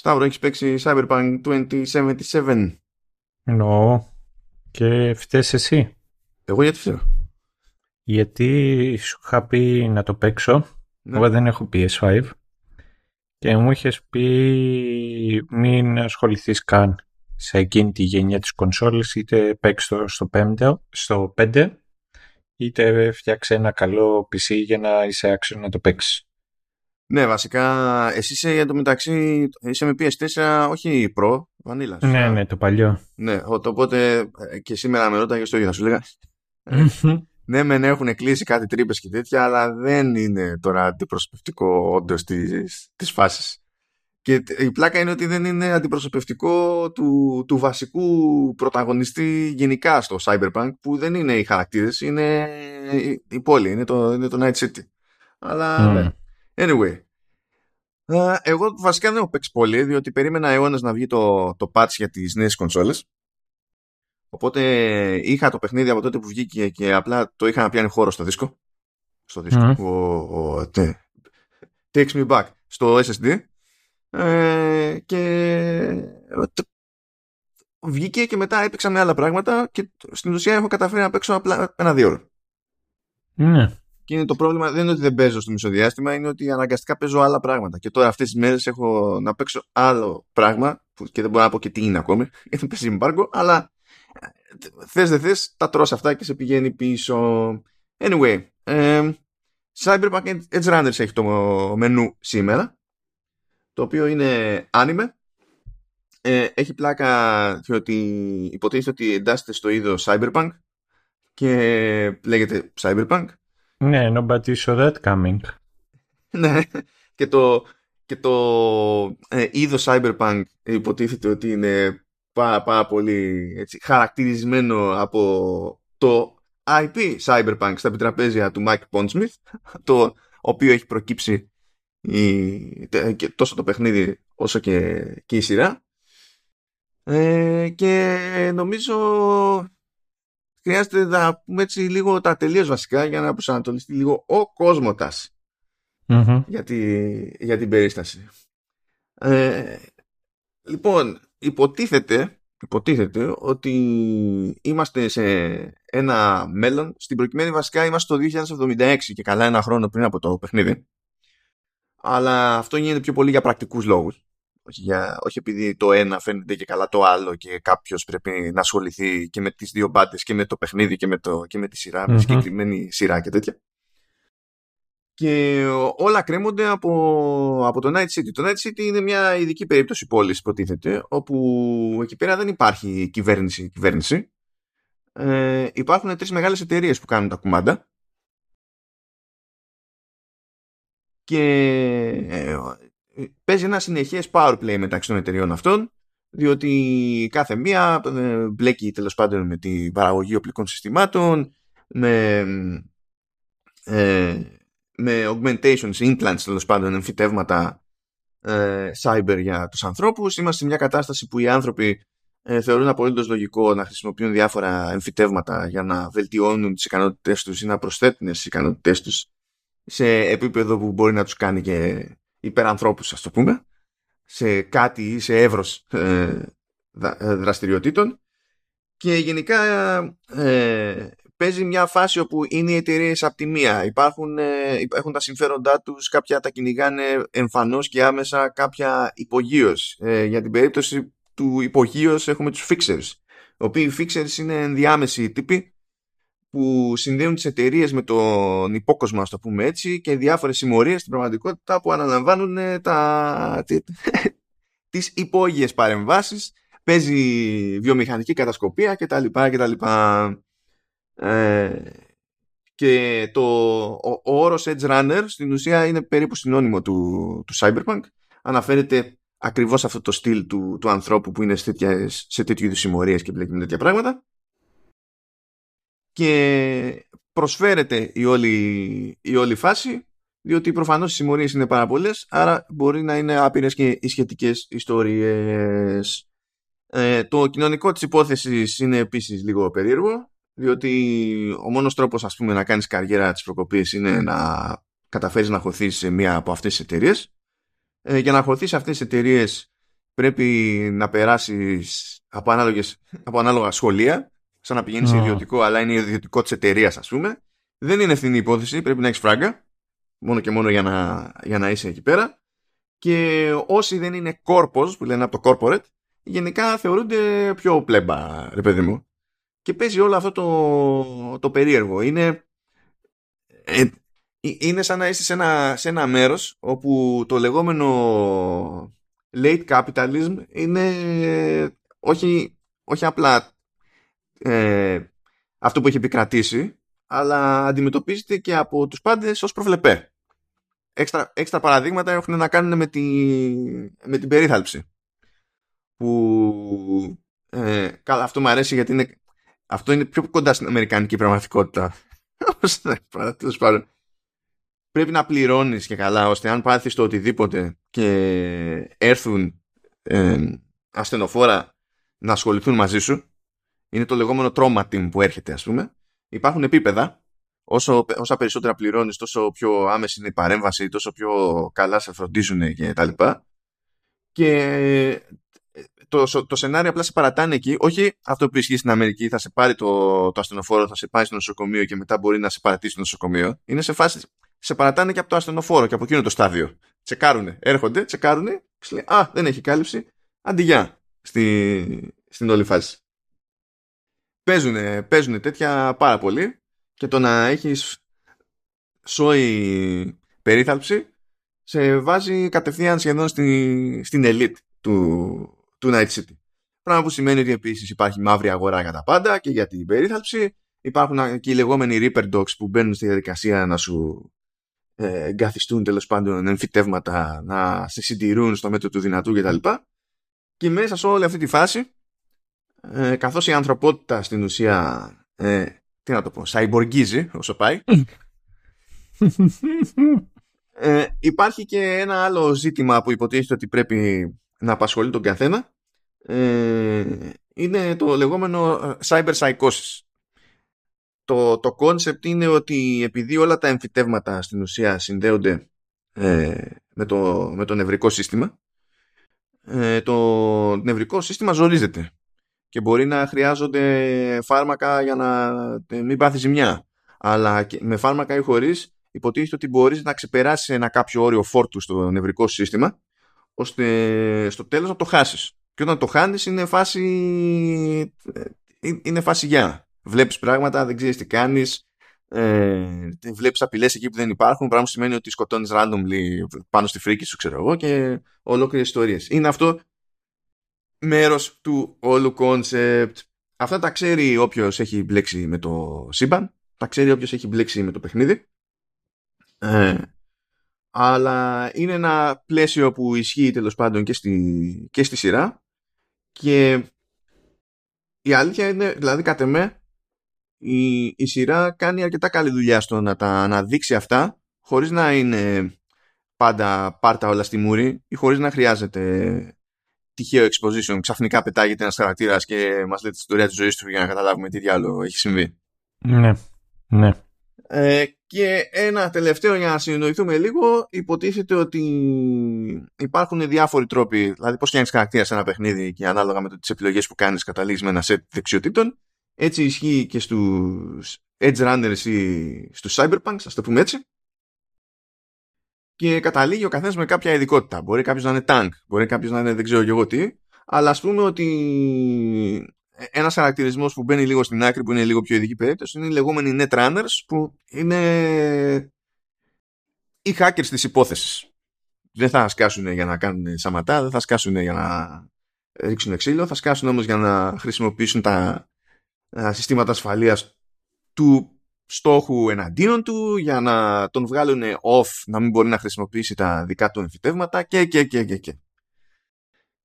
Σταύρο, έχεις παίξει Cyberpunk 2077. Εννοώ. Και φταίς εσύ. Εγώ γιατί φταίω. Γιατί σου είχα πει να το παίξω. Ναι. Εγώ δεν έχω PS5. Και μου είχες πει μην ασχοληθείς καν σε εκείνη τη γενιά της κονσόλης είτε παίξει το στο 5, στο 5 είτε φτιάξει ένα καλό PC για να είσαι άξιος να το παίξεις. Ναι, βασικά, εσύ είσαι για το μεταξύ, είσαι με PS4, όχι Pro, Vanilla. σωστά. Ναι, ναι, το παλιό. Ναι, ο- το οπότε ε, και σήμερα με ρώταγες στο ίδιο, θα σου λέγα. Ε, ναι, μεν έχουν κλείσει κάτι τρύπες και τέτοια, αλλά δεν είναι τώρα αντιπροσωπευτικό όντως της φάσης. Και τ- η πλάκα είναι ότι δεν είναι αντιπροσωπευτικό του, του βασικού πρωταγωνιστή γενικά στο Cyberpunk, που δεν είναι οι χαρακτήρες, είναι η, η πόλη, είναι το, είναι το Night City. Αλλά, Μμμ. ναι. Anyway. Α, Εγώ βασικά δεν έχω παίξει πολύ, διότι περίμενα αιώνες να βγει το, το patch για τις νέες κονσόλες. Οπότε είχα το παιχνίδι από τότε που βγήκε και απλά το είχα να πιάνει χώρο στο δίσκο. Στο δίσκο. Μμμ. Ο, ο, τε- takes me back στο SSD. Ε, και το- βγήκε και μετά έπαιξα με άλλα πράγματα και στην ουσία έχω καταφέρει να παίξω απλά ένα-δύο ώρο. Ναι. Και είναι το πρόβλημα, δεν είναι ότι δεν παίζω στο μισοδιάστημα, είναι ότι αναγκαστικά παίζω άλλα πράγματα. Και τώρα αυτές τις μέρες έχω να παίξω άλλο πράγμα, που και δεν μπορώ να πω και τι είναι ακόμη, γιατί πέσει εμπάργκο, αλλά ε, θες δεν θες, τα τρως αυτά και σε πηγαίνει πίσω. Anyway, ε, Cyberpunk Edge Runners έχει το μενού σήμερα, το οποίο είναι anime. Ε, έχει πλάκα διότι υποτίθεται ότι εντάσσεται στο είδος Cyberpunk και λέγεται Cyberpunk. Ναι, nobody saw that coming. Ναι, και το, και το ε, είδος Cyberpunk υποτίθεται ότι είναι πάρα, πάρα πολύ έτσι, χαρακτηρισμένο από το IP Cyberpunk στα επιτραπέζια του Mike Pondsmith, το οποίο έχει προκύψει η, τε- και τόσο το παιχνίδι όσο και, και η σειρά. Ε, και νομίζω χρειάζεται να πούμε έτσι λίγο τα τελείως βασικά για να προσανατολιστεί λίγο ο κόσμοτας Μμμ. για, τη, για την περίσταση. Ε, λοιπόν, υποτίθεται, υποτίθεται ότι είμαστε σε ένα μέλλον, στην προκειμένη βασικά είμαστε το 2076 και καλά ένα χρόνο πριν από το παιχνίδι. Αλλά αυτό γίνεται πιο πολύ για πρακτικούς λόγους. Όχι, για, όχι επειδή το ένα φαίνεται και καλά το άλλο και κάποιος πρέπει να ασχοληθεί και με τις δύο μπάντες και με το παιχνίδι και με, το, και με τη σειρά, με Μμμ. τη συγκεκριμένη σειρά και τέτοια και όλα κρέμονται από, από το Night City. Το Night City είναι μια ειδική περίπτωση πόλης υποτίθεται, όπου εκεί πέρα δεν υπάρχει κυβέρνηση κυβέρνηση. Ε, υπάρχουν τρεις μεγάλες εταιρείες που κάνουν τα κουμάντα και ε, παίζει ένα συνεχές power play μεταξύ των εταιρεών αυτών διότι κάθε μία ε, μπλέκει τέλος πάντων με την παραγωγή οπλικών συστημάτων με ε, με augmentations, implants τέλος πάντων, εμφυτεύματα ε, cyber για τους ανθρώπους. Είμαστε σε μια κατάσταση που οι άνθρωποι ε, θεωρούν απολύτως λογικό να χρησιμοποιούν διάφορα εμφυτεύματα για να βελτιώνουν τις ικανότητές τους ή να προσθέτουν στις ικανότητές τους σε επίπεδο που μπορεί να τους κάνει και υπερανθρώπους, ας το πούμε, σε κάτι ή σε εύρος ε, δα- ε, δραστηριοτήτων. Και γενικά ε, παίζει μια φάση όπου είναι οι εταιρείες από τη μία. Υπάρχουν, ε, έχουν τα συμφέροντά τους, κάποια τα κυνηγάνε εμφανώς και άμεσα, κάποια υπογείως. Ε, για την περίπτωση του υπογείως έχουμε τους fixers. Οι οποίοι fixers είναι ενδιάμεσοι τύποι που συνδέουν τις εταιρείες με τον υπόκοσμο, ας το πούμε έτσι, και διάφορες συμμορίες στην πραγματικότητα που αναλαμβάνουν ε, τα, τι- τις υπόγειες παρεμβάσεις παίζει βιομηχανική κατασκοπία κτλ. κτλ. Ε, και το, ο, ο όρος Edge Runner στην ουσία είναι περίπου συνώνυμο του, του Cyberpunk. Αναφέρεται ακριβώς αυτό το στυλ του, του ανθρώπου που είναι σε, τέτοιες, σε τέτοιου είδους συμμορίες και μπλέκει με τέτοια πράγματα. Και προσφέρεται η όλη, η όλη φάση διότι προφανώς οι συμμορίες είναι πάρα πολλές άρα μπορεί να είναι άπειρες και οι σχετικές ιστορίες. Ε, το κοινωνικό της υπόθεσης είναι επίσης λίγο περίεργο διότι ο μόνος τρόπος ας πούμε να κάνεις καριέρα της προκοπής είναι να καταφέρεις να χωθείς σε μία από αυτές τις εταιρείες. Ε, για να χωθείς σε αυτές τις εταιρείες πρέπει να περάσεις από, ανάλογες, από ανάλογα σχολεία, σαν να πηγαίνεις σε ιδιωτικό, αλλά είναι ιδιωτικό της εταιρείας, ας πούμε. Δεν είναι ευθυνή υπόθεση, πρέπει να έχεις φράγκα, μόνο και μόνο για να, για να είσαι εκεί πέρα. Και όσοι δεν είναι κόρπος, που λένε από το corporate, γενικά θεωρούνται πιο πλέμπα, ρε παιδί μου. Και παίζει όλο αυτό το, το περίεργο. Είναι, ε, είναι σαν να είσαι σε ένα, σε ένα μέρος όπου το λεγόμενο late capitalism είναι όχι, όχι απλά ε, αυτό που έχει επικρατήσει, αλλά αντιμετωπίζεται και από τους πάντες ως προβλεπέ. Έξτρα, έξτρα παραδείγματα έχουν να κάνουν με, τη, με την περίθαλψη. Που ε, καλά, αυτό μου αρέσει γιατί είναι, αυτό είναι πιο κοντά στην αμερικανική πραγματικότητα. Τέλος πάντων πρέπει να πληρώνεις και καλά ώστε αν πάθεις το οτιδήποτε και έρθουν ε, ασθενοφόρα να ασχοληθούν μαζί σου είναι το λεγόμενο trauma team που έρχεται ας πούμε. Υπάρχουν επίπεδα. Όσο, όσα περισσότερα πληρώνεις τόσο πιο άμεση είναι η παρέμβαση τόσο πιο καλά σε φροντίζουν και τα λοιπά. Και ε, το, το σενάριο απλά σε παρατάνε εκεί. Όχι αυτό που ισχύει στην Αμερική θα σε πάρει το, το ασθενοφόρο θα σε πάει στο νοσοκομείο και μετά μπορεί να σε παρατήσει στο νοσοκομείο. Είναι σε φάση σε παρατάνε και από το ασθενοφόρο και από εκείνο το στάδιο. Τσεκάρουνε, έρχονται, τσεκάρουνε, και λέει, Α, δεν έχει κάλυψη. Αντιγεια στη, στην όλη φάση. Παίζουνε, παίζουνε τέτοια πάρα πολύ και το να έχεις σόι περίθαλψη σε βάζει κατευθείαν σχεδόν στη, στην elite του, του Night City. Πράγμα που σημαίνει ότι επίσης υπάρχει μαύρη αγορά για τα πάντα και για την περίθαλψη. Υπάρχουν και οι λεγόμενοι Reaper Dogs που μπαίνουν στη διαδικασία να σου ε, εγκαθιστούν τέλος πάντων εμφυτεύματα να σε συντηρούν στο μέτρο του δυνατού κτλ. Και μέσα σε όλη αυτή τη φάση, ε, καθώς η ανθρωπότητα στην ουσία, ε, τι να το πω, σαϊμποργκίζει όσο πάει, ε, υπάρχει και ένα άλλο ζήτημα που υποτίθεται ότι πρέπει να απασχολεί τον καθένα, ε, είναι το λεγόμενο ε, cyber psychosis. Το, το concept είναι ότι επειδή όλα τα εμφυτεύματα στην ουσία συνδέονται ε, με, το, με το νευρικό σύστημα ε, το νευρικό σύστημα ζορίζεται και μπορεί να χρειάζονται φάρμακα για να ε, μην πάθει ζημιά. Αλλά με φάρμακα ή χωρίς υποτίθεται ότι μπορείς να ξεπεράσεις ένα κάποιο όριο φόρτου στο νευρικό σύστημα ώστε στο τέλος να το χάσεις. Και όταν το χάνεις είναι φάση είναι φάση για Βλέπεις πράγματα, δεν ξέρεις τι κάνεις, ε, βλέπεις απειλές εκεί που δεν υπάρχουν, πράγμα που σημαίνει ότι σκοτώνεις randomly πάνω στη φρίκη σου, ξέρω εγώ, και ολόκληρες ιστορίες. Είναι αυτό μέρος του όλου concept. Αυτά τα ξέρει όποιος έχει μπλέξει με το σύμπαν, τα ξέρει όποιος έχει μπλέξει με το παιχνίδι. Ε, αλλά είναι ένα πλαίσιο που ισχύει τέλος πάντων και στη, και στη σειρά και η αλήθεια είναι, δηλαδή κατ' εμέ, η, η σειρά κάνει αρκετά καλή δουλειά στο να τα αναδείξει αυτά χωρίς να είναι πάντα πάρτα όλα στη μούρη ή χωρίς να χρειάζεται τυχαίο exposition. Ξαφνικά πετάγεται ένας χαρακτήρας και μας λέει τη ιστορία της ζωής του για να καταλάβουμε τι διάλογο έχει συμβεί. Ναι, ναι. Ε, και ένα τελευταίο για να συνεννοηθούμε λίγο υποτίθεται ότι υπάρχουν διάφοροι τρόποι δηλαδή πώς φτιάχνεις χαρακτήρα σε ένα παιχνίδι και ανάλογα με το, τις επιλογές που κάνεις καταλήγεις με ένα set δεξιοτήτων έτσι ισχύει και στους Edge Runners ή στους Cyberpunks, ας το πούμε έτσι. Και καταλήγει ο καθένας με κάποια ειδικότητα. Μπορεί κάποιος να είναι tank, μπορεί κάποιος να είναι δεν ξέρω εγώ τι, αλλά ας πούμε ότι ένας χαρακτηρισμός που μπαίνει λίγο στην άκρη, που είναι λίγο πιο ειδική περίπτωση, είναι οι λεγόμενοι net runners, που είναι οι hackers της υπόθεσης. Δεν θα σκάσουν για να κάνουν σαματά, δεν θα σκάσουν για να ρίξουν ξύλο, θα σκάσουν όμως για να χρησιμοποιήσουν τα ε, συστήματα ασφαλείας του στόχου εναντίον του για να τον βγάλουν off να μην μπορεί να χρησιμοποιήσει τα δικά του εμφυτεύματα και και και και και.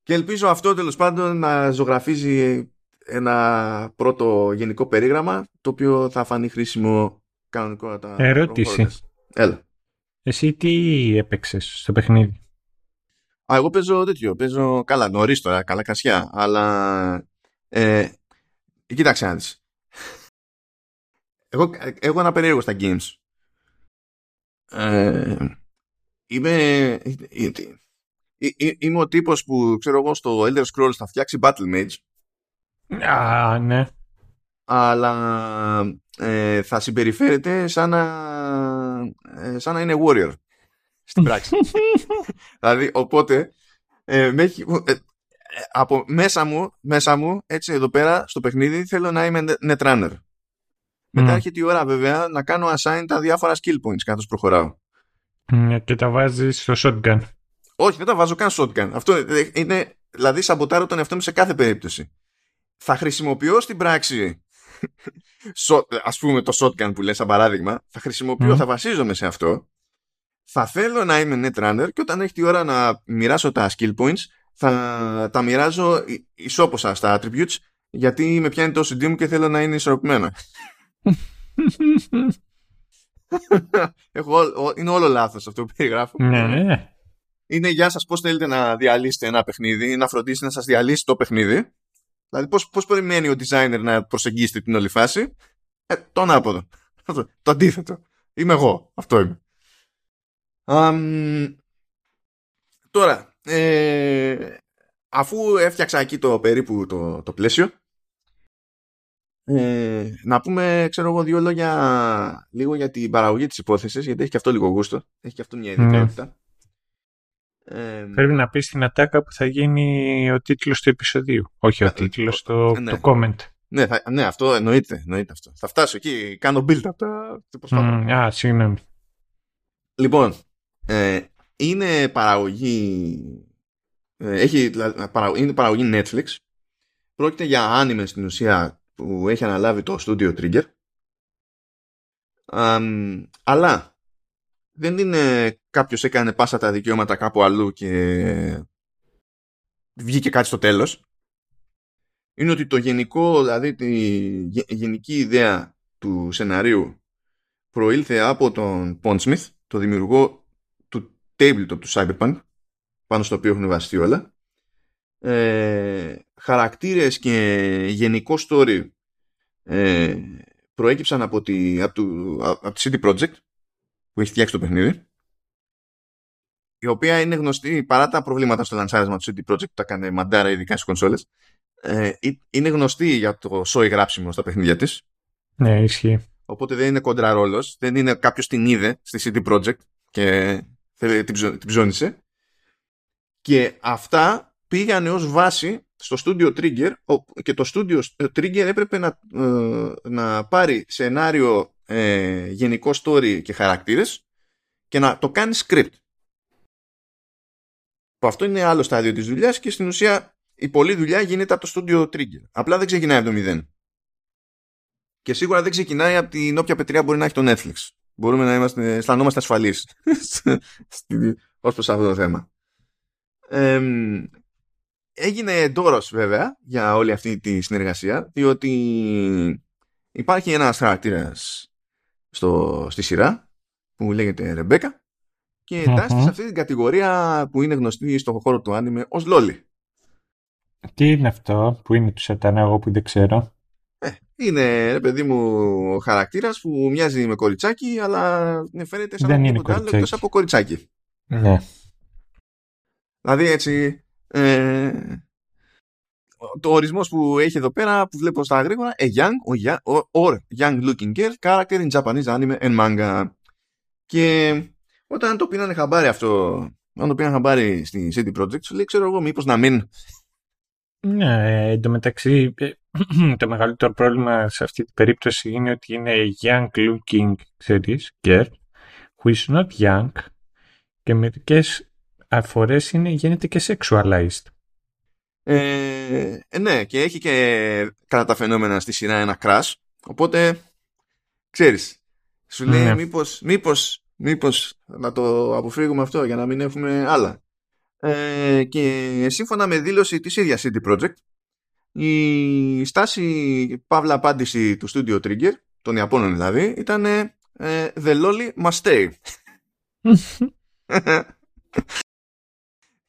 Και ελπίζω αυτό τέλος πάντων να ζωγραφίζει ένα πρώτο γενικό περίγραμμα το οποίο θα φανεί χρήσιμο κανονικότατα. Ερώτηση. Έλα. Εσύ τι έπαιξες στο παιχνίδι; Α, εγώ παίζω τέτοιο. Παίζω καλά νωρίς τώρα, καλά κασιά. Αλλά ε, Κοίταξε να Εγώ έχω ένα περίεργο στα games. Ε, είμαι... είμαι ο τύπος που ξέρω εγώ στο Elder Scrolls θα φτιάξει Battle Mage. Α, ναι. Αλλά ε, θα συμπεριφέρεται σαν να, ε, σαν να είναι warrior στην πράξη. δηλαδή, οπότε ε, με, ε, από μέσα μου, μέσα μου, έτσι εδώ πέρα στο παιχνίδι θέλω να είμαι netrunner. Mm. Μετά έρχεται η ώρα βέβαια να κάνω assign τα διάφορα skill points καθώς προχωράω. Mm, και τα βάζει στο shotgun. Όχι, δεν τα βάζω καν shotgun. Αυτό είναι, δηλαδή σαμποτάρω τον εαυτό μου σε κάθε περίπτωση. Θα χρησιμοποιώ στην πράξη ας πούμε το shotgun που λες σαν παράδειγμα θα χρησιμοποιώ, θα βασίζομαι σε αυτό θα θέλω να είμαι netrunner και όταν έχει τη ώρα να μοιράσω τα skill points θα τα μοιράζω ισόποσα στα attributes γιατί με πιάνει το OCD μου και θέλω να είναι ισορροπημένα. Έχω, είναι όλο λάθος αυτό που περιγράφω. Ναι, ναι. Είναι για σας πώς θέλετε να διαλύσετε ένα παιχνίδι ή να φροντίσετε να σας διαλύσει το παιχνίδι. Δηλαδή πώς, πώς περιμένει ο designer να προσεγγίσετε την όλη φάση; Ε, το ανάποδο. το αντίθετο. Είμαι εγώ. Αυτό είμαι. τώρα, ε, αφού έφτιαξα εκεί το περίπου το, το πλαίσιο, ε, να πούμε, ξέρω εγώ, δύο λόγια λίγο για την παραγωγή της υπόθεσης, γιατί έχει και αυτό λίγο γούστο, έχει και αυτό μια ναι. ιδιαιτερότητα. Ε, Πρέπει να πεις στην ατάκα που θα γίνει ο τίτλος του επεισοδίου. Όχι ο τίτλος, το, ναι. το comment. Ναι, θα, ναι, αυτό εννοείται, εννοείται αυτό. Θα φτάσω εκεί, κάνω build από τα... α, συγγνώμη. Λοιπόν, ε, είναι παραγωγή ε, έχει, είναι παραγωγή Netflix πρόκειται για άνιμε στην ουσία που έχει αναλάβει το Studio Trigger. Αλλά δεν είναι κάποιος έκανε πάσα τα δικαιώματα κάπου αλλού και βγήκε κάτι στο τέλος. Είναι ότι το γενικό δηλαδή τη γενική ιδέα του σεναρίου προήλθε από τον Pondsmith το δημιουργό tabletop του Cyberpunk πάνω στο οποίο έχουν βασιστεί όλα ε, χαρακτήρες και γενικό story ε, προέκυψαν από τη, από, του, από τη CD Projekt που έχει φτιάξει το παιχνίδι η οποία είναι γνωστή παρά τα προβλήματα στο λανσάρισμα του CD Projekt που τα έκανε μαντάρα ειδικά στις κονσόλες ε, είναι γνωστή για το σόι γράψιμο στα παιχνίδια της. Ναι ισχύει. Οπότε δεν είναι κοντρά ρόλος δεν είναι κάποιος την είδε στη CD Projekt και την ψώνισε. Και αυτά πήγανε ως βάση στο Studio Trigger και το Studio Trigger έπρεπε να, ε, να πάρει σενάριο ε, γενικό story και χαρακτήρες και να το κάνει script. Που αυτό είναι άλλο στάδιο της δουλειάς και στην ουσία η πολλή δουλειά γίνεται από το Studio Trigger. Απλά δεν ξεκινάει από το μηδέν. Και σίγουρα δεν ξεκινάει από την όποια πετριά μπορεί να έχει το Netflix μπορούμε να είμαστε, αισθανόμαστε ασφαλείς ως προς αυτό το θέμα. Έγινε εντόρος βέβαια για όλη αυτή τη συνεργασία διότι υπάρχει ένας χαρακτήρας στο, στη σειρά που λέγεται Ρεμπέκα και εντάσσεται σε αυτή την κατηγορία που είναι γνωστή στο χώρο του άνιμε ως Λόλι. Τι είναι αυτό που είναι του σατανά εγώ που δεν ξέρω. Είναι, ρε παιδί μου, ο χαρακτήρας που μοιάζει με κοριτσάκι, αλλά φαίνεται σαν να τίποτα άλλο εκτός από κοριτσάκι. Ναι. Δηλαδή έτσι. Ε, το ορισμός που έχει εδώ πέρα που βλέπω στα γρήγορα a young or, or young looking girl character in Japanese anime and manga. Και όταν το πήρανε χαμπάρι αυτό όταν το πήραν χαμπάρι στη City Project σου λέει ξέρω εγώ μήπως να μην. Ναι εντωμεταξύ ε, το μεγαλύτερο πρόβλημα σε αυτή την περίπτωση είναι ότι είναι young looking, ξέρεις, girl, who is not young και μερικές αφορές είναι, γίνεται και sexualized. Ε, ε, ναι, και έχει και κατά τα φαινόμενα στη σειρά ένα crash, οπότε, ξέρεις, σου λέει ναι. μήπως, μήπως, μήπως να το αποφύγουμε αυτό για να μην έχουμε άλλα. Ε, και σύμφωνα με δήλωση της ίδιας CD Projekt, η στάση παύλα απάντηση του Studio Trigger, των Ιαπώνων δηλαδή, ήταν ε, The Lolly must stay.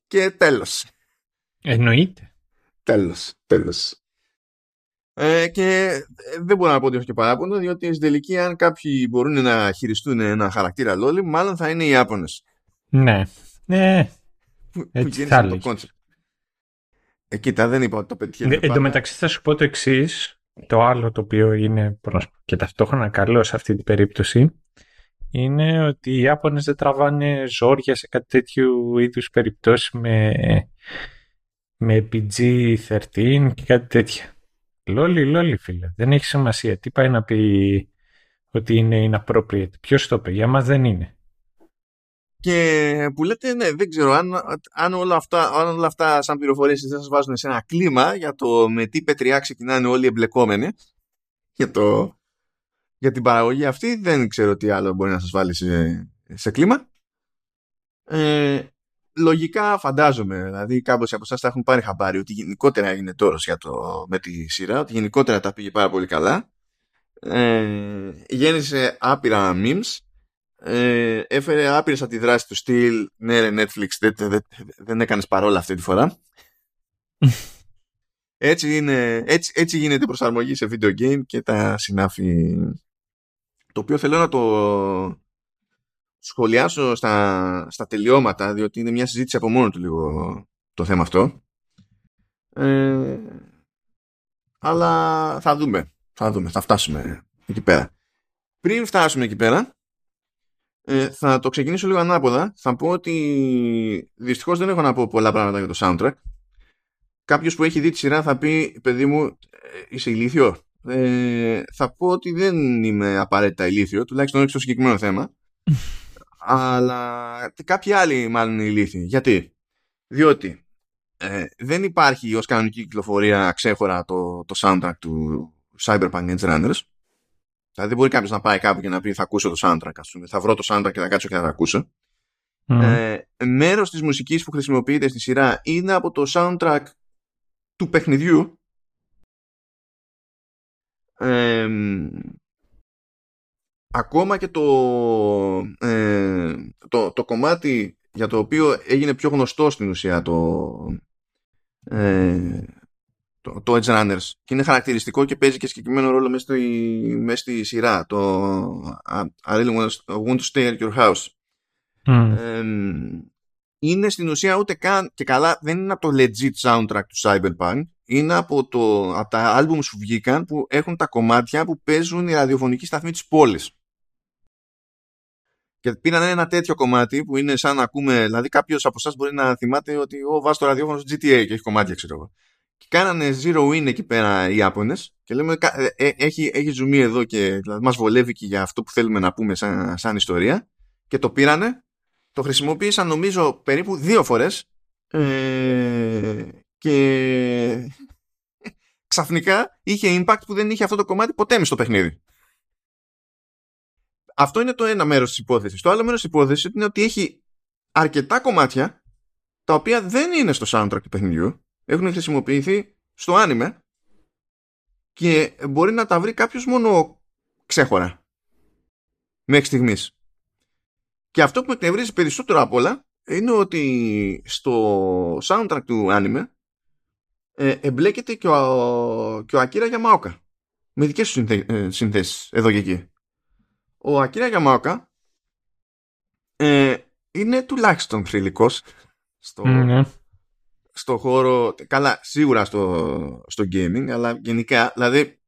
και τέλος. Εννοείται. Τέλος, τέλος. Ε, και δεν μπορώ να πω ότι έχω και παράπονο, διότι στην τελική αν κάποιοι μπορούν να χειριστούν ένα χαρακτήρα Lolly, μάλλον θα είναι οι Ιάπωνες. Ναι. Ναι. που, Έτσι που θα το έλεγες. concept. Ε, κοίτα, δεν είπα ότι το πετυχαίνει. Ε, Εν τω μεταξύ θα σου πω το εξής. Το άλλο το οποίο είναι προς- και ταυτόχρονα καλό σε αυτή την περίπτωση είναι ότι οι Ιάπωνες δεν τραβάνε ζόρια σε κάτι τέτοιου είδους περιπτώσεις με, με PG-13 και κάτι τέτοια. Λόλι, λόλι φίλε. Δεν έχει σημασία. Τι πάει να πει ότι είναι inappropriate; Ποιος το είπε. Για μας δεν είναι. Και που λέτε, ναι, δεν ξέρω αν, αν, όλα, αυτά, αν όλα αυτά σαν πληροφορίες δεν σας βάζουν σε ένα κλίμα για το με τι πετριά ξεκινάνε όλοι οι εμπλεκόμενοι για, το, για την παραγωγή αυτή, δεν ξέρω τι άλλο μπορεί να σας βάλει σε, σε κλίμα. Ε, λογικά φαντάζομαι, δηλαδή κάμποσοι από εσάς θα έχουν πάρει χαμπάρι ότι γενικότερα έγινε τόρος για το, με τη σειρά, ότι γενικότερα τα πήγε πάρα πολύ καλά. Ε, γέννησε άπειρα memes ε, έφερε άπειρες αντιδράσεις του στυλ ναι ρε Netflix δεν, δεν, δεν έκανες παρόλα αυτή τη φορά έτσι, είναι, έτσι, έτσι γίνεται η προσαρμογή σε video game και τα συνάφη το οποίο θέλω να το σχολιάσω στα, στα τελειώματα διότι είναι μια συζήτηση από μόνο του λίγο το θέμα αυτό ε, αλλά θα δούμε θα δούμε, θα φτάσουμε εκεί πέρα πριν φτάσουμε εκεί πέρα ε, θα το ξεκινήσω λίγο ανάποδα. Θα πω ότι δυστυχώς δεν έχω να πω πολλά πράγματα για το soundtrack. Κάποιος που έχει δει τη σειρά θα πει, παιδί μου, ε, είσαι ηλίθιο. Ε, θα πω ότι δεν είμαι απαραίτητα ηλίθιο, τουλάχιστον όχι στο συγκεκριμένο θέμα. αλλά κάποιοι άλλοι μάλλον είναι ηλίθιοι. Γιατί; Διότι ε, δεν υπάρχει ως κανονική κυκλοφορία ξέχωρα το, το soundtrack του Cyberpunk Edge Runners. Δηλαδή δεν μπορεί κάποιος να πάει κάπου και να πει θα ακούσω το soundtrack, ας πούμε. θα βρω το soundtrack και θα κάτσω και θα το ακούσω. Mm. Ε, μέρος της μουσικής που χρησιμοποιείται στη σειρά είναι από το soundtrack του παιχνιδιού. Ε, ακόμα και το, ε, το, το κομμάτι για το οποίο έγινε πιο γνωστό στην ουσία το, ε, το, το Edge Runners και είναι χαρακτηριστικό και παίζει και συγκεκριμένο ρόλο μέσα στη, μέσα στη σειρά το I really want to, want to stay at your house Mm. ε, είναι στην ουσία ούτε καν και καλά δεν είναι από το legit soundtrack του Cyberpunk. Είναι από, το, από τα albums που βγήκαν που έχουν τα κομμάτια που παίζουν οι ραδιοφωνικοί σταθμοί της πόλης. Και πήραν ένα τέτοιο κομμάτι που είναι σαν να ακούμε δηλαδή κάποιος από εσάς μπορεί να θυμάται ότι ο βάζει το ραδιόφωνο στο GTA και έχει κομμάτια ξέρω εγώ. Και κάνανε zero win εκεί πέρα οι Ιάπωνες και λέμε ε, ε, έχει, έχει ζουμί εδώ και δηλαδή, μας βολεύει και για αυτό που θέλουμε να πούμε σαν, σαν ιστορία και το πήρανε το χρησιμοποίησαν νομίζω περίπου δύο φορές ε, και ξαφνικά είχε impact που δεν είχε αυτό το κομμάτι ποτέ μες στο παιχνίδι. Αυτό είναι το ένα μέρος της υπόθεσης. Το άλλο μέρος της υπόθεσης είναι ότι έχει αρκετά κομμάτια τα οποία δεν είναι στο soundtrack του παιχνιδιού έχουν χρησιμοποιηθεί στο άνιμε και μπορεί να τα βρει κάποιος μόνο ξέχωρα μέχρι στιγμής. Και αυτό που με εκνευρίζει περισσότερο απ' όλα είναι ότι στο soundtrack του anime ε, εμπλέκεται και ο, και ο Ακύρα Γιαμάοκα με δικές σου συνθέ, ε, συνθέσεις εδώ και εκεί. Ο Ακύρα Γιαμάοκα ε, είναι τουλάχιστον θρηλυκός στο, Mm, στο χώρο, καλά σίγουρα στο, στο gaming αλλά γενικά δηλαδή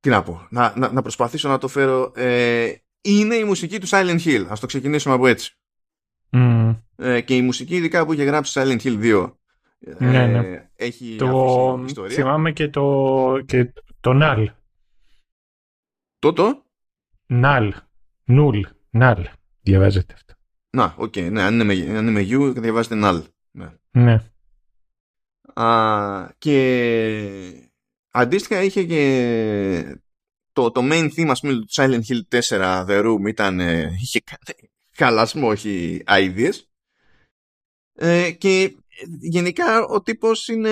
τι να πω, να, να, να προσπαθήσω να το φέρω ε, είναι η μουσική του Silent Hill ας το ξεκινήσουμε από έτσι mm. ε, και η μουσική ειδικά που είχε γράψει Silent Hill 2 ε, Ναι, ναι. έχει Το... αφήσει ιστορία Θυμάμαι και το, και το null. το το; Null. Νουλ. Null. Διαβάζεται αυτό. να, οκ, ναι, αν είναι με, αν είναι με U διαβάζετε null ναι. Ναι. Α, και αντίστοιχα είχε και το, το main theme ας πούμε του Silent Hill 4 The Room ήταν ε, είχε κα- χαλασμό όχι ideas. Ε, και γενικά ο τύπος είναι,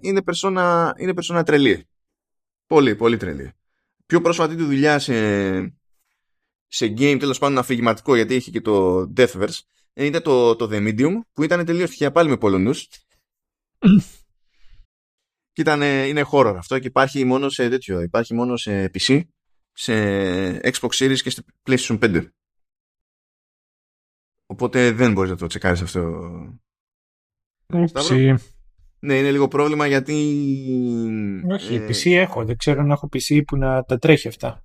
είναι, περσόνα, είναι περσόνα τρελή. Πολύ πολύ τρελή. Πιο πρόσφατη του δουλειά σε, σε game τέλος πάντων αφηγηματικό γιατί είχε και το Deathverse είναι το, το The Medium που ήταν τελείως τυχαία πάλι με Πολωνούς και ήταν, είναι horror αυτό και υπάρχει μόνο σε τέτοιο υπάρχει μόνο σε PC σε Xbox Series και σε PlayStation 5 Οπότε δεν μπορείς να το τσεκάρεις αυτό. Ψή. Ναι, είναι λίγο πρόβλημα γιατί... Όχι, ε, PC έχω. Δεν ξέρω αν έχω PC που να τα τρέχει αυτά.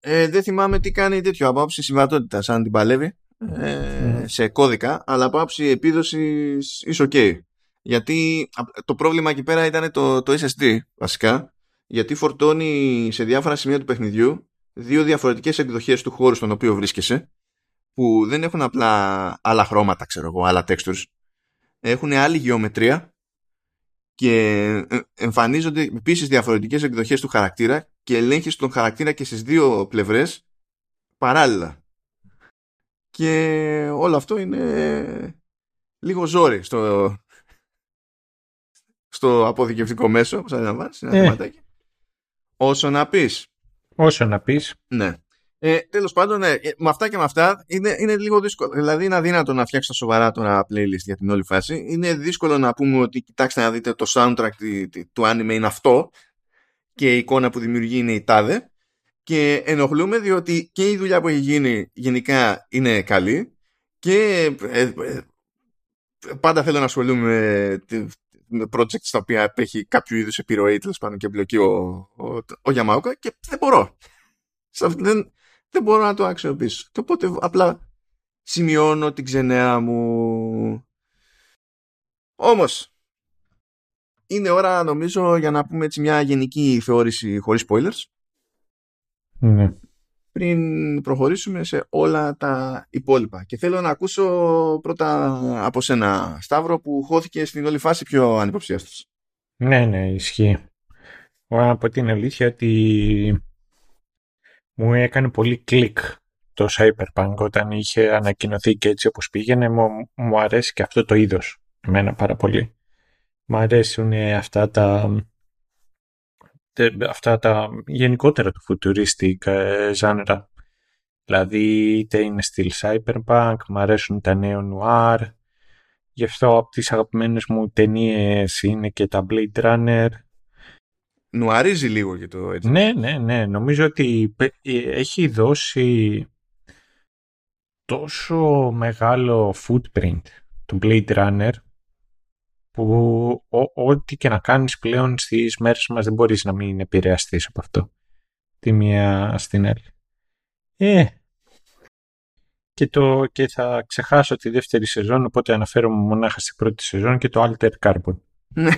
Ε, δεν θυμάμαι τι κάνει τέτοιο από άψη συμβατότητας, αν την παλεύει ε, σε κώδικα, αλλά από άψη επίδοσης είσαι ok. Γιατί το πρόβλημα εκεί πέρα ήταν το, το SSD βασικά, γιατί φορτώνει σε διάφορα σημεία του παιχνιδιού δύο διαφορετικές εκδοχές του χώρου στον οποίο βρίσκεσαι, που δεν έχουν απλά άλλα χρώματα, ξέρω εγώ, άλλα textures, έχουν άλλη γεωμετρία και ε, εμφανίζονται επίσης διαφορετικές εκδοχές του χαρακτήρα και ελέγχεις τον χαρακτήρα και στις δύο πλευρές παράλληλα. Και όλο αυτό είναι λίγο ζόρι στο, στο αποδικευτικό μέσο, όπως αντιλαμβάνεις, ένα ε. Όσο να πεις. Όσο να πεις. Ναι. Ε, Τέλος πάντων, ναι, ε, με αυτά και με αυτά είναι, είναι λίγο δύσκολο. Δηλαδή, είναι αδύνατο να φτιάξεις τα σοβαρά τώρα playlist για την όλη φάση. Είναι δύσκολο να πούμε ότι κοιτάξτε να δείτε το soundtrack του anime είναι αυτό και η εικόνα που δημιουργεί είναι η τάδε. Και ενοχλούμε διότι και η δουλειά που έχει γίνει γενικά είναι καλή και ε, ε, πάντα θέλω να ασχολούμαι με projects στα οποία έχει κάποιο είδους επιρροή τέλος πάντων και εμπλοκή ο, ο, ο Γιαμάουκα και δεν μπορώ. Δεν, δεν μπορώ να το αξιοποιήσω. Και οπότε απλά σημειώνω την ξενέα μου. Όμως, είναι ώρα νομίζω για να πούμε έτσι μια γενική θεώρηση χωρίς spoilers. Ναι. Πριν προχωρήσουμε σε όλα τα υπόλοιπα. Και θέλω να ακούσω πρώτα από σένα, Σταύρο, που χώθηκε στην όλη φάση πιο ανυποψίαστος. Ναι, ναι, ισχύει. Από την αλήθεια ότι μου έκανε πολύ κλικ το Cyberpunk όταν είχε ανακοινωθεί και έτσι όπως πήγαινε μου, μου αρέσει και αυτό το είδος εμένα πάρα πολύ μου αρέσουν αυτά τα αυτά τα γενικότερα του futuristic ε, genre δηλαδή είτε είναι στυλ Cyberpunk μου αρέσουν τα νέο noir γι' αυτό από τις αγαπημένες μου ταινίες είναι και τα Blade Runner νουαρίζει λίγο για το έτσι. Ναι, ναι, ναι. Νομίζω ότι ε, έχει δώσει τόσο μεγάλο footprint του Blade Runner που ό,τι και να κάνεις πλέον στις μέρες μας δεν μπορείς να μην επηρεαστείς από αυτό. Τη μία στην άλλη. Ε, και, το, και θα ξεχάσω τη δεύτερη σεζόν, οπότε αναφέρομαι μονάχα στην πρώτη σεζόν και το Alter Carbon. Ναι.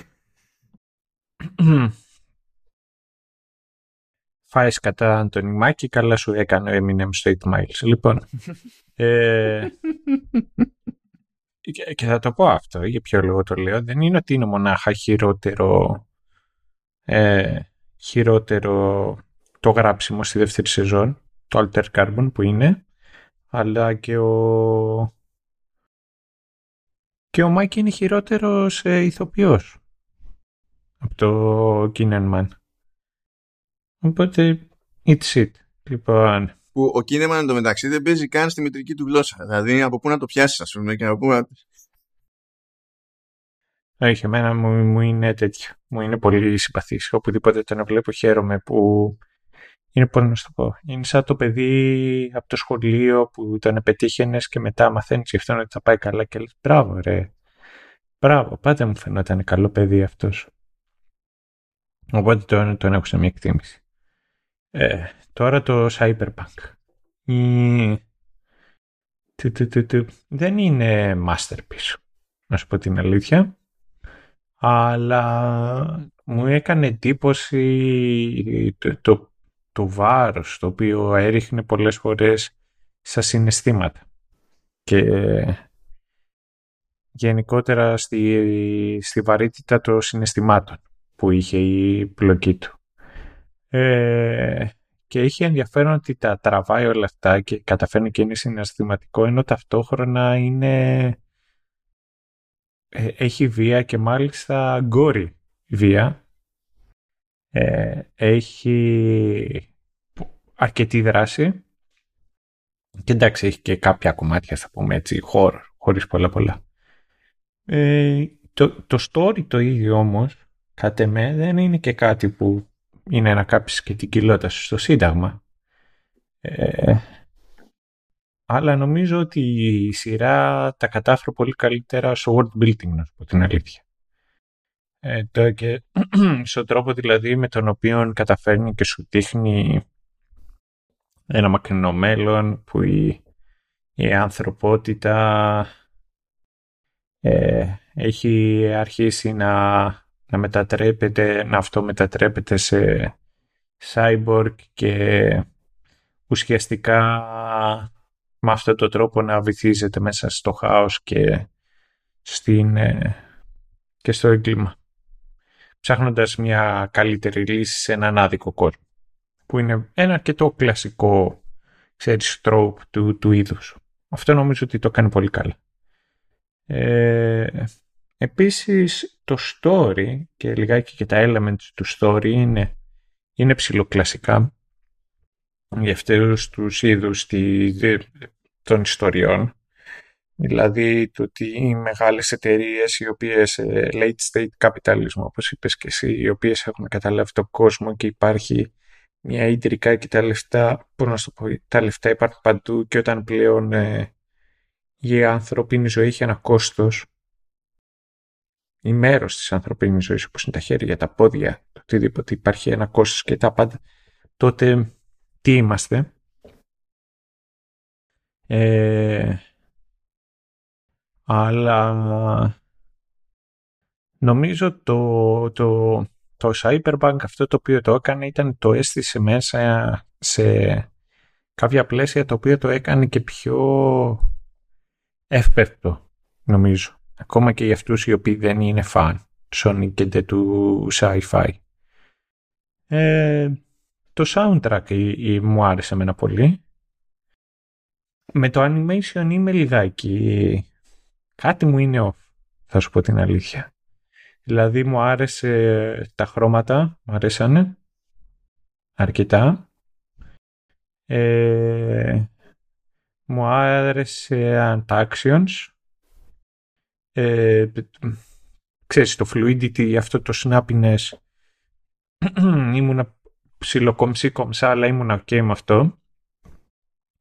φάεις κατά Αντώνη Μάκη, καλά σου έκανε ο Eminem στο 8 Miles. Λοιπόν, ε, και, θα το πω αυτό, για ποιο λόγο το λέω, δεν είναι ότι είναι μονάχα χειρότερο, ε, χειρότερο το γράψιμο στη δεύτερη σεζόν, το Alter Carbon που είναι, αλλά και ο και ο Μάκη είναι χειρότερος ε, ηθοποιός από το Keenan Οπότε, it's it. Λοιπόν. Που ο κίνημα εντωμεταξύ δεν παίζει καν στη μητρική του γλώσσα. Δηλαδή, από πού να το πιάσεις, ας πούμε, και από πού να. Όχι, εμένα μου, μου είναι τέτοιο. Μου είναι πολύ συμπαθής. Οπουδήποτε τον βλέπω, χαίρομαι που. Είναι πώ να το πω. Είναι σαν το παιδί από το σχολείο που τον πετύχαινε και μετά μαθαίνεις γι' αυτόν ότι θα πάει καλά και λες: Μπράβο, ρε. Μπράβο, πάντα μου φαινόταν καλό παιδί αυτός. Οπότε τον, τον έχω σε μια εκτίμηση. Ε, τώρα το Cyberpunk. Δεν είναι masterpiece, να σου πω την αλήθεια. Αλλά μου έκανε εντύπωση το, το, το βάρος το οποίο έριχνε πολλές φορές στα συναισθήματα. Και γενικότερα στη, στη βαρύτητα των συναισθημάτων που είχε η πλοκή του. Ε, και είχε ενδιαφέρον ότι τα τραβάει όλα αυτά και καταφέρνει και είναι συναισθηματικό ενώ ταυτόχρονα είναι ε, έχει βία και μάλιστα γκόρη βία. Ε, έχει αρκετή δράση. Και εντάξει έχει και κάποια κομμάτια θα πούμε έτσι χώρο χωρίς πολλά πολλά. Ε, το, το story το ίδιο όμως κατ' εμέ δεν είναι και κάτι που είναι να κάψεις και την κοιλότητα σου στο Σύνταγμα. Ε, αλλά νομίζω ότι η σειρά τα κατάφερε πολύ καλύτερα στο world building, να σου πω την αλήθεια. Ε, το, και στον τρόπο δηλαδή με τον οποίο καταφέρνει και σου δείχνει ένα μακρινό μέλλον που η, η ανθρωπότητα ε, έχει αρχίσει να, να μετατρέπεται, να αυτό μετατρέπεται σε cyborg και ουσιαστικά με αυτόν τον τρόπο να βυθίζεται μέσα στο χάος και, στην, ε, και στο έγκλημα. Ψάχνοντας μια καλύτερη λύση σε έναν άδικο κόσμο. Που είναι ένα αρκετό κλασικό ξέρεις, τρόπο του, του είδους. Αυτό νομίζω ότι το κάνει πολύ καλά. Ε, επίσης το story και λιγάκι και τα elements του story είναι, είναι ψηλοκλασικά για αυτούς τους είδους των ιστοριών. Δηλαδή το ότι οι μεγάλες εταιρείες οι οποίες ε, late state capitalism όπως είπες και εσύ οι οποίες έχουν καταλάβει τον κόσμο και υπάρχει μια ιδρικά και τα λεφτά, πώς να το πω, τα λεφτά υπάρχουν παντού και όταν πλέον ε, η ανθρωπίνη ζωή έχει ένα κόστος ή μέρος της ανθρωπίνης ζωής όπως είναι τα χέρια, τα πόδια, το οτιδήποτε υπάρχει ένα κόστος και τα πάντα, τότε τι είμαστε; Ε, αλλά νομίζω το, το, το Cyberbank αυτό το οποίο το έκανε ήταν το αίσθησε μέσα σε κάποια πλαίσια το οποίο το έκανε και πιο εύπεπτο νομίζω. Ακόμα και για αυτούς οι οποίοι δεν είναι φαν Sonic και του sci-fi. Ε, το soundtrack η, η, μου άρεσε εμένα πολύ. Με το animation είμαι λιγάκι. Κάτι μου είναι off, θα σου πω την αλήθεια. Δηλαδή μου άρεσε τα χρώματα, μου αρέσανε αρκετά. Ε, μου άρεσε τα actions. Ε, ξέρεις, το fluidity, αυτό το snappiness ήμουνα ψιλοκομψή κομψά, αλλά ήμουν ok με αυτό.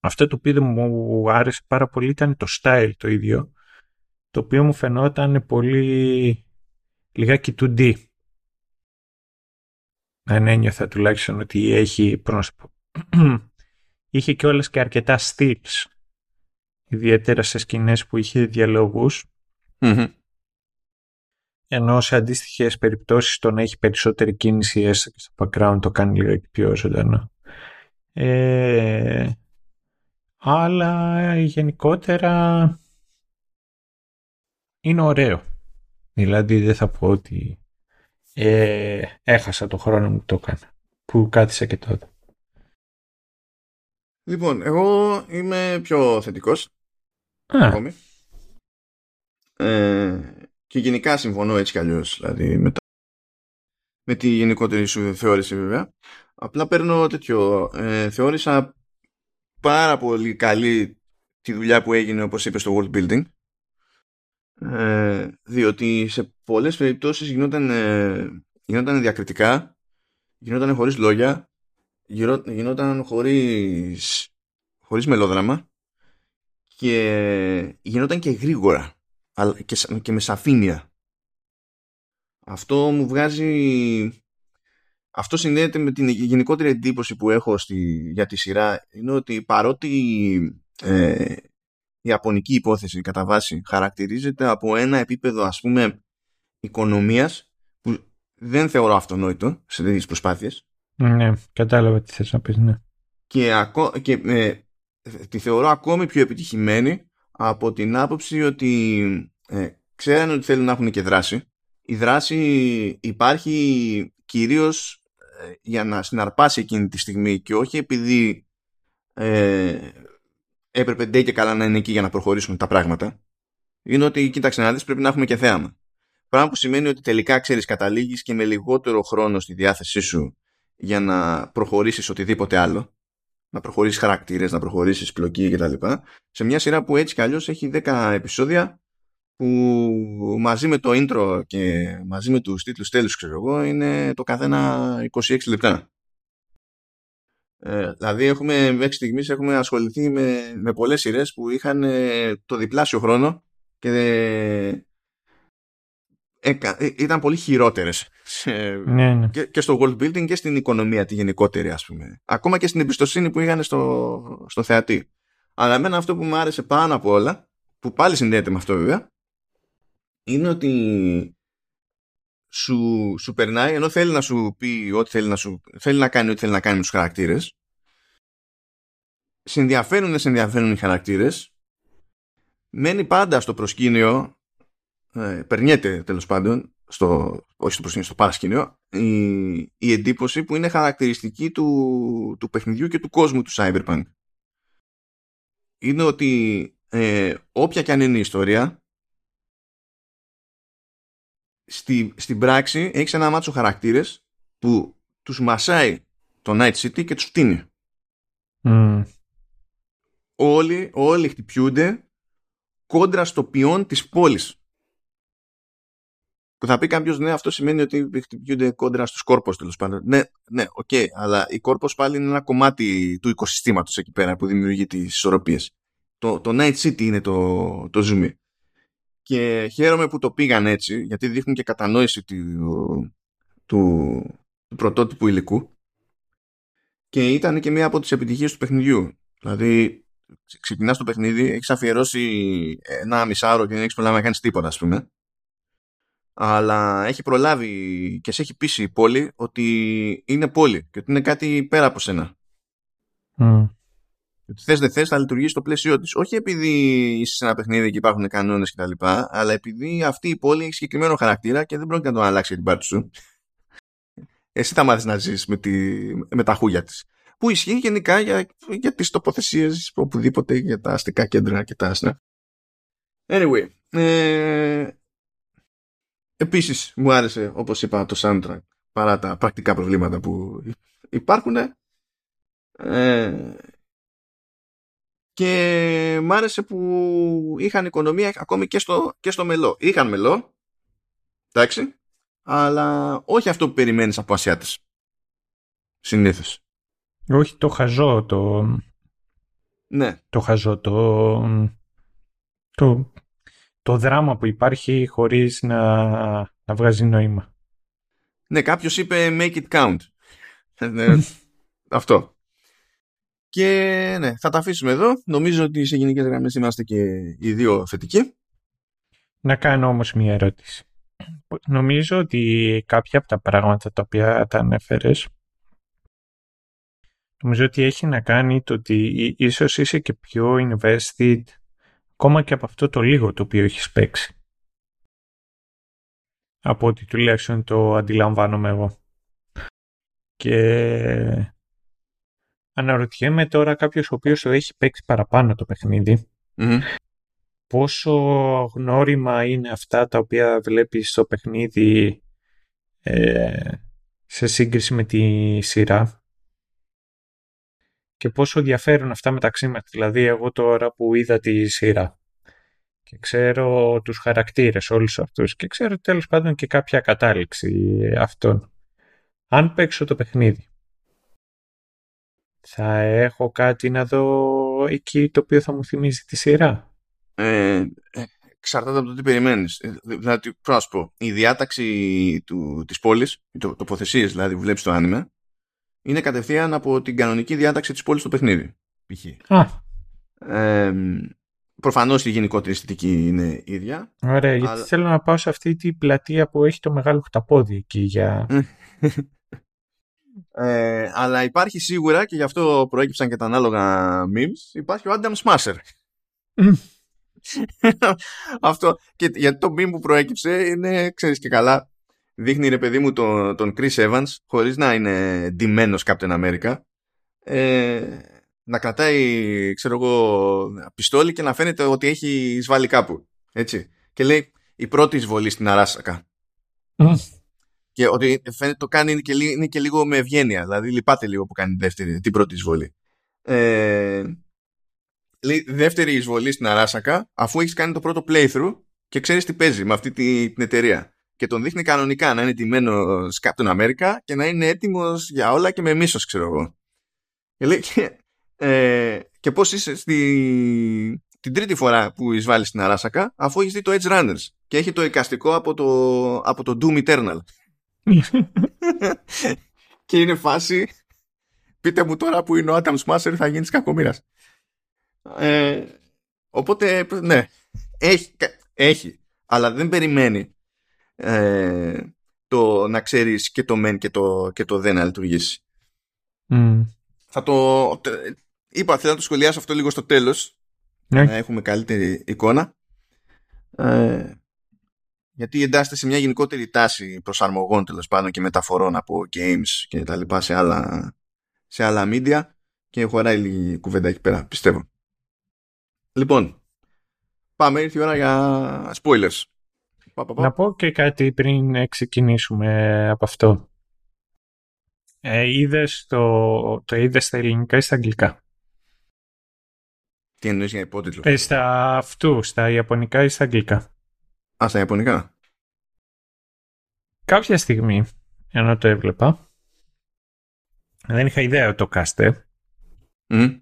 Αυτό το οποίο μου άρεσε πάρα πολύ ήταν το style το ίδιο, το οποίο μου φαινόταν πολύ λιγάκι 2D. Αν ένιωθα τουλάχιστον ότι έχει πρόσωπο. είχε και όλες και αρκετά styles. Ιδιαίτερα σε σκηνές που είχε διαλογους ενώ σε αντίστοιχες περιπτώσεις το να έχει περισσότερη κίνηση έστω και στο background το κάνει λίγο πιο ζωντανό. Ε, αλλά γενικότερα είναι ωραίο. Δηλαδή δεν θα πω ότι ε, έχασα το χρόνο μου που το έκανα. Που κάθισα και τότε. Λοιπόν, εγώ είμαι πιο θετικός. Α. Ε, και γενικά συμφωνώ έτσι κι αλλιώς δηλαδή, με, με τη γενικότερη σου θεώρηση βέβαια. Απλά παίρνω τέτοιο. Ε, θεώρησα πάρα πολύ καλή τη δουλειά που έγινε όπως είπες στο world building ε, διότι σε πολλές περιπτώσεις γινόταν, ε, γινόταν διακριτικά γινόταν χωρίς λόγια γινόταν χωρίς, χωρίς μελόδραμα και γινόταν και γρήγορα και, και με σαφήνεια. Αυτό μου βγάζει... Αυτό συνδέεται με την γενικότερη εντύπωση που έχω στη, για τη σειρά είναι ότι παρότι ε, η ιαπωνική υπόθεση κατά βάση χαρακτηρίζεται από ένα επίπεδο ας πούμε οικονομίας που δεν θεωρώ αυτονόητο σε τέτοιες προσπάθειες. Ναι, κατάλαβα τι θες να πεις, ναι. Και, ακό, και ε, τη θεωρώ ακόμη πιο επιτυχημένη από την άποψη ότι ε, ξέρανε ότι θέλουν να έχουν και δράση. Η δράση υπάρχει κυρίως ε, για να συναρπάσει εκείνη τη στιγμή και όχι επειδή ε, έπρεπε ντε και καλά να είναι εκεί για να προχωρήσουν τα πράγματα. Είναι ότι, κοίταξε να δεις, πρέπει να έχουμε και θέαμα. Πράγμα που σημαίνει ότι τελικά ξέρεις καταλήγεις και με λιγότερο χρόνο στη διάθεσή σου για να προχωρήσεις οτιδήποτε άλλο να προχωρήσεις χαρακτήρες, να προχωρήσεις πλοκή κτλ. Σε μια σειρά που έτσι κι αλλιώς έχει 10 επεισόδια που μαζί με το intro και μαζί με τους τίτλους τέλους ξέρω εγώ είναι το καθένα 26 λεπτά. Ε, δηλαδή έχουμε, μέχρι στιγμής έχουμε ασχοληθεί με, με πολλές σειρές που είχαν ε, το διπλάσιο χρόνο και ε, ήταν πολύ χειρότερες ναι, ναι. Και, και, στο world building και στην οικονομία τη γενικότερη ας πούμε. Ακόμα και στην εμπιστοσύνη που είχαν στο, στο θεατή. Αλλά εμένα αυτό που μου άρεσε πάνω από όλα, που πάλι συνδέεται με αυτό βέβαια, είναι ότι σου, σου περνάει ενώ θέλει να σου πει ό,τι θέλει να σου θέλει να κάνει ό,τι θέλει να κάνει με τους χαρακτήρες συνδιαφέρουν σε ενδιαφέρουν οι χαρακτήρες μένει πάντα στο προσκήνιο ε, περνιέται τέλος πάντων στο, όχι στο προσκήνιο, στο παρασκήνιο η, η εντύπωση που είναι χαρακτηριστική του, του παιχνιδιού και του κόσμου του Cyberpunk είναι ότι ε, όποια και αν είναι η ιστορία στη, στην πράξη έχεις ένα μάτσο χαρακτήρες που τους μασάει το Night City και τους φτύνει. Όλοι, όλοι χτυπιούνται κόντρα στο ποιόν της πόλης. Που θα πει κάποιος, ναι, αυτό σημαίνει ότι χτυπιούνται κόντρα στους corpos τέλος πάντων. Ναι, ναι, OK, okay, αλλά οι corpos πάλι είναι ένα κομμάτι του οικοσυστήματος εκεί πέρα που δημιουργεί τις ισορροπίες. Το, το Night City είναι το, το zoom και χαίρομαι που το πήγαν έτσι γιατί δείχνουν και κατανόηση του, του, του πρωτότυπου υλικού και ήταν και μία από τις επιτυχίες του παιχνιδιού δηλαδή ξεκινάς το παιχνίδι έχεις αφιερώσει ένα μισάωρο και δεν έχεις προλάβει να κάνεις τίποτα ας πούμε αλλά έχει προλάβει και σε έχει πείσει η πόλη ότι είναι πόλη και ότι είναι κάτι πέρα από σένα ότι θες δεν θες θα λειτουργήσει στο πλαίσιο της. Όχι επειδή είσαι σε ένα παιχνίδι και υπάρχουν κανόνες κτλ. Αλλά επειδή αυτή η πόλη έχει συγκεκριμένο χαρακτήρα και δεν πρόκειται να τον αλλάξει την πάρτι σου. Εσύ θα μάθεις να ζεις με, τη, με τα χούγια της. Που ισχύει γενικά για, για τις τοποθεσίες οπουδήποτε για τα αστικά κέντρα και τα άσνα. Anyway. Ε, επίσης μου άρεσε όπως είπα το soundtrack παρά τα πρακτικά προβλήματα που υπάρχουν ε, και μ' άρεσε που είχαν οικονομία ακόμη και στο, και στο μελό. Είχαν μελό, εντάξει, αλλά όχι αυτό που περιμένεις από Ασιάτες. Συνήθως. Όχι το χαζό, το... Ναι. Το χαζό, το... Το, το δράμα που υπάρχει χωρίς να, να βγάζει νόημα. Ναι, κάποιος είπε make it count. Ε, αυτό. Και ναι, θα τα αφήσουμε εδώ. Νομίζω ότι σε γενικές γραμμές είμαστε και οι δύο θετικοί. Να κάνω όμως μια ερώτηση. Νομίζω ότι κάποια από τα πράγματα τα οποία τα ανέφερες νομίζω ότι έχει να κάνει το ότι ίσως είσαι και πιο invested ακόμα και από αυτό το λίγο το οποίο έχεις παίξει. Από ότι τουλάχιστον το αντιλαμβάνομαι εγώ. Και Αναρωτιέμαι τώρα κάποιος ο οποίος το έχει παίξει παραπάνω το παιχνιδι πόσο γνώριμα είναι αυτά τα οποία βλέπεις στο παιχνίδι ε, σε σύγκριση με τη σειρά; Και πόσο διαφέρουν αυτά μεταξύ μας. Δηλαδή εγώ τώρα που είδα τη σειρά και ξέρω τους χαρακτήρες όλους αυτούς και ξέρω τέλος πάντων και κάποια κατάληξη αυτών. Αν παίξω το παιχνίδι θα έχω κάτι να δω εκεί το οποίο θα μου θυμίζει τη σειρά; Ε, εξαρτάται από το τι περιμένεις. Ε, δηλαδή, να σου πω, η διάταξη του, της πόλης, οι το, τοποθεσίες δηλαδή που βλέπεις το άνιμε, είναι κατευθείαν από την κανονική διάταξη της πόλης στο παιχνίδι. Π.χ. Α. Ε, προφανώς η γενικότερη αισθητική είναι ίδια. Ωραία, γιατί θέλω να πάω σε αυτή την πλατεία που έχει το μεγάλο χταπόδι εκεί για... Ε, αλλά υπάρχει σίγουρα και γι' αυτό προέκυψαν και τα ανάλογα memes υπάρχει ο Adam Smasher αυτό και γιατί το meme που προέκυψε είναι ξέρεις και καλά δείχνει ρε παιδί μου τον, τον Chris Evans χωρίς να είναι ντυμένος Captain America ε, να κρατάει ξέρω εγώ πιστόλι και να φαίνεται ότι έχει εισβάλει κάπου έτσι και λέει η πρώτη εισβολή στην Αράσακα και ότι φαίνεται το κάνει είναι και, είναι και λίγο με ευγένεια. Δηλαδή λυπάται λίγο που κάνει την, δεύτερη, την πρώτη εισβολή. Ε, λέει, δεύτερη εισβολή στην Αράσακα, αφού έχεις κάνει το πρώτο playthrough και ξέρεις τι παίζει με αυτή την, την εταιρεία. Και τον δείχνει κανονικά να είναι τιμένος Captain America και να είναι έτοιμος για όλα και με μίσος, ξέρω εγώ. Και λέει, ε, και πώς είσαι στη, την τρίτη φορά που εισβάλλεις στην Αράσακα αφού έχεις δει το Edge Runners και έχει το εικαστικό από το, από το Doom Eternal. και είναι φάση πείτε μου τώρα που είναι ο Adam Smasher θα γίνεις κακομήρας. Ε, οπότε ναι έχει, έχει αλλά δεν περιμένει ε, το να ξέρεις και το μεν και το, και το δεν να λειτουργήσει. Θα το... Είπα, θέλω να το σχολιάσω αυτό λίγο στο τέλος ναι. να έχουμε καλύτερη εικόνα. Ε, γιατί εντάσσεται σε μια γενικότερη τάση προσαρμογών τέλος πάντων και μεταφορών από games και τα λοιπά σε άλλα, σε άλλα media και χωράει λίγη κουβέντα εκεί πέρα, πιστεύω. Λοιπόν, πάμε, ήρθε η ώρα για spoilers. Να πω και κάτι πριν ξεκινήσουμε από αυτό. Ε, είδες το, το είδες στα ελληνικά ή στα αγγλικά; Τι εννοείς για υπότιτλο; Ε, στα αυτού, στα ιαπωνικά ή στα αγγλικά; Α, στα ιαπωνικά. Κάποια στιγμή, ενώ το έβλεπα, δεν είχα ιδέα ότι το κάστε. Mm.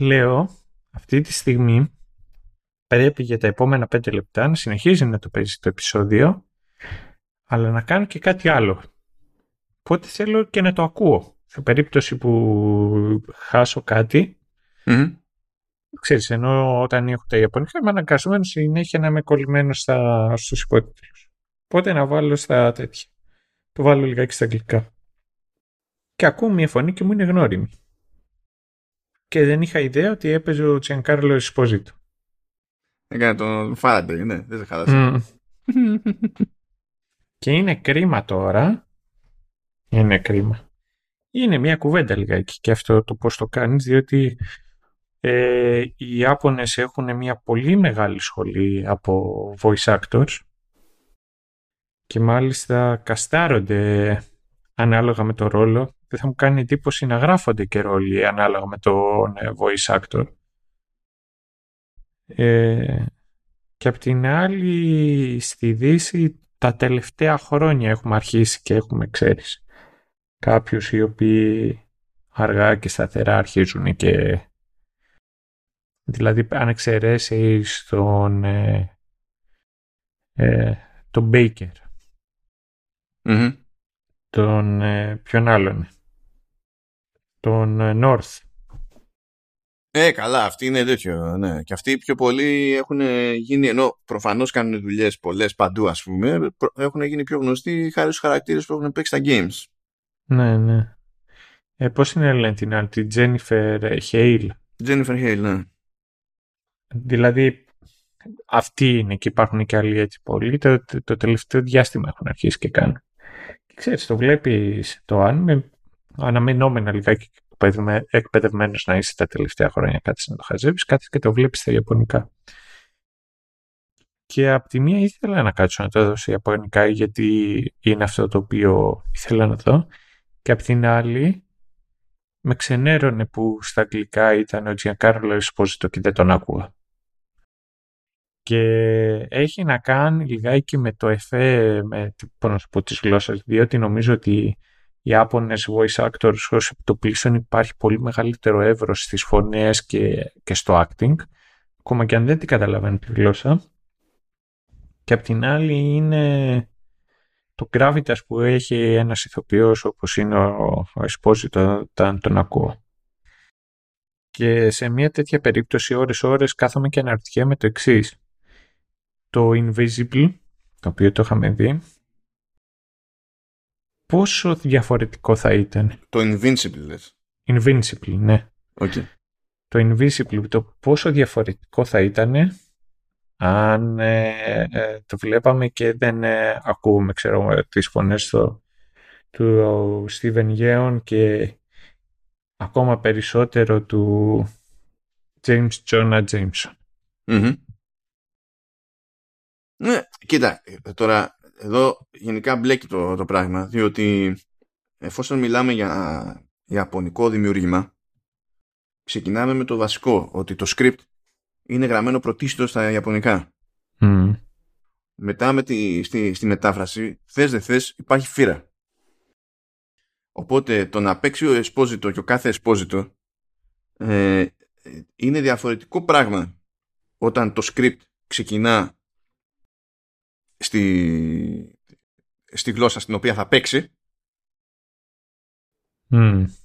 Λέω, αυτή τη στιγμή πρέπει για τα επόμενα πέντε λεπτά να συνεχίζει να το παίζει το επεισόδιο, αλλά να κάνω και κάτι άλλο. Οπότε θέλω και να το ακούω. Σε περίπτωση που χάσω κάτι, mm. ξέρεις, ενώ όταν έχω τα Ιαπωνικά είμαι αναγκασμένος συνέχεια να είμαι κολλημένος στα, στους υπότιτλους. Οπότε να βάλω στα τέτοια. Το βάλω λιγάκι στα αγγλικά. Και ακούω μια φωνή και μου είναι γνώριμη. Και δεν είχα ιδέα ότι έπαιζε ο Τσιανκάρλο Εσπόζητο. Έκανε τον Φάραντε, ναι, δεν σε χάλασε. και είναι κρίμα τώρα. Είναι κρίμα. Είναι μια κουβέντα λιγάκι και αυτό το πώς το κάνεις, διότι ε, οι Ιάπωνες έχουν μια πολύ μεγάλη σχολή από voice actors και μάλιστα καστάρονται ανάλογα με το ρόλο. Δεν θα μου κάνει εντύπωση να γράφονται και ρόλοι ανάλογα με τον ε, voice actor. Ε, και απ' την άλλη στη Δύση τα τελευταία χρόνια έχουμε αρχίσει και έχουμε ξέρεις κάποιους οι οποίοι αργά και σταθερά αρχίζουν και δηλαδή αν εξαιρέσεις τον ε, ε, τον Baker τον ε, ποιον άλλον; Τον ε, North ε, καλά, αυτοί είναι τέτοιο. Ναι. Και αυτοί πιο πολλοί έχουν γίνει, ενώ προφανώς κάνουν δουλειές πολλές παντού, ας πούμε, έχουν γίνει πιο γνωστοί χάρη στου χαρακτήρες που έχουν παίξει στα games. Ναι, ναι. Ε, Πώς είναι λένε την άλλη, τη Jennifer Hale; Jennifer Hale, ναι. Δηλαδή, αυτοί είναι και υπάρχουν και άλλοι έτσι πολλοί. Το, το, τελευταίο διάστημα έχουν αρχίσει και κάνουν. Και ξέρεις, το βλέπεις το άνιμε αναμενόμενα λιγάκι εκπαιδευμένος να είσαι τα τελευταία χρόνια κάτι να το χαζεύεις, κάτι και το βλέπεις στα Ιαπωνικά. Και από τη μία ήθελα να κάτσω να το δω στα Ιαπωνικά γιατί είναι αυτό το οποίο ήθελα να δω. Και από την άλλη με ξενέρωνε που στα αγγλικά ήταν ο Τζιακάρλο Εσπόζητο και δεν τον άκουγα. Και έχει να κάνει λιγάκι με το εφέ, με πώς να πω, τις γλώσσες, διότι νομίζω ότι οι Άπωνες voice actors ως επιτοπλίστων υπάρχει πολύ μεγαλύτερο εύρος στις φωνές και, και στο acting ακόμα και αν δεν την καταλαβαίνει τη γλώσσα και απ' την άλλη είναι το gravitas που έχει ένας ηθοποιός όπως είναι ο, ο όταν τον ακούω. Και σε μια τέτοια περίπτωση ώρες-ώρες κάθομαι και αναρωτιέμαι το εξής. Το Invisible, το οποίο το είχαμε δει, πόσο διαφορετικό θα ήταν. Το Invincible λες. Invincible, ναι. Okay. Το Invincible, το πόσο διαφορετικό θα ήταν αν ε, ε, το βλέπαμε και δεν ε, ακούμε, ξέρω, τις φωνές του, του Steven Yeun και ακόμα περισσότερο του James Jonah Jameson. Mm-hmm. Ναι, κοίτα, τώρα εδώ γενικά μπλέκει το, το πράγμα, διότι εφόσον μιλάμε για ιαπωνικό δημιούργημα, ξεκινάμε με το βασικό, ότι το script είναι γραμμένο πρωτίστως στα ιαπωνικά. Μετά με τη, στη, στη μετάφραση, θες δεν θες, υπάρχει φύρα. Οπότε το να παίξει ο εσπόζητο και ο κάθε εσπόζητο ε, είναι διαφορετικό πράγμα όταν το script ξεκινά στη, στη γλώσσα στην οποία θα παίξει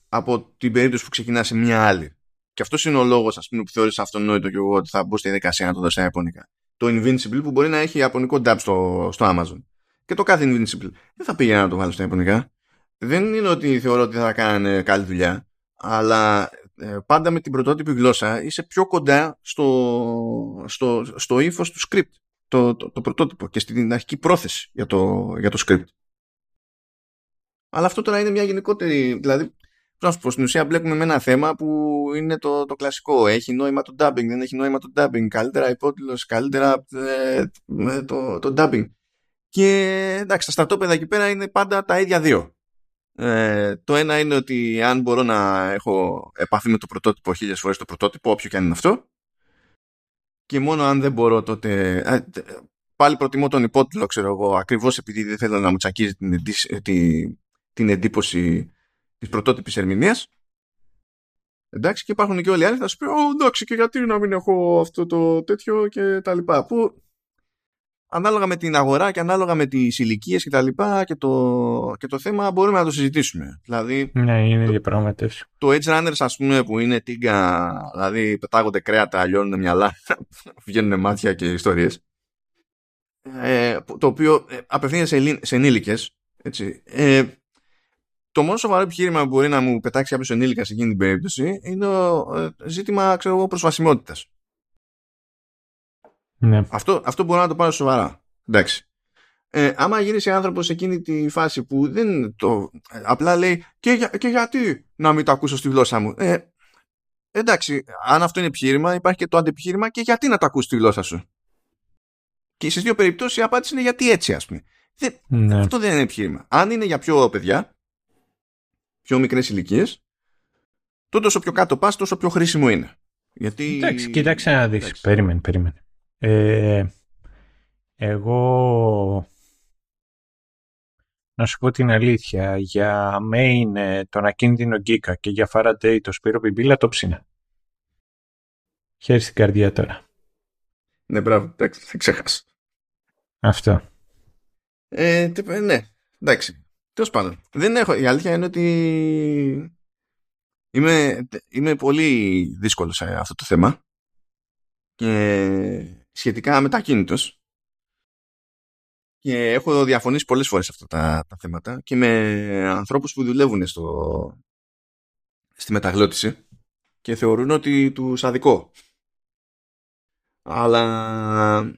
από την περίπτωση που ξεκινά σε μια άλλη. Και αυτός είναι ο λόγος, ας πούμε, που θεώρησα αυτονόητο και εγώ ότι θα μπω στη δικασία να το δώσω στα Ιαπωνικά. Το Invincible που μπορεί να έχει Ιαπωνικό dub στο, στο Amazon. Και το κάθε Invincible. Δεν θα πήγαινα να το βάλω στα Ιαπωνικά. Δεν είναι ότι θεωρώ ότι θα κάνανε καλή δουλειά, αλλά ε, πάντα με την πρωτότυπη γλώσσα είσαι πιο κοντά στο, στο, στο ύφος του script. Το, το, το, πρωτότυπο και στην αρχική πρόθεση για το, για το script. Αλλά αυτό τώρα είναι μια γενικότερη. Δηλαδή, να σου πω, στην ουσία μπλέκουμε με ένα θέμα που είναι το, το κλασικό. Έχει νόημα το dubbing, δεν έχει νόημα το dubbing. Καλύτερα υπότιτλος, καλύτερα ε, το, το dubbing. Και εντάξει, τα στρατόπεδα εκεί πέρα είναι πάντα τα ίδια δύο. Ε, το ένα είναι ότι αν μπορώ να έχω επαφή με το πρωτότυπο χίλιες φορές το πρωτότυπο, όποιο και αν είναι αυτό. Και μόνο αν δεν μπορώ τότε... Ε, πάλι προτιμώ τον υπότιτλο, ξέρω εγώ, ακριβώς επειδή δεν θέλω να μου τσακίζει την, την, την εντύπωση της πρωτότυπης ερμηνείας. Εντάξει, και υπάρχουν και όλοι οι άλλοι θα σου πει, Ω, εντάξει, και γιατί να μην έχω αυτό το τέτοιο και τα λοιπά. Που ανάλογα με την αγορά και ανάλογα με τις ηλικίες και τα λοιπά και το, και το θέμα μπορούμε να το συζητήσουμε. Δηλαδή, ναι, είναι το, Το Edge Runners ας πούμε που είναι τίγκα, δηλαδή πετάγονται κρέατα, λιώνουν μυαλά, βγαίνουν μάτια και ιστορίες. Ε, το οποίο ε, απευθύνεται σε, σε ενήλικες, έτσι. Ε, το μόνο σοβαρό επιχείρημα που μπορεί να μου πετάξει κάποιος ενήλικα σε εκείνη την περίπτωση είναι το ε, ζήτημα προσβασιμότητας. Ναι. Αυτό, αυτό μπορώ να το πάρω σοβαρά. Εντάξει. Ε, άμα γίνει άνθρωπος σε εκείνη τη φάση που δεν το. Ε, απλά λέει και, και γιατί να μην το ακούσω στη γλώσσα μου; Ε, εντάξει, αν αυτό είναι επιχείρημα, υπάρχει και το αντεπιχείρημα και γιατί να το ακούσει στη γλώσσα σου; Και στις δύο περιπτώσεις η απάντηση είναι γιατί έτσι, ας πούμε. ναι. Αυτό δεν είναι επιχείρημα. Αν είναι για πιο παιδιά, πιο μικρές ηλικίες, τότε όσο πιο κάτω πας, τόσο πιο χρήσιμο είναι. Γιατί... Εντάξει, κοίταξε να δεις. Περίμενε, περίμενε. Ε, εγώ να σου πω την αλήθεια, για main τον ακίνδυνο Γκίκα και για Faraday το Σπύρο Πιμπίλα το ψήνα. Χέρι στην καρδιά τώρα. Ναι, μπράβο, εντάξει, θα ξεχάσω. Αυτό. Ε, ναι, εντάξει. Τέλος πάντων. Δεν έχω. Η αλήθεια είναι ότι είμαι, είμαι πολύ δύσκολος σε αυτό το θέμα και σχετικά μετακίνητος και έχω διαφωνήσει πολλές φορές αυτά τα, τα θέματα και με ανθρώπους που δουλεύουν στο, στη μεταγλώτηση και θεωρούν ότι τους αδικό. Αλλά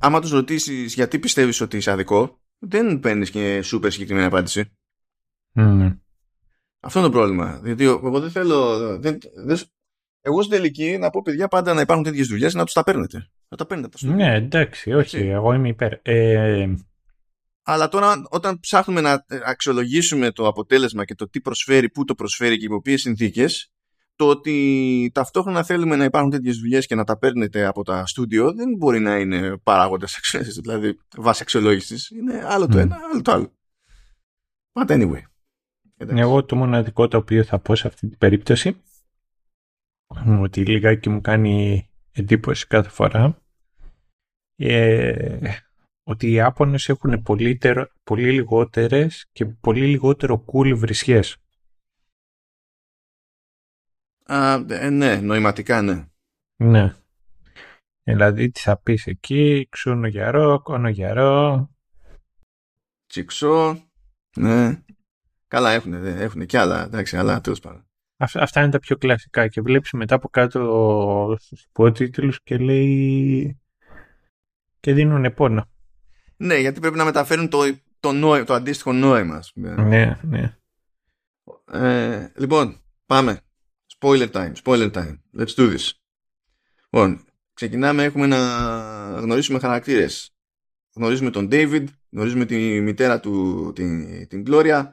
άμα τους ρωτήσεις γιατί πιστεύεις ότι είσαι αδικό δεν παίρνεις και σούπερ συγκεκριμένη απάντηση. Mm. Αυτό είναι το πρόβλημα. Διότι εγώ δεν θέλω. Δεν, δεν, εγώ στην τελική να πω παιδιά πάντα να υπάρχουν τέτοιες δουλειές να τους τα παίρνετε. Να τα παίρνετε τα Ναι, εντάξει, όχι, εγώ είμαι υπέρ. Ε... Αλλά τώρα όταν ψάχνουμε να αξιολογήσουμε το αποτέλεσμα και το τι προσφέρει, πού το προσφέρει και υπό ποιε συνθήκες, το ότι ταυτόχρονα θέλουμε να υπάρχουν τέτοιες δουλειές και να τα παίρνετε από τα στούντιο δεν μπορεί να είναι παράγοντας αξιολόγηση, δηλαδή βάση αξιολόγησης. Είναι άλλο το ένα, άλλο το άλλο. But anyway. Εγώ το μοναδικό το οποίο θα πω σε αυτή την περίπτωση ότι λιγάκι μου κάνει εντύπωση κάθε φορά ε, ότι οι Άπωνες έχουν πολύ, πολύ λιγότερες και πολύ λιγότερο cool βρισιές. Α, ε, ναι, νοηματικά ναι. Ναι. Δηλαδή τι θα πεις εκεί, ξούνο γιαρό, κόνο γιαρό. Τσιξό, ναι. Καλά έχουν, έχουν και άλλα, εντάξει, αλλά τέλος πάντων. Αυτά είναι τα πιο κλασικά και βλέπεις μετά από κάτω στους υπότιτλους και λέει και δίνουν πόνο. Ναι, γιατί πρέπει να μεταφέρουν το, το, νόημα, το αντίστοιχο νόημα. Ναι, ναι. Ε, λοιπόν, πάμε. Spoiler time, spoiler time. Let's do this. Λοιπόν, ξεκινάμε, έχουμε να γνωρίσουμε χαρακτήρες. Γνωρίζουμε τον David, γνωρίζουμε τη μητέρα του, την, την Gloria,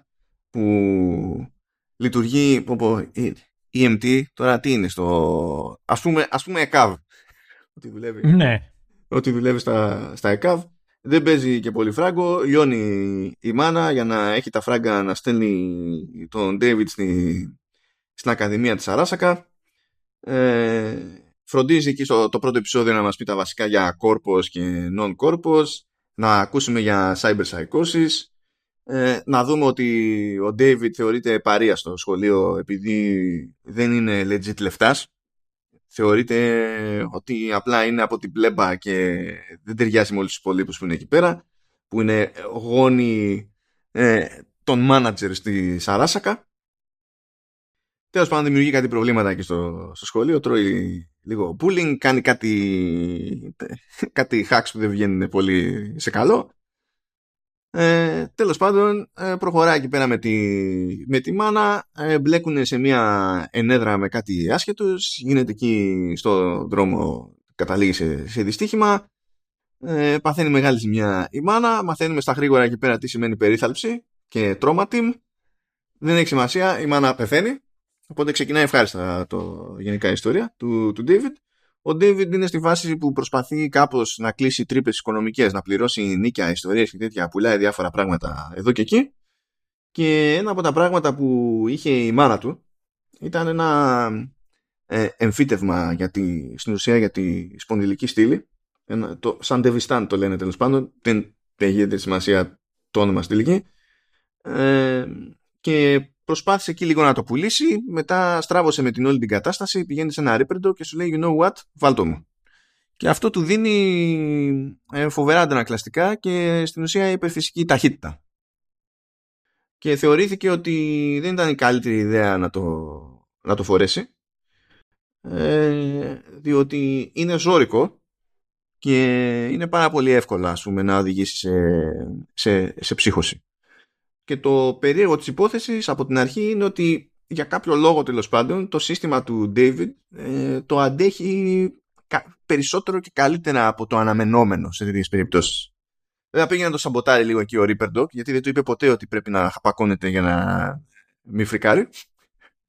που λειτουργεί πω, πω, EMT, τώρα τι είναι στο... Ας πούμε, ας πούμε ECAV. Ότι δουλεύει, ναι. ότι δουλεύει στα, στα ECAV. δεν παίζει και πολύ φράγκο, λιώνει η μάνα για να έχει τα φράγκα να στέλνει τον David στη, στην Ακαδημία της Αράσακα. Ε, φροντίζει εκεί στο το πρώτο επεισόδιο να μας πει τα βασικά για κόρπος και non-κόρπος, να ακούσουμε για cyber psychosis, ε, να δούμε ότι ο David θεωρείται παρία στο σχολείο επειδή δεν είναι legit λεφτάς. Θεωρείται ότι απλά είναι από την πλέμπα και δεν ταιριάζει με όλους τους υπολείπους που είναι εκεί πέρα, που είναι γόνοι ε, των manager στη Σαράσακα. Τέλος πάντων, δημιουργεί κάτι προβλήματα εκεί στο, στο σχολείο. Τρώει λίγο bullying, κάνει κάτι, κάτι hacks που δεν βγαίνουν πολύ σε καλό. Ε, τέλος πάντων ε, προχωράει εκεί πέρα με τη, με τη μάνα ε, μπλέκουν σε μια ενέδρα με κάτι άσχετος γίνεται εκεί στο δρόμο καταλήγει σε, σε δυστύχημα. Ε, παθαίνει μεγάλη ζημιά η μάνα μαθαίνουμε στα γρήγορα εκεί πέρα τι σημαίνει περίθαλψη και τρόμα δεν έχει σημασία η μάνα πεθαίνει οπότε ξεκινάει ευχάριστα το γενικά ιστορία του, του David ο David είναι στη φάση που προσπαθεί κάπως να κλείσει τρύπες οικονομικές, να πληρώσει νίκια, ιστορίες και τέτοια, πουλάει διάφορα πράγματα εδώ και εκεί. Και ένα από τα πράγματα που είχε η μάνα του ήταν ένα ε, εμφύτευμα για τη, στην ουσία για τη σπονδυλική στήλη. Ένα, το, σαν Devistan το λένε τέλος πάντων. Δεν έχει σημασία το όνομα στήλικη. Ε, και προσπάθησε εκεί λίγο να το πουλήσει, μετά στράβωσε με την όλη την κατάσταση, πηγαίνει σε ένα ρίπερντο και σου λέει you know what, βάλτο μου. Και αυτό του δίνει ε, φοβερά αντανακλαστικά και στην ουσία υπερφυσική ταχύτητα. Και θεωρήθηκε ότι δεν ήταν η καλύτερη ιδέα να το, να το φορέσει, ε, διότι είναι ζώρικο και είναι πάρα πολύ εύκολο ας πούμε, να οδηγήσει σε, σε, σε ψύχωση. Και το περίεργο της υπόθεσης από την αρχή είναι ότι για κάποιο λόγο τέλος πάντων το σύστημα του David ε, το αντέχει περισσότερο και καλύτερα από το αναμενόμενο σε τέτοιες περιπτώσεις. Δεν πήγε να το σαμποτάρει λίγο εκεί ο Dog γιατί δεν του είπε ποτέ ότι πρέπει να χαπακώνεται για να μην φρικάρει.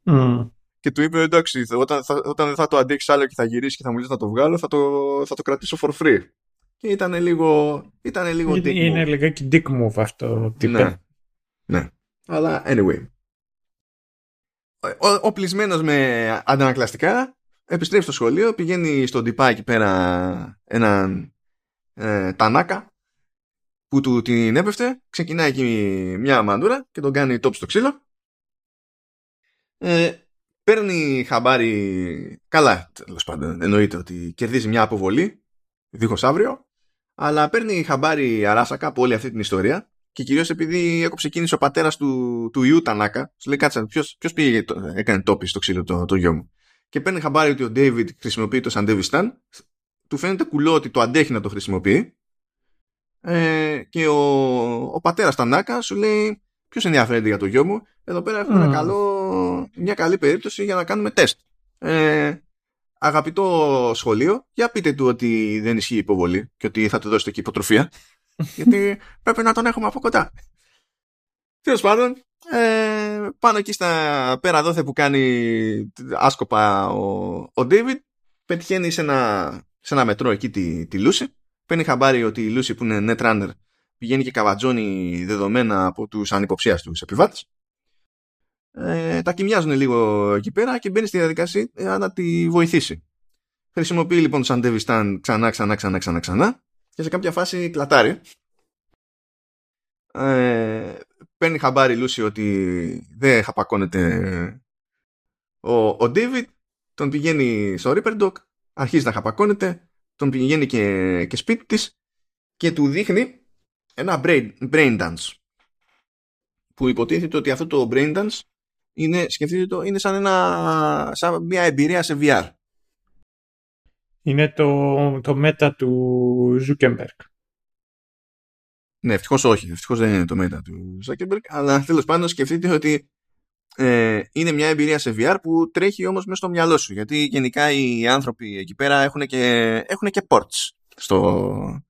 Mm. Και του είπε εντάξει, όταν, θα, όταν θα το αντέξεις άλλο και θα γυρίσεις και θα μου λες να το βγάλω, θα το, θα το κρατήσω for free. Και ήταν λίγο. Ήταν λίγο είναι, είναι λιγάκι dick move αυτό. Ναι. Ναι. Αλλά anyway. Ο, ο με αντανακλαστικά επιστρέφει στο σχολείο, πηγαίνει στον τυπά εκεί πέρα έναν ε, τανάκα που του την έπεφτε, ξεκινάει εκεί μια μαντούρα και τον κάνει τόπι στο ξύλο. Ε, παίρνει χαμπάρι, καλά τέλος πάντων, εννοείται ότι κερδίζει μια αποβολή, δίχως αύριο, αλλά παίρνει χαμπάρι αράσακα από όλη αυτή την ιστορία και κυρίως επειδή έκοψε κίνηση ο πατέρας του, του ιού Τανάκα, σου λέει κάτσε, ποιος πήγε, έκανε τόπι στο ξύλο το, το γιο μου. Και παίρνει χαμπάρι ότι ο Ντέιβιντ χρησιμοποιεί το Σαντέβισταν, του φαίνεται κουλό ότι το αντέχει να το χρησιμοποιεί. Ε, και ο, ο πατέρας Τανάκα σου λέει: Ποιος ενδιαφέρεται για το γιο μου, εδώ πέρα έχουμε ένα καλό, μια καλή περίπτωση για να κάνουμε τεστ. Ε, αγαπητό σχολείο, για πείτε του ότι δεν ισχύει υποβολή και ότι θα του δώσετε και υποτροφία γιατί πρέπει να τον έχουμε από κοντά. Τέλος πάντων, ε, πάνω εκεί στα πέρα δόθε που κάνει άσκοπα ο, ο David, πετυχαίνει σε ένα, σε ένα μετρό εκεί τη, τη Λούση. Παίρνει χαμπάρι ότι η Λούση που είναι netrunner πηγαίνει και καβατζώνει δεδομένα από τους ανυποψίαστου επιβάτες. Ε, τα κοιμιάζουν λίγο εκεί πέρα και μπαίνει στη διαδικασία να τη βοηθήσει. Χρησιμοποιεί λοιπόν σαν Devi ξανά, ξανά, ξανά, ξανά, ξανά και σε κάποια φάση κλατάρει. Ε, παίρνει χαμπάρι Λούση ότι δεν χαπακώνεται ο, ο David, τον πηγαίνει στο Ripper αρχίζει να χαπακώνεται, τον πηγαίνει και, και σπίτι της και του δείχνει ένα brain, brain dance που υποτίθεται ότι αυτό το brain dance είναι, σκεφτείτε το, είναι σαν, ένα, σαν μια εμπειρία σε VR. Είναι το, το μέτα του Zuckerberg. Ναι, ευτυχώς όχι. Ευτυχώς δεν είναι το μέτα του Zuckerberg. Αλλά τέλος πάντων σκεφτείτε ότι ε, είναι μια εμπειρία σε VR που τρέχει όμως μέσα στο μυαλό σου. Γιατί γενικά οι άνθρωποι εκεί πέρα έχουν και, έχουν και ports. Στο...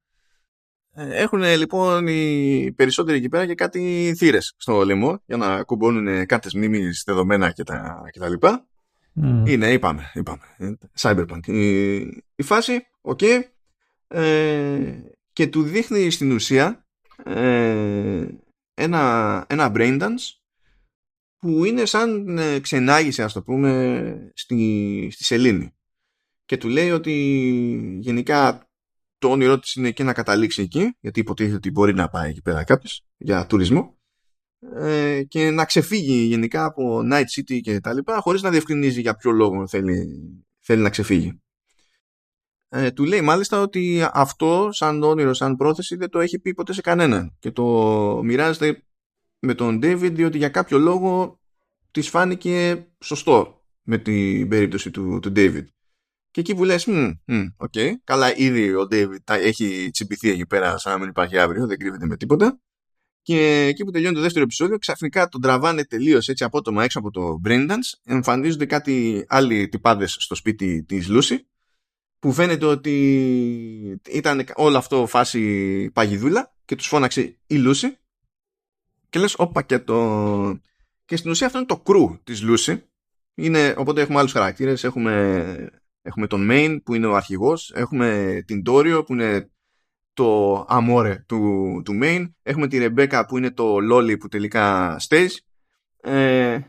Ε, έχουν λοιπόν οι περισσότεροι εκεί πέρα και κάτι θύρες στο λαιμό για να κουμπώνουν κάρτες μνήμης, δεδομένα κτλ. Mm. Είναι, είπαμε, είπαμε. Cyberpunk. Η, η φάση, OK. Okay. Ε, και του δείχνει στην ουσία ε, ένα, ένα brain dance που είναι σαν ε, ξενάγηση ας το πούμε στη, στη σελήνη και του λέει ότι γενικά το όνειρό της είναι και να καταλήξει εκεί γιατί υποτίθεται ότι μπορεί να πάει εκεί πέρα κάποιος για τουρισμό ε, και να ξεφύγει γενικά από Night City και τα λοιπά χωρίς να διευκρινίζει για ποιο λόγο θέλει, θέλει να ξεφύγει. Ε, του λέει μάλιστα ότι αυτό σαν όνειρο, σαν πρόθεση δεν το έχει πει ποτέ σε κανέναν και το μοιράζεται με τον David διότι για κάποιο λόγο της φάνηκε σωστό με την περίπτωση του, του David. Και εκεί που λες, OK, okay, καλά ήδη ο David έχει τσιμπηθεί εκεί πέρα σαν να μην υπάρχει αύριο, δεν κρύβεται με τίποτα. Και εκεί που τελειώνει το δεύτερο επεισόδιο, ξαφνικά τον τραβάνε τελείως έτσι απότομα έξω από το Braindance. Εμφανίζονται κάτι άλλοι τυπάδες στο σπίτι της Lucy, που φαίνεται ότι ήταν όλο αυτό φάση παγιδούλα και τους φώναξε η Λούση. Και λες, όπα και το. Και στην ουσία αυτό είναι το κρού της Λούση. Είναι, οπότε έχουμε άλλους χαρακτήρες. Έχουμε, έχουμε τον Main που είναι ο αρχηγός. Έχουμε την Τόριο που είναι το αμόρε του, του main. Έχουμε τη Ρεμπέκα που είναι το λόλι που τελικά stage. Ε,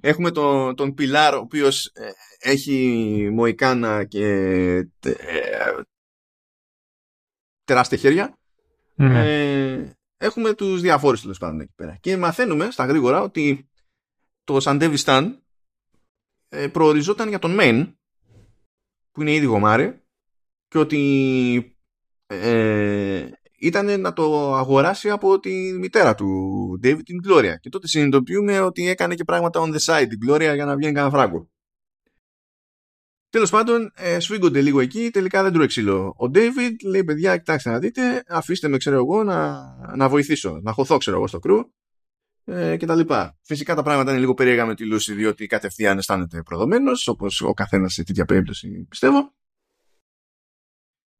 έχουμε τον, τον Πιλάρ ο οποίος ε, έχει μοϊκάνα και ε, τεράστια χέρια. Ε, έχουμε τους διαφόρους τέλος πάντων εκεί πέρα. Και μαθαίνουμε στα γρήγορα ότι το Σαντεβιστάν ε, προοριζόταν για τον main που είναι ήδη γομάρι και ότι ε, ήταν να το αγοράσει από τη μητέρα του David την Gloria και τότε συνειδητοποιούμε ότι έκανε και πράγματα on the side την Gloria για να βγαίνει κανένα φράγκο Τέλος πάντων, ε, σφίγγονται λίγο εκεί, τελικά δεν τρώει ξύλο. Ο David λέει: Παιδιά, κοιτάξτε να δείτε, αφήστε με, ξέρω εγώ, να, να βοηθήσω, να χωθώ, ξέρω εγώ, στο κρού ε, και τα λοιπά. Φυσικά τα πράγματα είναι λίγο περίεργα με τη Λούση, διότι κατευθείαν αισθάνεται προδομένος, όπως ο καθένας σε τέτοια περίπτωση πιστεύω.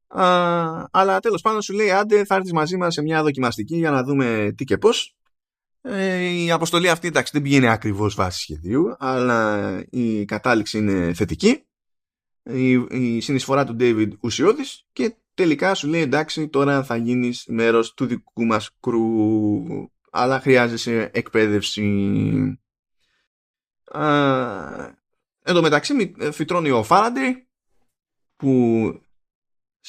Α, αλλά τέλος πάντων σου λέει άντε θα έρθεις μαζί μας σε μια δοκιμαστική για να δούμε τι και πώς. Ε, η αποστολή αυτή εντάξει δεν πηγαίνει ακριβώς βάση σχεδίου αλλά η κατάληξη είναι θετική. Η, η συνεισφορά του David ουσιώδης και τελικά σου λέει εντάξει τώρα θα γίνεις μέρος του δικού μας κρου αλλά χρειάζεσαι εκπαίδευση. Α, εδώ μεταξύ φυτρώνει ο Φάραντι που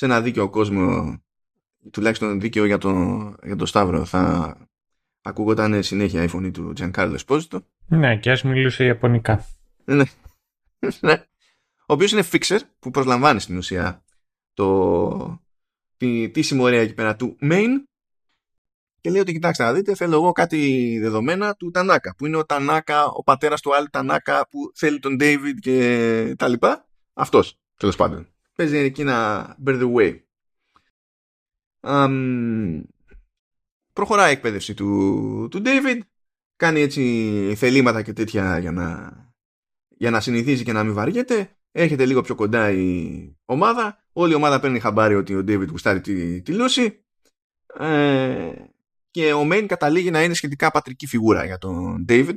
σε ένα δίκαιο κόσμο τουλάχιστον δίκαιο για τον, για το Σταύρο θα ακούγονταν συνέχεια η φωνή του Τζανκάρλο Εσπόζητο. Ναι, και ας μιλούσε Ιαπωνικά. Ναι. ναι. Ο οποίος είναι fixer που προσλαμβάνει στην ουσία το, τη, τη συμμορία εκεί πέρα του main και λέει ότι κοιτάξτε να δείτε θέλω εγώ κάτι δεδομένα του Τανάκα που είναι ο Τανάκα, ο πατέρας του άλλου Τανάκα που θέλει τον David και τα λοιπά. Αυτός τέλος πάντων παίζει εκεί ένα bear the way. Um, προχωράει η εκπαίδευση του, του David. Κάνει έτσι θελήματα και τέτοια για να, για να συνηθίζει και να μην βαριέται. Έρχεται λίγο πιο κοντά η ομάδα. Όλη η ομάδα παίρνει χαμπάρι ότι ο David γουστάρει τη, τη Λούση ε, και ο Main καταλήγει να είναι σχετικά πατρική φιγούρα για τον David.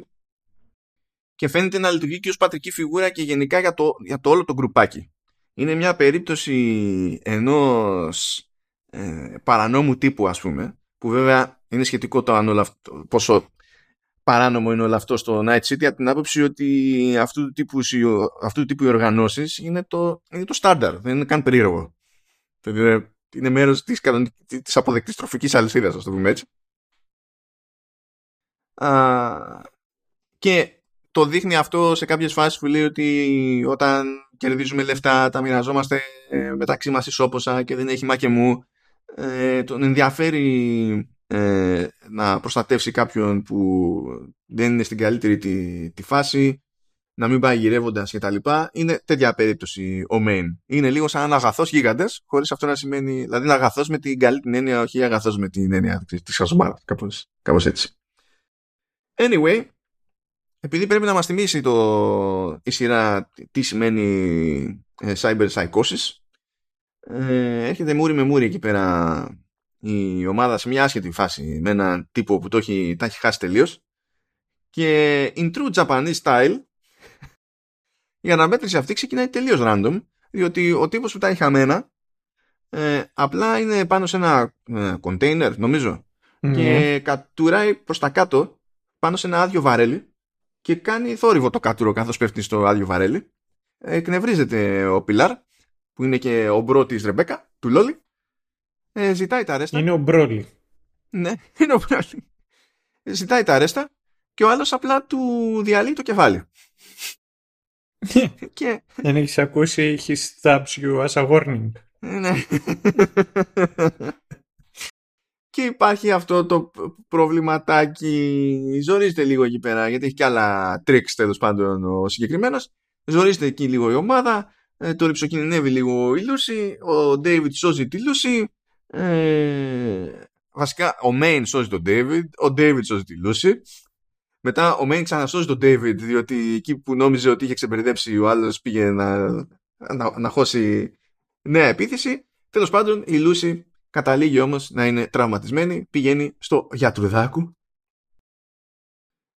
Και φαίνεται να λειτουργεί και ως πατρική φιγούρα και γενικά για το, για το όλο το γκρουπάκι είναι μια περίπτωση ενός ε, παρανόμου τύπου ας πούμε που βέβαια είναι σχετικό το αν όλο αυτό, πόσο παράνομο είναι όλο αυτό στο Night City από την άποψη ότι αυτού του τύπου, αυτού του τύπου οι οργανώσεις είναι το, είναι το στάνταρ, δεν είναι καν περίεργο. Δηλαδή είναι μέρος της, της αποδεκτής τροφικής αλυσίδας, ας το πούμε έτσι. Α, και το δείχνει αυτό σε κάποιες φάσεις που λέει ότι όταν κερδίζουμε λεφτά, τα μοιραζόμαστε ε, μεταξύ μας ισόποσα και δεν έχει μα και μου. Ε, τον ενδιαφέρει ε, να προστατεύσει κάποιον που δεν είναι στην καλύτερη τη, τη φάση, να μην πάει γυρεύοντας και τα λοιπά. Είναι τέτοια περίπτωση ο main. Είναι λίγο σαν ένα αγαθός γίγαντες, χωρίς αυτό να σημαίνει. Δηλαδή, είναι αγαθός με την καλή την έννοια, όχι αγαθός με την έννοια της χασμάρα. Κάπως έτσι. Anyway, επειδή πρέπει να μας θυμίσει το, η σειρά τι σημαίνει ε, cyber psychosis ε, έρχεται μούρι με μούρι εκεί πέρα η ομάδα σε μια άσχετη φάση με έναν τύπο που το έχει, τα έχει χάσει τελείως. και in true Japanese style η αναμέτρηση αυτή ξεκινάει τελείως random διότι ο τύπος που τα έχει χαμένα ε, απλά είναι πάνω σε ένα κοντέινερ νομίζω και κατουράει προς τα κάτω πάνω σε ένα άδειο βαρέλι και κάνει θόρυβο το κάτουρο καθώς πέφτει στο άδειο βαρέλι εκνευρίζεται ο Πιλάρ που είναι και ο bro της Ρεμπέκα του loli. Ε, ζητάει τα ρέστα. Είναι ο Broly. Ναι είναι ο Broly. Ζητάει τα ρέστα και ο άλλος απλά του διαλύει το κεφάλι. Και... Δεν έχεις ακούσει he stabs you as a warning. Ναι. και υπάρχει αυτό το προβληματάκι. Ζορίζεται λίγο εκεί πέρα γιατί έχει και άλλα tricks τέλος πάντων ο συγκεκριμένος. Ζορίζεται εκεί λίγο η ομάδα. Ε, το ριψοκινδυνεύει λίγο η Lucy. Ο David σώζει τη Lucy. Ε, βασικά ο Main σώζει τον David. Ο David σώζει τη Lucy. Μετά ο Μέιν ξανασώζει τον David, διότι εκεί που νόμιζε ότι είχε ξεμπερδέψει ο άλλος πήγε να, να, να χώσει νέα επίθεση. Τέλος πάντων, η Λούση καταλήγει όμως να είναι τραυματισμένη, πηγαίνει στο γιατρουδάκου.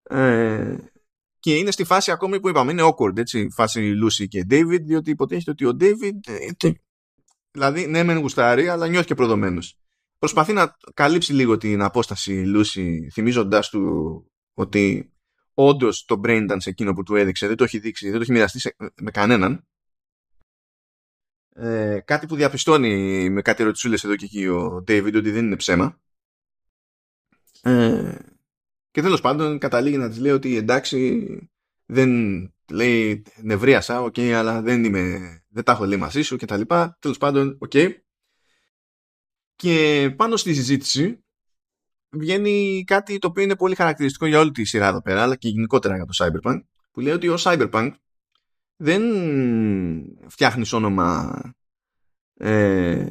Ε, και είναι στη φάση ακόμη που είπαμε, είναι awkward, έτσι, φάση Λούση και David, διότι υποτίθεται ότι ο David, ε, δηλαδή, ναι, μεν γουστάρει, αλλά νιώθει και προδομένος. Προσπαθεί να καλύψει λίγο την απόσταση η Lucy, θυμίζοντάς του ότι όντως το brain dance εκείνο που του έδειξε δεν το έχει δείξει, δεν το έχει μοιραστεί με κανέναν. Ε, κάτι που διαπιστώνει με κάτι ερωτησούλες εδώ και εκεί ο David ότι δεν είναι ψέμα. Ε, και τέλος πάντων καταλήγει να της λέει ότι εντάξει δεν λέει νευρίασα, OK, okay, αλλά δεν, είμαι, δεν τα έχω λέει μαζί σου και τα λοιπά. Τέλος πάντων, OK. Okay. Και πάνω στη συζήτηση βγαίνει κάτι το οποίο είναι πολύ χαρακτηριστικό για όλη τη σειρά εδώ πέρα, αλλά και γενικότερα για το Cyberpunk, που λέει ότι ως cyberpunk δεν φτιάχνεις όνομα ε,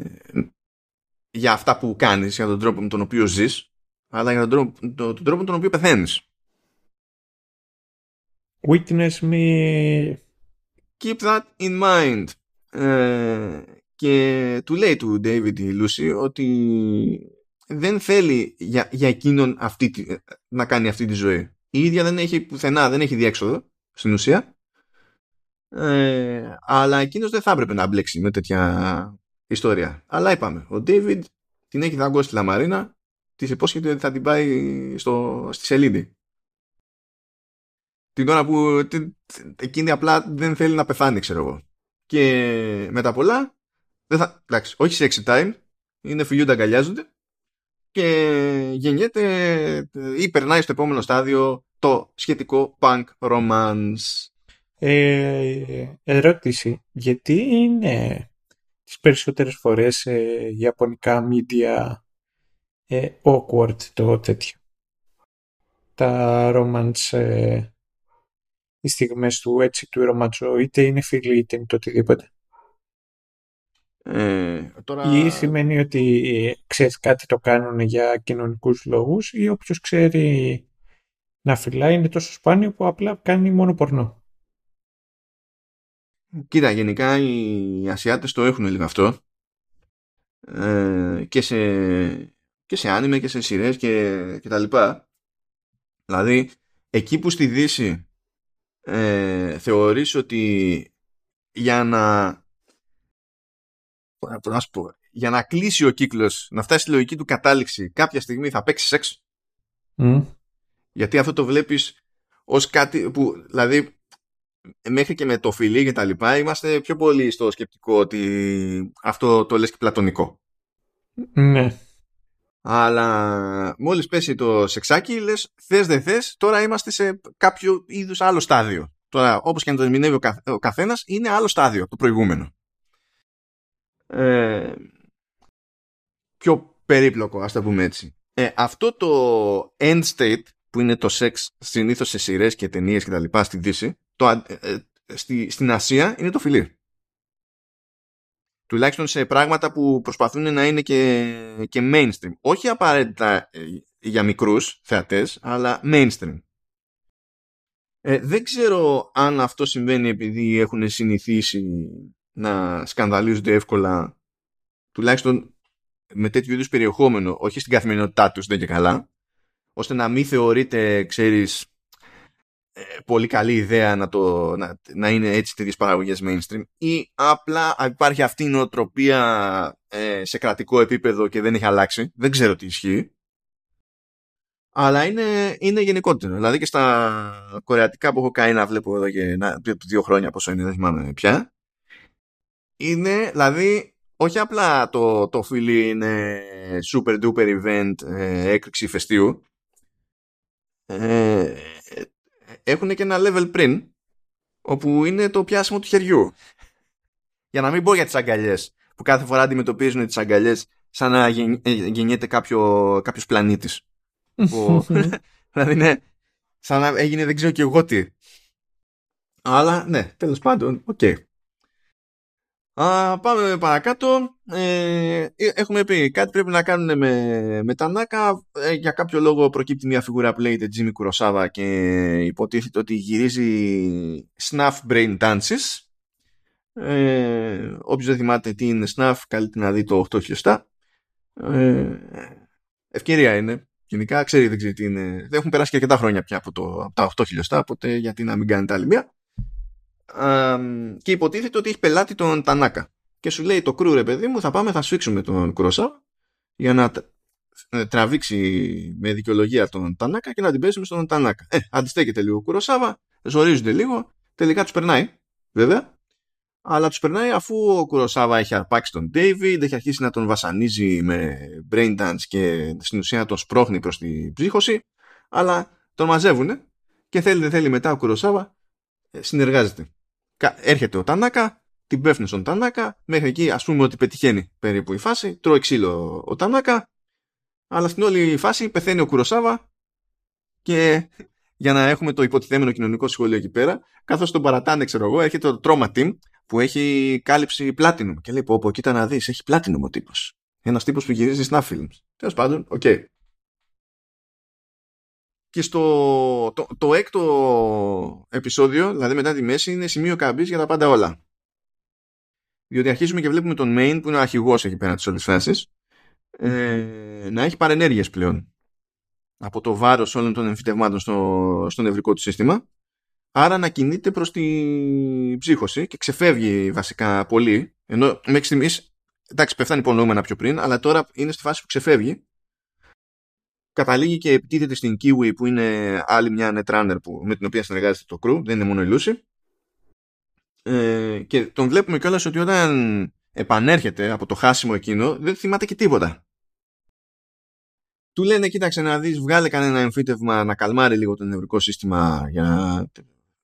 για αυτά που κάνεις, για τον τρόπο με τον οποίο ζεις, αλλά για τον τρόπο, τον, τον τρόπο με τον οποίο πεθαίνεις. Witness me. Keep that in mind. Ε, και του λέει του David η Lucy ότι δεν θέλει για, για εκείνον αυτή, να κάνει αυτή τη ζωή. Η ίδια δεν έχει πουθενά, δεν έχει διέξοδο στην ουσία. Ε, αλλά εκείνος δεν θα έπρεπε να μπλέξει με τέτοια ιστορία. Αλλά είπαμε, ο David την έχει δαγκώσει τη Λαμαρίνα, της υπόσχεται ότι θα την πάει στο, στη σελίδη. Την ώρα που εκείνη απλά δεν θέλει να πεθάνει, ξέρω εγώ. Και με τα πολλά, δεν θα, εντάξει, όχι σε exit time, είναι φιλιούνται αγκαλιάζονται και γεννιέται ή περνάει στο επόμενο στάδιο το σχετικό punk romance. Ε, ερώτηση. Γιατί είναι τις περισσότερες φορές ε, ιαπωνικά media ε, awkward το τέτοιο; Τα romance ε, οι στιγμές του έτσι του ρομαντζό είτε είναι φίλοι είτε είναι το οτιδήποτε. Ε, τώρα... Ή σημαίνει ότι ξέρεις κάτι το κάνουν για κοινωνικούς λόγους ή όποιος ξέρει να φυλάει είναι τόσο σπάνιο που απλά κάνει μόνο πορνό. Κοίτα, γενικά οι Ασιάτες το έχουν λίγο αυτό ε, και σε και σε άνιμε και σε σειρές και, και τα λοιπά. Δηλαδή, εκεί που στη Δύση ε, θεωρείς ότι για να να πω, για να κλείσει ο κύκλος, να φτάσει στη λογική του κατάληξη, κάποια στιγμή θα παίξει σεξ; Γιατί αυτό το βλέπεις ως κάτι που, δηλαδή, μέχρι και με το φιλί και τα λοιπά, είμαστε πιο πολύ στο σκεπτικό ότι αυτό το λες και πλατωνικό. Ναι. Αλλά μόλις πέσει το σεξάκι, λες, θες δεν θες, τώρα είμαστε σε κάποιο είδους άλλο στάδιο. Τώρα, όπως και να το ερμηνεύει ο καθένας, είναι άλλο στάδιο, το προηγούμενο ε, πιο περίπλοκο, ας το πούμε έτσι. Ε, αυτό το end state που είναι το σεξ συνήθως σε σειρές και ταινίες και τα λοιπά στη Δύση, το, ε, ε, στη, στην Ασία είναι το φιλί. Τουλάχιστον σε πράγματα που προσπαθούν να είναι και, και mainstream. Όχι απαραίτητα ε, για μικρούς θεατές, αλλά mainstream. Ε, δεν ξέρω αν αυτό συμβαίνει επειδή έχουν συνηθίσει να σκανδαλίζονται εύκολα τουλάχιστον με τέτοιου είδους περιεχόμενο, όχι στην καθημερινότητά τους, δεν και καλά, ώστε να μην θεωρείται, ξέρεις, ε, πολύ καλή ιδέα να, το, να, να είναι έτσι τέτοιες παραγωγές mainstream ή απλά υπάρχει αυτή η νοοτροπία ε, σε κρατικό επίπεδο και δεν έχει αλλάξει. Δεν ξέρω τι ισχύει. Αλλά είναι, είναι γενικότερο. Δηλαδή και στα κορεατικά που έχω κάνει να βλέπω εδώ και δύο χρόνια πόσο είναι, δεν θυμάμαι πια. Είναι, δηλαδή, όχι απλά το, το φίλι είναι super duper event ε, έκρηξη φεστίου. Ε, έχουν και ένα level πριν όπου είναι το πιάσιμο του χεριού. Για να μην πω για τις αγκαλιές που κάθε φορά αντιμετωπίζουν τις αγκαλιές σαν να ε, γεννιέται κάποιο, κάποιος πλανήτης. που, δηλαδή ναι, σαν να έγινε δεν ξέρω και εγώ τι. Αλλά ναι, τέλος πάντων, OK. Okay. Α, πάμε παρακάτω. Ε, ε, έχουμε πει κάτι πρέπει να κάνουν με, με Τανάκα. Ε, για κάποιο λόγο προκύπτει μια φιγούρα που λέγεται Jimmy Kurosawa και υποτίθεται ότι γυρίζει snuff brain dances. Ε, όποιος δεν θυμάται τι είναι snuff, καλείται να δει το 8 χιλιοστά. Ε, ευκαιρία είναι. Γενικά ξέρει δεν ξέρει τι είναι. Δεν έχουν περάσει και αρκετά χρόνια πια από, το, από τα 8 χιλιοστά, οπότε γιατί να μην κάνετε άλλη μία και υποτίθεται ότι έχει πελάτη τον Τανάκα. Και σου λέει το κρού ρε παιδί μου θα πάμε θα σφίξουμε τον Κρόσα για να ε, τραβήξει με δικαιολογία τον Τανάκα και να την πέσουμε στον Τανάκα. Ε, αντιστέκεται λίγο ο Κουροσάβα, ζορίζονται λίγο, τελικά τους περνάει, βέβαια. Αλλά τους περνάει αφού ο Κουροσάβα έχει αρπάξει τον David, έχει αρχίσει να τον βασανίζει με brain dance και στην ουσία τον σπρώχνει προς την ψύχωση. Αλλά τον μαζεύουν και θέλει δεν θέλει μετά ο Κουροσάβα ε, συνεργάζεται. Έρχεται ο Τανάκα, την πέφτουν στον Τανάκα, μέχρι εκεί ας πούμε ότι πετυχαίνει περίπου η φάση, τρώει ξύλο ο Τανάκα, αλλά στην όλη φάση πεθαίνει ο Κουροσάβα και για να έχουμε το υποτιθέμενο κοινωνικό σχολείο εκεί πέρα, καθώς τον παρατάνε, ξέρω εγώ, έρχεται το Trauma Team που έχει κάλυψη Platinum και λέει πω πω κοίτα να δεις, έχει Platinum ο τύπος. Ένας τύπος που γυρίζει snuff films. Τέλος πάντων, OK. Okay. Και στο το, το έκτο επεισόδιο, δηλαδή μετά τη μέση, είναι σημείο καμπής για τα πάντα όλα. Διότι αρχίζουμε και βλέπουμε τον Main, που είναι ο αρχηγός εκεί πέρα της όλης φάσης, ε, να έχει παρενέργειες πλέον από το βάρος όλων των εμφυτευμάτων στο, στο νευρικό του σύστημα. Άρα να κινείται προς την ψύχωση και ξεφεύγει βασικά πολύ. Ενώ μέχρι στιγμής, εντάξει, πέφτανε υπονοούμενα πιο πριν, αλλά τώρα είναι στη φάση που ξεφεύγει καταλήγει και επιτίθεται στην Kiwi που είναι άλλη μια netrunner που, με την οποία συνεργάζεται το crew, δεν είναι μόνο η Lucy. Ε, και τον βλέπουμε κιόλας ότι όταν επανέρχεται από το χάσιμο εκείνο δεν θυμάται και τίποτα. Του λένε κοίταξε να δεις βγάλε κανένα εμφύτευμα να καλμάρει λίγο το νευρικό σύστημα για...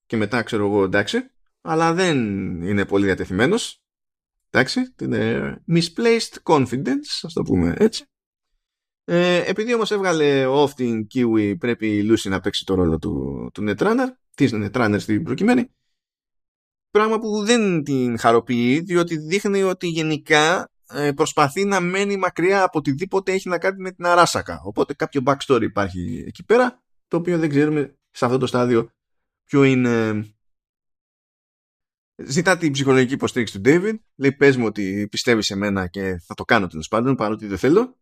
και μετά ξέρω εγώ εντάξει αλλά δεν είναι πολύ διατεθειμένος εντάξει είναι misplaced confidence ας το πούμε έτσι ε, επειδή όμως έβγαλε off την Kiwi πρέπει η Lucy να παίξει το ρόλο του, του Netrunner, της Netrunner στην προκειμένη. Πράγμα που δεν την χαροποιεί διότι δείχνει ότι γενικά ε, προσπαθεί να μένει μακριά από οτιδήποτε έχει να κάνει με την Αράσακα. Οπότε κάποιο backstory υπάρχει εκεί πέρα το οποίο δεν ξέρουμε σε αυτό το στάδιο ποιο είναι... Ζητά την ψυχολογική υποστήριξη του David. Λέει πες μου ότι πιστεύεις σε μένα και θα το κάνω τέλος πάντων παρότι δεν θέλω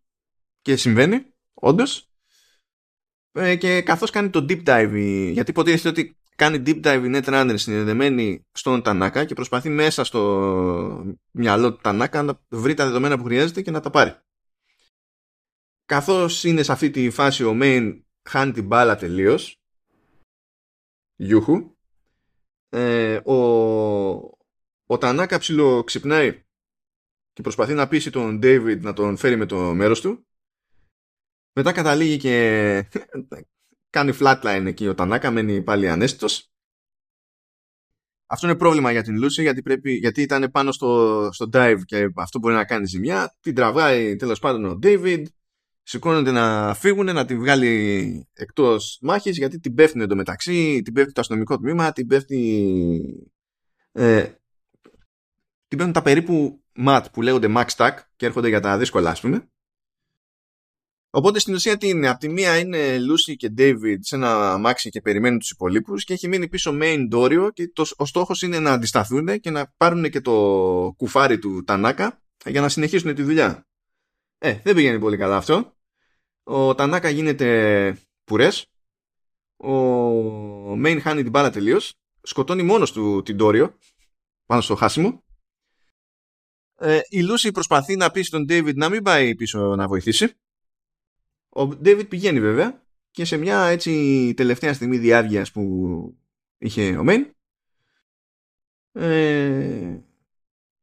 και συμβαίνει, όντως. Ε, και καθώς κάνει το deep dive, γιατί υποτίθεται ότι κάνει deep dive η Netrunner συνδεδεμένη στον Τανάκα και προσπαθεί μέσα στο μυαλό του Τανάκα να βρει τα δεδομένα που χρειάζεται και να τα πάρει. Καθώς είναι σε αυτή τη φάση ο Main χάνει την μπάλα τελείως. Γιούχου. Ε, ο, ο Τανάκα ψηλό ξυπνάει και προσπαθεί να πείσει τον David να τον φέρει με το μέρος του μετά καταλήγει και κάνει flatline εκεί ο Τανάκα, μένει πάλι ανέστητος. Αυτό είναι πρόβλημα για την Lucy γιατί, πρέπει, γιατί ήταν πάνω στο, στο dive και αυτό μπορεί να κάνει ζημιά. Την τραβάει τέλος πάντων ο David, σηκώνονται να φύγουν, να την βγάλει εκτός μάχης γιατί την πέφτει εντωμεταξύ, την πέφτει το αστυνομικό τμήμα, την πέφτει... Ε, την πέφτουν τα περίπου mat που λέγονται max stack και έρχονται για τα δύσκολα ας πούμε Οπότε στην ουσία τι είναι, από τη μία είναι Lucy και David σε ένα αμάξι και περιμένουν τους υπολείπους και έχει μείνει πίσω Main Dorio και το, ο στόχος είναι να αντισταθούν και να πάρουν και το κουφάρι του Τανάκα για να συνεχίσουν τη δουλειά. Ε, δεν πηγαίνει πολύ καλά αυτό. Ο Τανάκα γίνεται πουρές, ο Main χάνει την μπάλα τελείως, σκοτώνει μόνος του την Τόριο πάνω στο χάσιμο. Ε, η Λούση προσπαθεί να πείσει τον David να μην πάει πίσω να βοηθήσει. Ο David πηγαίνει βέβαια και σε μια έτσι τελευταία στιγμή διάβγειας που είχε ο Main ε,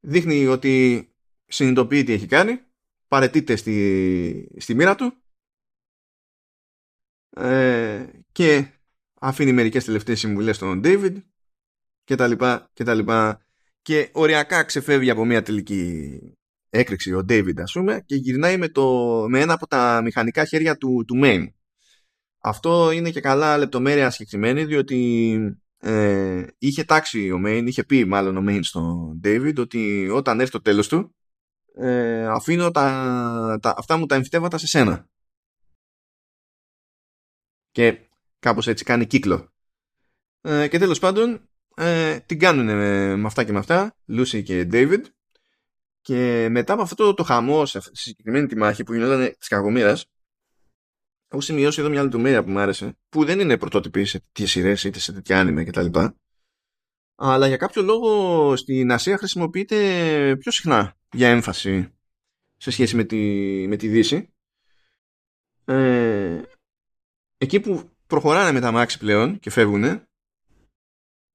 δείχνει ότι συνειδητοποιεί τι έχει κάνει παρετείται στη, στη μοίρα του ε, και αφήνει μερικές τελευταίες συμβουλές στον David και τα λοιπά και τα λοιπά. Και οριακά ξεφεύγει από μια τελική έκρηξη ο David ας πούμε και γυρνάει με, το, με ένα από τα μηχανικά χέρια του, του Main αυτό είναι και καλά λεπτομέρεια συγκεκριμένη διότι ε, είχε τάξει ο Main, είχε πει μάλλον ο Main στον David ότι όταν έρθει το τέλος του ε, αφήνω τα, τα, αυτά μου τα εμφυτεύματα σε σένα. Και κάπως έτσι κάνει κύκλο. Ε, και τέλος πάντων ε, την κάνουν με, με, αυτά και με αυτά Lucy και David και μετά από αυτό το, το χαμό σε συγκεκριμένη τη μάχη που γινόταν της κακομήρας έχω σημειώσει εδώ μια λεπτομέρεια που μου άρεσε που δεν είναι πρωτότυπη σε τέτοιες σειρές είτε σε τέτοια άνιμε κτλ. Αλλά για κάποιο λόγο στην Ασία χρησιμοποιείται πιο συχνά για έμφαση σε σχέση με τη, με τη Δύση. Ε, εκεί που προχωράνε με τα μάξι πλέον και φεύγουν,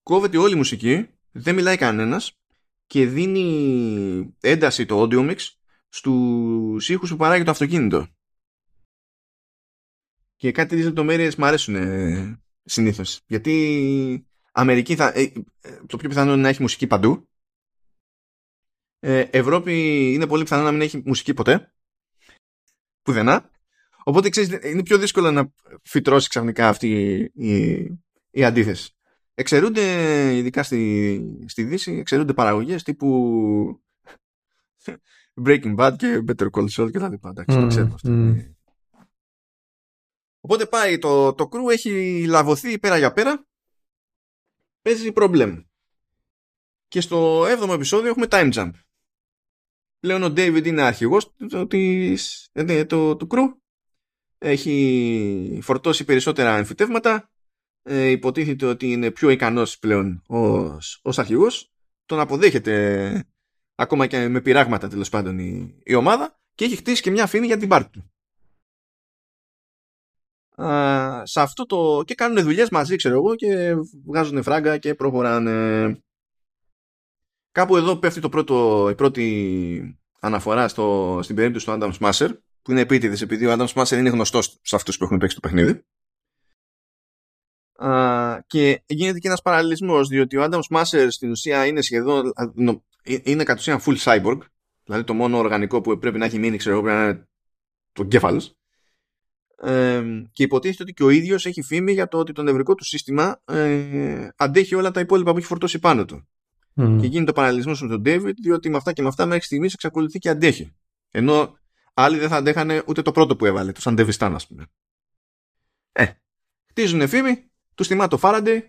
κόβεται όλη η μουσική, δεν μιλάει κανένας και δίνει ένταση το audio mix στους ήχους που παράγει το αυτοκίνητο. Και κάτι τέτοιες λεπτομέρειες μου αρέσουν ε, συνήθως. Γιατί Αμερική θα, ε, ε, το πιο πιθανό είναι να έχει μουσική παντού ε, Ευρώπη είναι πολύ πιθανό να μην έχει μουσική ποτέ. Πουδενά. Οπότε ξέρεις, είναι πιο δύσκολο να φυτρώσει ξαφνικά αυτή η, η, αντίθεση. Εξαιρούνται, ειδικά στη, στη Δύση, εξαιρούνται παραγωγές τύπου Breaking Bad και Better Call Saul και τα λοιπά. Εντάξει, το ξέρουμε αυτό. Οπότε πάει, το, το crew έχει λαβωθεί πέρα για πέρα. Παίζει problem. Και στο 7ο επεισόδιο έχουμε time jump πλέον ο David είναι αρχηγός της, ε, το, του κρου έχει φορτώσει περισσότερα εμφυτεύματα ε, υποτίθεται ότι είναι πιο ικανός πλέον ως, ως αρχηγός τον αποδέχεται ακόμα και με πειράγματα τέλος πάντων η, η, ομάδα και έχει χτίσει και μια φήμη για την πάρτη του. Α, σε αυτό το... και κάνουν δουλειές μαζί ξέρω εγώ και βγάζουν φράγκα και προχωράνε Κάπου εδώ πέφτει το πρώτο, η πρώτη αναφορά στο, στην περίπτωση του Adam Smasher, που είναι επίτηδες επειδή ο Adam Smasher είναι γνωστός σε αυτούς που έχουν παίξει το παιχνίδι. Α, και γίνεται και ένας παραλληλισμός, διότι ο Adam Smasher στην ουσία είναι σχεδόν. Ε, είναι κατ' ουσίαν full cyborg. Δηλαδή το μόνο οργανικό που πρέπει να έχει μείνει, ξέρω εγώ, πρέπει να είναι το κέφαλο. Ε, και υποτίθεται ότι και ο ίδιος έχει φήμη για το ότι το νευρικό του σύστημα ε, αντέχει όλα τα υπόλοιπα που έχει φορτώσει πάνω του. Mm. Και γίνεται ο παραλληλισμός με τον David, διότι με αυτά και με αυτά μέχρι στιγμής εξακολουθεί και αντέχει. Ενώ άλλοι δεν θα αντέχανε ούτε το πρώτο που έβαλε, το Σαντεβιστάν, ας πούμε. Ε, χτίζουν φήμη, του θυμά το Faraday,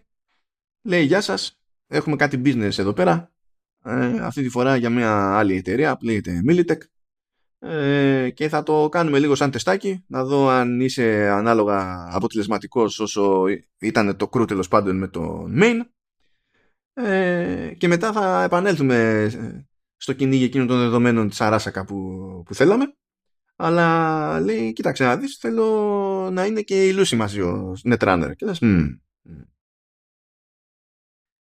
λέει Γεια σας, έχουμε κάτι business εδώ πέρα. Ε, αυτή τη φορά για μια άλλη εταιρεία που λέγεται Militech. Ε, και θα το κάνουμε λίγο σαν τεστάκι να δω αν είσαι ανάλογα αποτελεσματικός όσο ήταν το κρού τέλος πάντων με το main ε, και μετά θα επανέλθουμε στο κυνήγι εκείνων των δεδομένων της Αράσακα που, που θέλαμε. Αλλά λέει, κοίταξε να δεις, θέλω να είναι και η Λούση μαζί ο Netrunner. Και λες,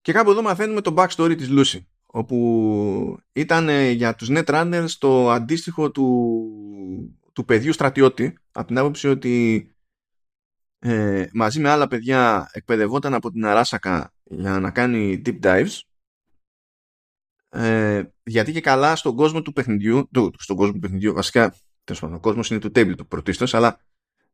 Και κάπου εδώ μαθαίνουμε το backstory της Λούση όπου ήταν για τους Netrunners το αντίστοιχο του, του παιδιού στρατιώτη από την άποψη ότι ε, μαζί με άλλα παιδιά εκπαιδευόταν από την Αράσακα για να κάνει deep dives ε, γιατί και καλά στον κόσμο του παιχνιδιού του, στον κόσμο του παιχνιδιού βασικά πάντων, ο κόσμος είναι του tabletop πρωτίστως αλλά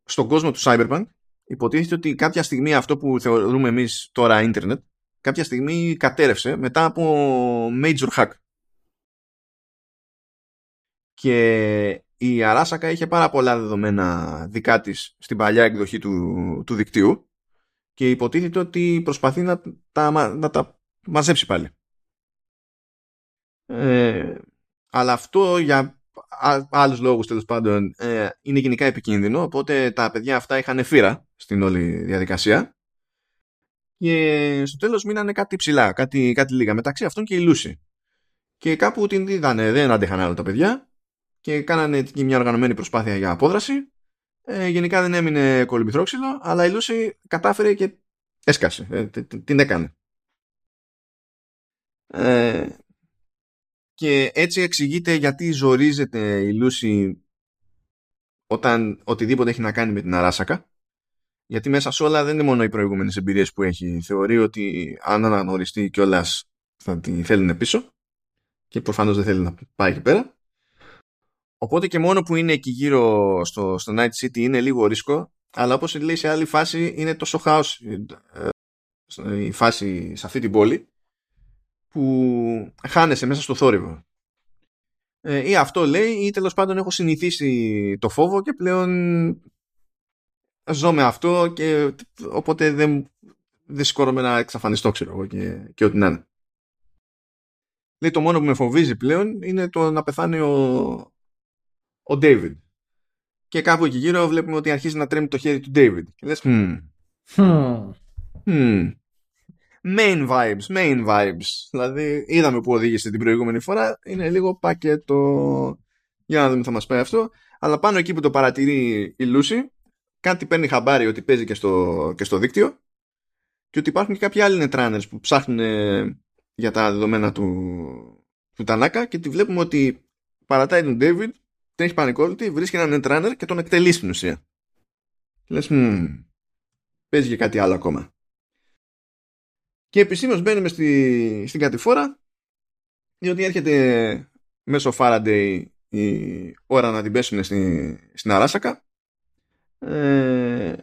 στον κόσμο του cyberpunk υποτίθεται ότι κάποια στιγμή αυτό που θεωρούμε εμείς τώρα ίντερνετ κάποια στιγμή κατέρευσε μετά από major hack και η Αράσακα είχε πάρα πολλά δεδομένα δικά της στην παλιά εκδοχή του, του δικτύου και υποτίθεται ότι προσπαθεί να τα, να τα μαζέψει πάλι. Ε, αλλά αυτό για άλλους λόγους τέλος πάντων ε, είναι γενικά επικίνδυνο οπότε τα παιδιά αυτά είχαν φύρα στην όλη διαδικασία. Και στο τέλος μείνανε κάτι ψηλά, κάτι, κάτι λίγα. Μεταξύ αυτών και η Λούση. Και κάπου την είδανε, δεν άντεχαν άλλο τα παιδιά και κάνανε μια οργανωμένη προσπάθεια για απόδραση. Ε, γενικά δεν έμεινε κολυμπηθρόξυλο αλλά η Λούση κατάφερε και έσκασε, ε, την έκανε. Ε, και έτσι εξηγείται γιατί ζορίζεται η Λούση όταν οτιδήποτε έχει να κάνει με την Αράσακα γιατί μέσα σε όλα δεν είναι μόνο οι προηγούμενες εμπειρίες που έχει. Θεωρεί ότι αν αναγνωριστεί κιόλας θα τη θέλουν πίσω και προφανώς δεν θέλει να πάει εκεί πέρα. Οπότε και μόνο που είναι εκεί γύρω στο, στο Night City είναι λίγο ρίσκο, αλλά όπως λέει σε άλλη φάση είναι τόσο χάος ε, η φάση σε αυτή την πόλη που χάνεσαι μέσα στο θόρυβο. Ε, ή αυτό λέει ή τέλος πάντων έχω συνηθίσει το φόβο και πλέον ζω με αυτό και οπότε δεν, δεν σηκώνομαι να εξαφανιστώ ξέρω εγώ και, και ό,τι να είναι. Λέει το μόνο που με φοβίζει πλέον είναι το να πεθάνει ο, ο David. Και κάπου εκεί γύρω βλέπουμε ότι αρχίζει να τρέμει το χέρι του David. Και λες, hmm. Hmm. Hmm. Main vibes, main vibes. Δηλαδή, είδαμε που οδήγησε την προηγούμενη φορά. Είναι λίγο πακέτο. Για να δούμε θα μας πάει αυτό. Αλλά πάνω εκεί που το παρατηρεί η Λούση, κάτι παίρνει χαμπάρι ότι παίζει και στο, και στο δίκτυο και ότι υπάρχουν και κάποιοι άλλοι netrunners που ψάχνουν ε, για τα δεδομένα του, του Τανάκα και τη βλέπουμε ότι παρατάει τον David, τρέχει πανικόβλητη, βρίσκει έναν netrunner και τον εκτελεί στην ουσία. Και λες, παίζει και κάτι άλλο ακόμα. Και επισήμως μπαίνουμε στη, στην κατηφόρα διότι έρχεται μέσω Faraday η ώρα να την πέσουν στην, στην Αράσακα. Ε,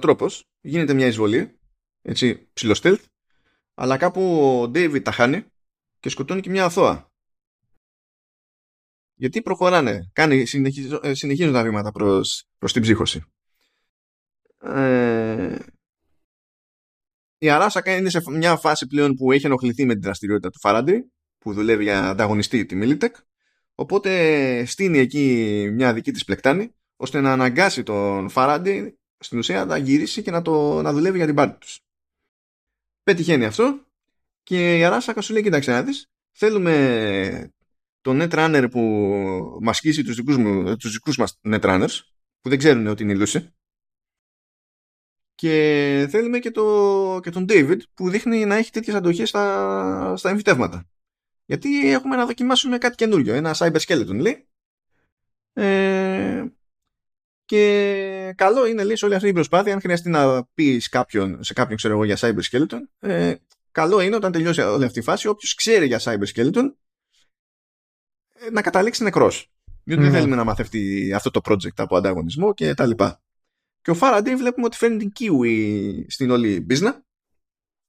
τρόπος γίνεται μια εισβολή έτσι ψιλοστέλθ αλλά κάπου ο David τα χάνει και σκοτώνει και μια αθώα. Γιατί προχωράνε κάνει, ε, συνεχίζουν τα βήματα προς, προς την ψύχωση. Ε, η Αράσακα είναι σε μια φάση πλέον που έχει ενοχληθεί με την δραστηριότητα του Φαράντι που δουλεύει για ανταγωνιστή τη Militech οπότε στείνει εκεί μια δική της πλεκτάνη ώστε να αναγκάσει τον Φαράντι στην ουσία να γυρίσει και να, το, να δουλεύει για την πάρτη τους. Πετυχαίνει αυτό και η Αράσακα σου λέει κοίταξε να δεις θέλουμε το Netrunner που μας σκίσει τους δικούς, μου, τους δικούς μας Netrunners που δεν ξέρουν ότι είναι η Lucy και θέλουμε και, το, και τον David που δείχνει να έχει τέτοιες αντοχές στα, στα εμφυτεύματα. Γιατί έχουμε να δοκιμάσουμε κάτι καινούριο. Ένα cyber skeleton λέει. Ε, και καλό είναι λέει σε όλη αυτή την προσπάθεια αν χρειαστεί να πεις κάποιον, σε κάποιον ξέρω εγώ για cyber skeleton ε, καλό είναι όταν τελειώσει όλη αυτή η φάση όποιος ξέρει για cyber skeleton ε, να καταλήξει νεκρός διότι δεν ναι. θέλουμε να μαθευτεί αυτό το project από ανταγωνισμό και τα λοιπά και ο Faraday βλέπουμε ότι φέρνει την Kiwi στην όλη business.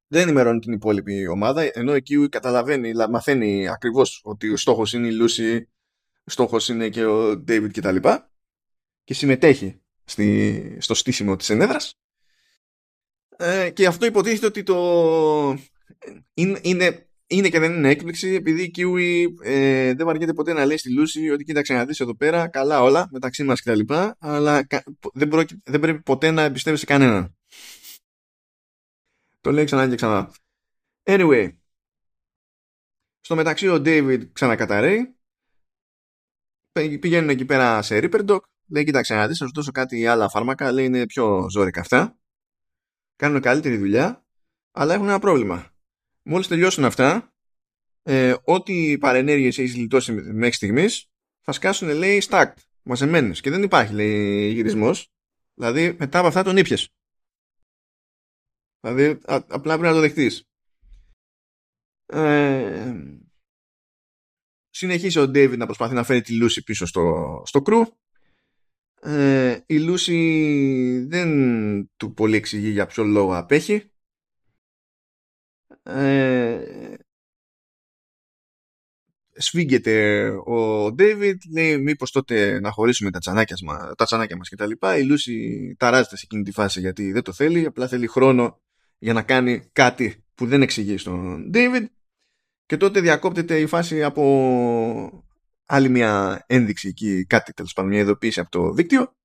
Δεν ενημερώνει την υπόλοιπη ομάδα ενώ η Kiwi καταλαβαίνει, μαθαίνει ακριβώς ότι ο στόχος είναι η Lucy ο στόχος είναι και ο David κτλ και συμμετέχει στη, στο στήσιμο της ενέδρας. Ε, και αυτό υποτίθεται ότι το είναι, είναι, είναι και δεν είναι έκπληξη επειδή η Kiwi ε, δεν βαριέται ποτέ να λέει στη Λούση ότι κοίταξε να δεις εδώ πέρα καλά όλα μεταξύ μας κτλ αλλά δεν, δεν πρέπει ποτέ να εμπιστεύεσαι κανέναν το λέει ξανά και ξανά anyway στο μεταξύ ο David ξανακαταραίει πηγαίνουν εκεί πέρα σε Ripperdoc Λέει, κοίταξε να δεις, θα σου δώσω κάτι άλλα φάρμακα, λέει είναι πιο ζώρικα αυτά. Κάνουν καλύτερη δουλειά, αλλά έχουν ένα πρόβλημα. Μόλις τελειώσουν αυτά, ε, ό,τι παρενέργειες έχεις λιτώσει μέχρι στιγμής, θα σκάσουν, λέει, stacked, μαζεμένες. Και δεν υπάρχει, λέει, γυρισμός. Δηλαδή, μετά από αυτά τον ήπιες. Δηλαδή, απλά πρέπει να το δεχτείς. Ε, συνεχίζει ο David να προσπαθεί να φέρει τη Λούση πίσω στο, στο κρου ε, η Λούση δεν του πολύ εξηγεί για ποιο λόγο απέχει. Ε, σφίγγεται ο Ντέιβιτ, λέει μήπως τότε να χωρίσουμε τα τσανάκια, μας, τα τσανάκια μας και τα λοιπά. Η Λούση ταράζεται σε εκείνη τη φάση γιατί δεν το θέλει, απλά θέλει χρόνο για να κάνει κάτι που δεν εξηγεί στον Ντέιβιτ και τότε διακόπτεται η φάση από άλλη μια ένδειξη εκεί, κάτι τέλος πάντων, μια ειδοποίηση από το δίκτυο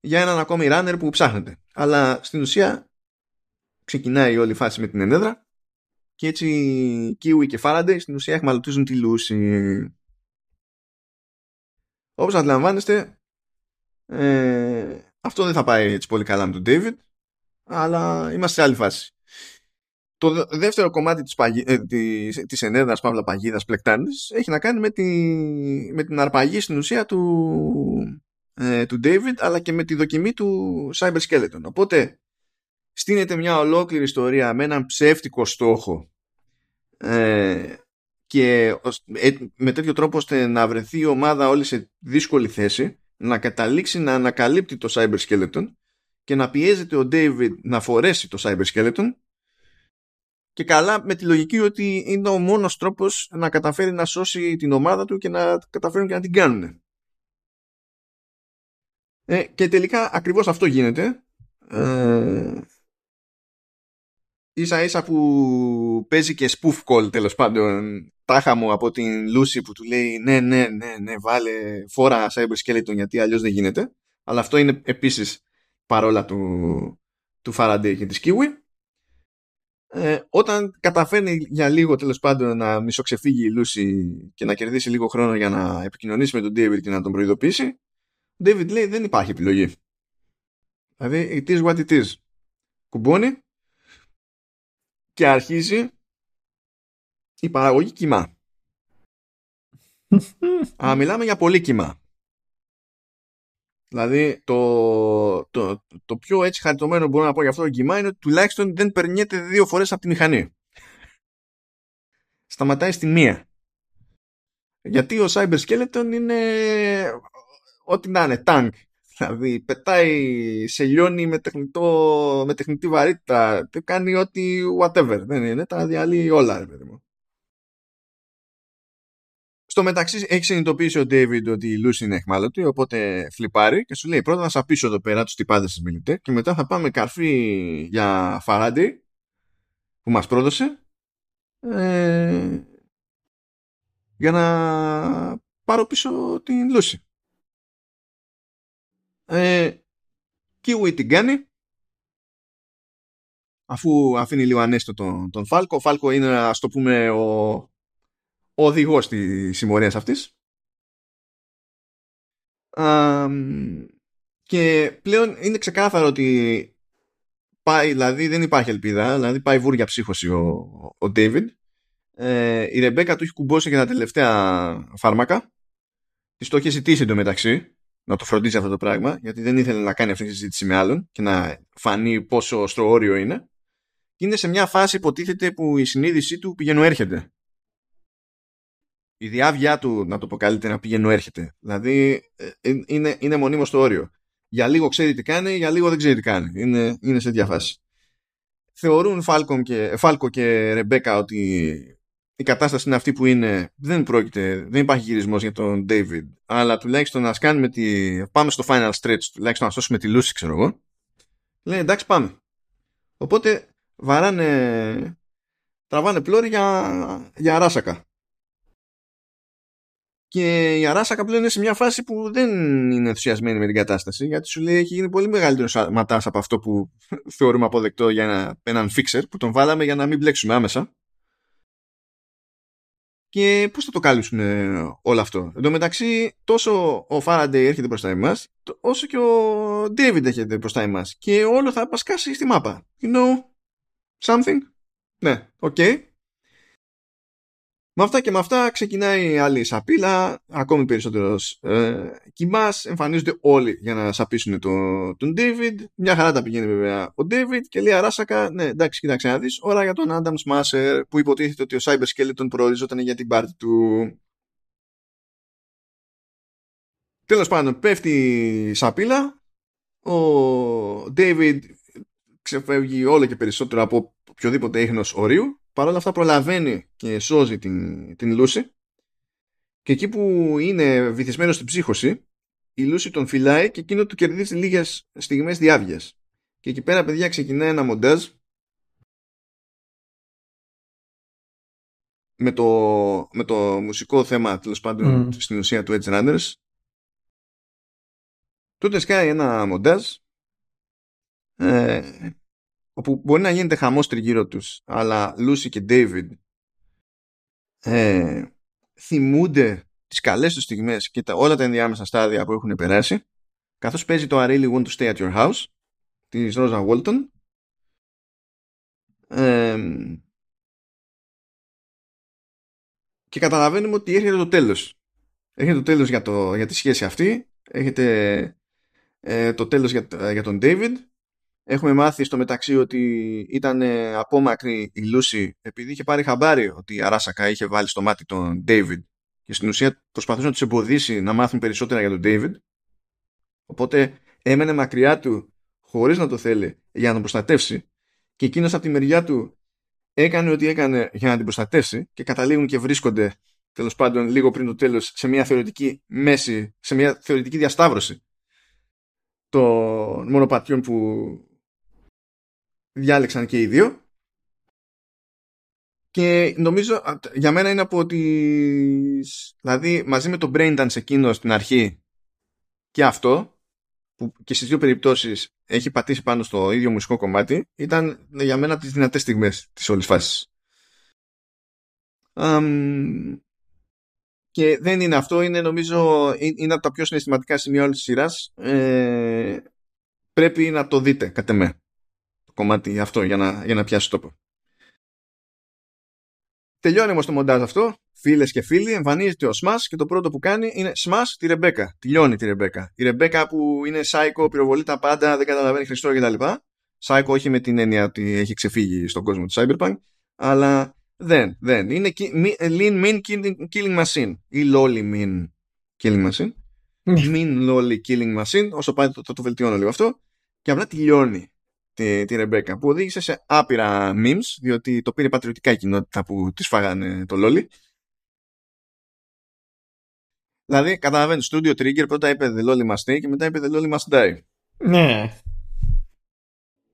για έναν ακόμη runner που ψάχνεται. Αλλά στην ουσία ξεκινάει όλη η φάση με την ενέδρα και έτσι Kiwi και Faraday στην ουσία εχμαλωτίζουν τη λούση. Όπως αντιλαμβάνεστε ε, αυτό δεν θα πάει έτσι πολύ καλά με τον David αλλά είμαστε σε άλλη φάση. Το δεύτερο κομμάτι της, παγι... ε, της, της ενέδρας παύλα παγίδας πλεκτάνης έχει να κάνει με, τη... με την αρπαγή στην ουσία του, ε, του David αλλά και με τη δοκιμή του Cyber Skeleton. Οπότε στείνεται μια ολόκληρη ιστορία με έναν ψεύτικο στόχο ε, και ε, με τέτοιο τρόπο ώστε να βρεθεί η ομάδα όλη σε δύσκολη θέση να καταλήξει να ανακαλύπτει το Cyber Skeleton και να πιέζεται ο David να φορέσει το Cyber Skeleton και καλά με τη λογική ότι είναι ο μόνος τρόπος να καταφέρει να σώσει την ομάδα του και να καταφέρουν και να την κάνουν. Ε, και τελικά ακριβώς αυτό γίνεται. Ε, ίσα ίσα που παίζει και spoof call τέλος πάντων τάχα μου από την Lucy που του λέει ναι ναι ναι ναι βάλε φόρα cyber skeleton γιατί αλλιώς δεν γίνεται αλλά αυτό είναι επίσης παρόλα του, του Faraday και της Kiwi ε, όταν καταφέρνει για λίγο τέλος πάντων να μισοξεφύγει η Lucy και να κερδίσει λίγο χρόνο για να επικοινωνήσει με τον David και να τον προειδοποιήσει ο David λέει δεν υπάρχει επιλογή δηλαδή it is what it is κουμπώνει και αρχίζει η παραγωγή κοιμά. Α, μιλάμε για πολύ κοιμά. Δηλαδή το, το, το πιο έτσι χαριτωμένο που μπορώ να πω για αυτό το κοιμά είναι ότι τουλάχιστον δεν περνιέται δύο φορές από τη μηχανή. Σταματάει στη μία. Γιατί ο Cyber Skeleton είναι ό,τι να είναι, τάγκ. Δηλαδή πετάει σε λιώνει με, τεχνητό, με τεχνητή βαρύτητα. Κάνει ό,τι whatever. Δεν είναι. Τα διαλύει όλα, ρε παιδί μου. Στο μεταξύ έχει συνειδητοποιήσει ο David ότι η Lucy είναι αιχμάλωτη, οπότε φλιπάρει και σου λέει πρώτα θα σαπίσω εδώ πέρα τους τυπάδες της Militech και μετά θα πάμε καρφί για Faraday που μας πρόδωσε ε, για να πάρω πίσω την Lucy. Ε, Kiwi την κάνει αφού αφήνει λίγο αναίσθητο τον, τον Φάλκο. Ο Φάλκο είναι ας το πούμε ο, ο οδηγός της συμμορίας αυτής. και πλέον είναι ξεκάθαρο ότι πάει, δηλαδή δεν υπάρχει ελπίδα, δηλαδή πάει βούρια ψύχωση ο, ο David. Ε, η Ρεμπέκα του έχει κουμπώσει και τα τελευταία φάρμακα. Τη το έχει ζητήσει εντωμεταξύ να το φροντίζει αυτό το πράγμα, γιατί δεν ήθελε να κάνει αυτή τη συζήτηση με άλλον και να φανεί πόσο στο όριο είναι. Και είναι σε μια φάση υποτίθεται που η συνείδησή του πηγαινοέρχεται. Η διαύγειά του, να το πω καλύτερα, πηγαινοέρχεται. Δηλαδή ε, ε, είναι, είναι μονίμως στο όριο. Για λίγο ξέρει τι κάνει, για λίγο δεν ξέρει τι κάνει. Είναι, είναι σε διαφάση. Θεωρούν Φάλκο και, Φάλκο και Ρεμπέκα ότι η κατάσταση είναι αυτή που είναι, δεν πρόκειται, δεν υπάρχει γυρισμός για τον David, αλλά τουλάχιστον να κάνουμε τη, πάμε στο final stretch, τουλάχιστον να σώσουμε τη Lucy, ξέρω εγώ. Λέει εντάξει πάμε. Οπότε βαράνε, τραβάνε πλώρη για, για αράσακα. Και η Αράσακα πλέον είναι σε μια φάση που δεν είναι ενθουσιασμένη με την κατάσταση, γιατί σου λέει έχει γίνει πολύ μεγαλύτερος ματά από αυτό που θεωρούμε αποδεκτό για ένα, έναν fixer που τον βάλαμε για να μην μπλέξουμε άμεσα. Και πώς θα το κάλυψουν όλο αυτό; Εν τω μεταξύ, τόσο ο Faraday έρχεται μπροστά εμάς, όσο και ο David έρχεται μπροστά εμάς. Και όλο θα μας σκάσει στη μάπα. You know, something; Ναι, ok. Okay. Με αυτά και με αυτά ξεκινάει άλλη σαπίλα, ακόμη περισσότερος ε, κιμάς, εμφανίζονται όλοι για να σαπίσουν τον, τον David. Μια χαρά τα πηγαίνει βέβαια ο David και λέει Arasaka, ναι εντάξει κοίταξε να δεις, ώρα για τον Adam Smasher που υποτίθεται ότι ο Cyber Skeleton προοριζόταν για την πάρτη του. Τέλος πάντων πέφτει η σαπίλα, ο David ξεφεύγει όλο και περισσότερο από οποιοδήποτε ίχνος ορίου παρόλα αυτά προλαβαίνει και σώζει την, την Λούση. Και εκεί που είναι βυθισμένος στην ψύχωση η Λούση τον φυλάει και εκείνο του κερδίζει λίγες στιγμές διάβγειας. Και εκεί πέρα παιδιά ξεκινάει ένα μοντάζ με το, με το μουσικό θέμα τέλος πάντων mm. στην ουσία του Edge Runners. Τότε σκάει ένα μοντάζ ε, όπου μπορεί να γίνεται χαμός τριγύρω τους αλλά Lucy και David ε, θυμούνται τις καλές τους στιγμές και τα, όλα τα ενδιάμεσα στάδια που έχουν περάσει καθώς παίζει το I really want to stay at your house της Rosa Walton. Ε, και καταλαβαίνουμε ότι έρχεται το τέλος. Έρχεται το τέλος για, το, για τη σχέση αυτή. Έρχεται ε, το τέλος για, για τον David Έχουμε μάθει στο μεταξύ ότι ήταν απόμακρη η Λούση επειδή είχε πάρει χαμπάρι ότι η Αράσακα είχε βάλει στο μάτι τον David και στην ουσία προσπαθούσε να τους εμποδίσει να μάθουν περισσότερα για τον David. Οπότε έμενε μακριά του χωρίς να το θέλει για να τον προστατεύσει και εκείνος από τη μεριά του έκανε ό,τι έκανε για να την προστατεύσει και καταλήγουν και βρίσκονται τέλος πάντων λίγο πριν το τέλος σε μια θεωρητική μέση, σε μια θεωρητική διασταύρωση των μονοπατιών που διάλεξαν και οι δύο. Και νομίζω για μένα είναι από τις δηλαδή μαζί με το Braindance εκείνο στην αρχή και αυτό που και στις δύο περιπτώσεις έχει πατήσει πάνω στο ίδιο μουσικό κομμάτι ήταν για μένα τις δυνατές στιγμές της όλης φάσης. Και δεν είναι αυτό είναι νομίζω είναι από τα πιο συναισθηματικά σημεία όλης της σειράς. Ε, πρέπει να το δείτε κατά με κομμάτι αυτό για να, για να πιάσει τόπο. Τελειώνει όμως το μοντάζ αυτό, φίλες και φίλοι, εμφανίζεται ο Σμάς και το πρώτο που κάνει είναι Σμάς τη Ρεμπέκα. Τελειώνει τη Ρεμπέκα. Η Ρεμπέκα που είναι σάικο, πυροβολεί τα πάντα, δεν καταλαβαίνει Χριστό κτλ. Σάικο όχι με την έννοια ότι έχει ξεφύγει στον κόσμο του Cyberpunk, αλλά δεν, δεν. Είναι lean mean killing machine ή lolly mean killing machine. mean lolly killing machine, όσο πάει το, το, το βελτιώνω λίγο αυτό, και απλά τελειώνει τη, τη Ρεμπέκα που οδήγησε σε άπειρα memes διότι το πήρε πατριωτικά η κοινότητα που της φάγανε το λόλι. Δηλαδή καταλαβαίνεις Studio Trigger πρώτα είπε The Lolly Must Stay και μετά είπε The Lolly Must Die. Ναι.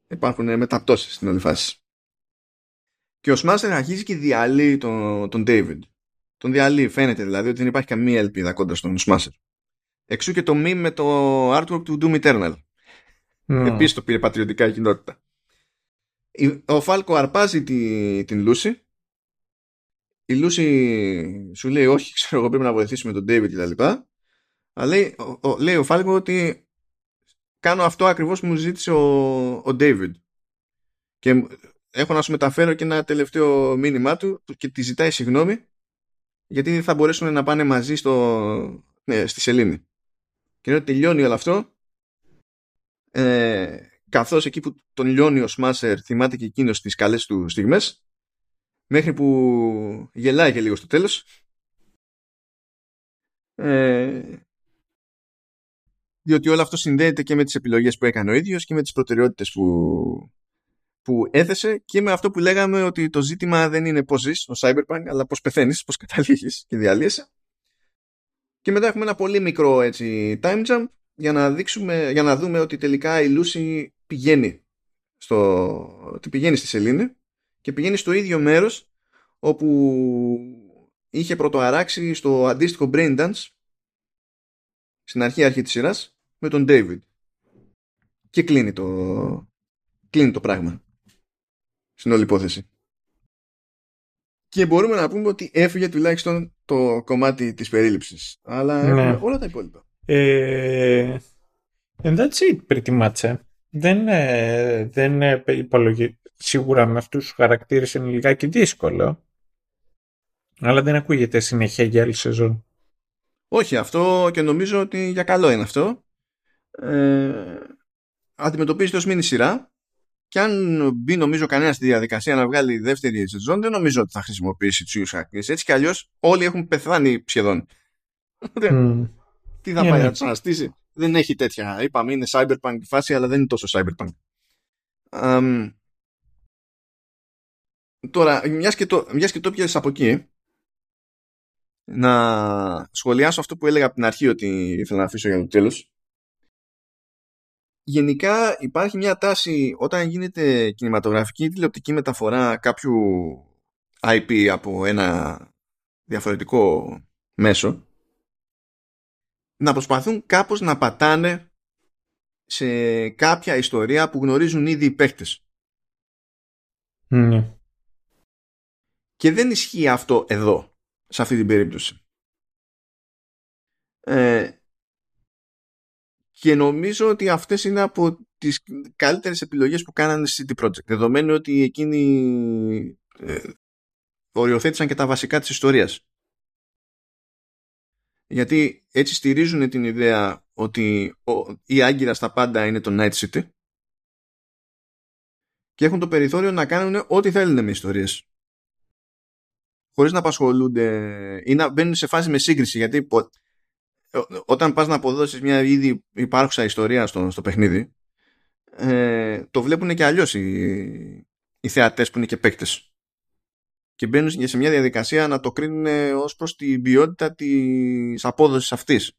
Υπάρχουν μεταπτώσεις στην όλη φάση. Και ο Smasher αρχίζει και διαλύει τον, τον David. Τον διαλύει φαίνεται δηλαδή ότι δεν υπάρχει καμία ελπίδα κοντά στον Smasher. Εξού και το meme με το artwork του Doom Eternal Mm. Επίσης το πήρε πατριωτικά η κοινότητα. Ο Φάλκο αρπάζει τη, την Λούση. Η Λούση σου λέει όχι, ξέρω εγώ πρέπει να βοηθήσουμε τον David κτλ. Αλλά λέει ο, λέει ο Φάλκο ότι κάνω αυτό ακριβώς που μου ζήτησε ο, ο David. Και έχω να σου μεταφέρω και ένα τελευταίο μήνυμά του και τη ζητάει συγγνώμη γιατί δεν θα μπορέσουν να πάνε μαζί στο, ναι, στη Σελήνη. Και ενώ τελειώνει όλο αυτό ε, καθώς εκεί που τον λιώνει ο Σμάσερ θυμάται και εκείνος τις καλές του στιγμές μέχρι που γελάει και λίγο στο τέλος. Ε, διότι όλο αυτό συνδέεται και με τις επιλογές που έκανε ο ίδιος και με τις προτεραιότητες που, που έθεσε και με αυτό που λέγαμε ότι το ζήτημα δεν είναι πώς ζεις ο Cyberpunk αλλά πώς πεθαίνεις, πώς καταλήγεις και διαλύεσαι. Και μετά έχουμε ένα πολύ μικρό έτσι time jump για να, δείξουμε, για να δούμε ότι τελικά η Λούση πηγαίνει, στο, ότι πηγαίνει στη Σελήνη και πηγαίνει στο ίδιο μέρος όπου είχε πρωτοαράξει στο αντίστοιχο Brain Dance στην αρχή αρχή της σειράς με τον David. Και κλείνει το, κλείνει το πράγμα στην όλη υπόθεση. Και μπορούμε να πούμε ότι έφυγε τουλάχιστον το κομμάτι της περίληψης αλλά ναι. όλα τα υπόλοιπα ε, and that's it pretty much. Ε. Δεν, ε, δεν υπολογι... Σίγουρα με αυτούς τους χαρακτήρες είναι λιγάκι δύσκολο. Αλλά δεν ακούγεται συνέχεια για άλλη σεζόν. Όχι, αυτό και νομίζω ότι για καλό είναι αυτό. Ε, αντιμετωπίζεται ως μήνυ σειρά και αν μπει νομίζω κανένας στη διαδικασία να βγάλει δεύτερη σεζόν δεν νομίζω ότι θα χρησιμοποιήσει τους ίδιους χαρακτήρες. Έτσι κι αλλιώς όλοι έχουν πεθάνει σχεδόν. Mm. Τι θα πάει να του αναστήσει. Δεν έχει τέτοια. Είπαμε είναι cyberpunk φάση, αλλά δεν είναι τόσο cyberpunk. τώρα, μιας και το, μιας και το πιέζεις από εκεί, να σχολιάσω αυτό που έλεγα από την αρχή ότι ήθελα να αφήσω για το τέλος. Γενικά υπάρχει μια τάση όταν γίνεται κινηματογραφική τηλεοπτική μεταφορά κάποιου IP από ένα διαφορετικό μέσο να προσπαθούν κάπως να πατάνε σε κάποια ιστορία που γνωρίζουν ήδη οι παίχτες. Ναι. Και δεν ισχύει αυτό εδώ, σε αυτή την περίπτωση. Ε, και νομίζω ότι αυτές είναι από τις καλύτερες επιλογές που κάνανε στη CD Projekt. Δεδομένου ότι εκείνοι ε, οριοθέτησαν και τα βασικά της ιστορίας. Γιατί έτσι στηρίζουν την ιδέα ότι η άγκυρα στα πάντα είναι το Night City. Και έχουν το περιθώριο να κάνουν ό,τι θέλουν με ιστορίες. Χωρίς να απασχολούνται ή να μπαίνουν σε φάση με σύγκριση. Γιατί όταν πας να αποδώσεις μια ήδη υπάρχουσα ιστορία στο, στο παιχνίδι ε, το βλέπουν και αλλιώς οι, οι θεατές που είναι και παίκτες και μπαίνουν σε μια διαδικασία να το κρίνουν ως προς την ποιότητα της απόδοσης αυτής.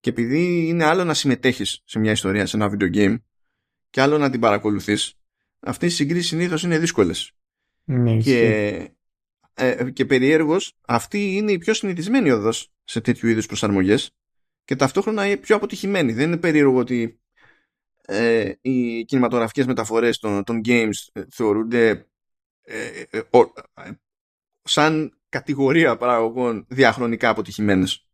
Και επειδή είναι άλλο να συμμετέχεις σε μια ιστορία, σε ένα video game και άλλο να την παρακολουθείς, αυτές οι συγκρίσεις συνήθως είναι δύσκολες. Ναι, και, ε, και περιέργως αυτή είναι η πιο συνηθισμένη οδός σε τέτοιου είδους προσαρμογές και ταυτόχρονα είναι πιο αποτυχημένη. Δεν είναι περίεργο ότι ε, οι κινηματογραφικές μεταφορές των, των games ε, θεωρούνται ε, ε, σαν κατηγορία παραγωγών διαχρονικά αποτυχημένες.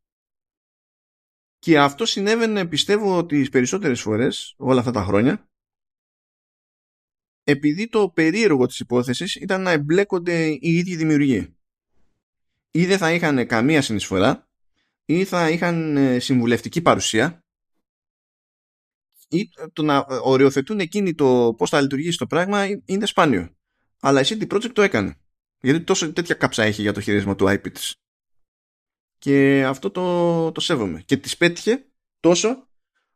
Και αυτό συνέβαινε πιστεύω τις περισσότερες φορές όλα αυτά τα χρόνια επειδή το περίεργο της υπόθεσης ήταν να εμπλέκονται οι ίδιοι δημιουργοί. Ή δεν θα είχαν καμία συνεισφορά ή θα είχαν ε, συμβουλευτική παρουσία ή το να οριοθετούν εκείνοι το πώς θα λειτουργήσει το πράγμα είναι σπάνιο. Αλλά η CD Projekt το έκανε. Γιατί τόσο τέτοια κάψα έχει για το χειρισμό του IP της. Και αυτό το, το σέβομαι. Και τη πέτυχε τόσο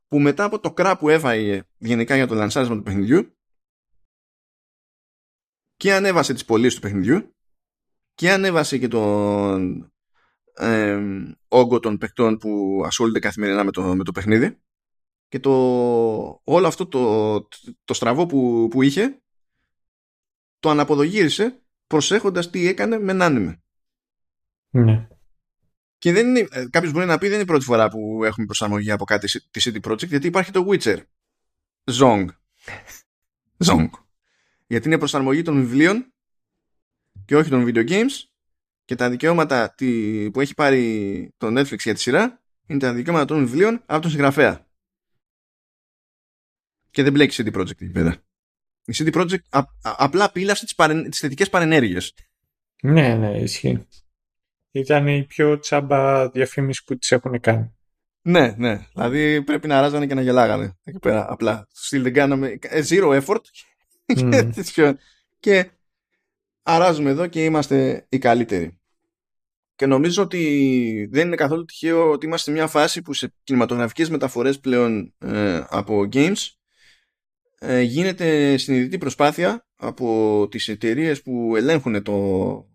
που μετά από το κρά που έφαγε γενικά για το λανσάρισμα του παιχνιδιού και ανέβασε τις πωλήσεις του παιχνιδιού και ανέβασε και τον ε, όγκο των παιχτών που ασχολούνται καθημερινά με το, με το παιχνίδι και το, όλο αυτό το, το στραβό που, που είχε το αναποδογύρισε προσέχοντας τι έκανε με νάνιμε. Ναι. Και δεν είναι, ε, κάποιος μπορεί να πει δεν είναι η πρώτη φορά που έχουμε προσαρμογή από κάτι τη CD Projekt γιατί υπάρχει το Witcher. Zong. Zong. Γιατί είναι προσαρμογή των βιβλίων και όχι των video games και τα δικαιώματα που έχει πάρει το Netflix για τη σειρά είναι τα δικαιώματα των βιβλίων από τον συγγραφέα. Και δεν μπλέκει CD Projekt εκεί πέρα. Η CD Projekt α, απλά πήλασε τις, παρεν, τις θετικές παρενέργειες. Ναι, ναι, ισχύει. Ήταν η πιο τσάμπα διαφήμιση που τις έχουν κάνει. Ναι, ναι. Δηλαδή πρέπει να ράζανε και να γελάγανε εκεί πέρα. Απλά. Στυλ δεν κάναμε. Ε, zero effort. Mm. και αράζουμε εδώ και είμαστε οι καλύτεροι. Και νομίζω ότι δεν είναι καθόλου τυχαίο ότι είμαστε σε μια φάση που σε κινηματογραφικές μεταφορές πλέον ε, από games ε, γίνεται συνειδητή προσπάθεια από τις εταιρείες που ελέγχουν το,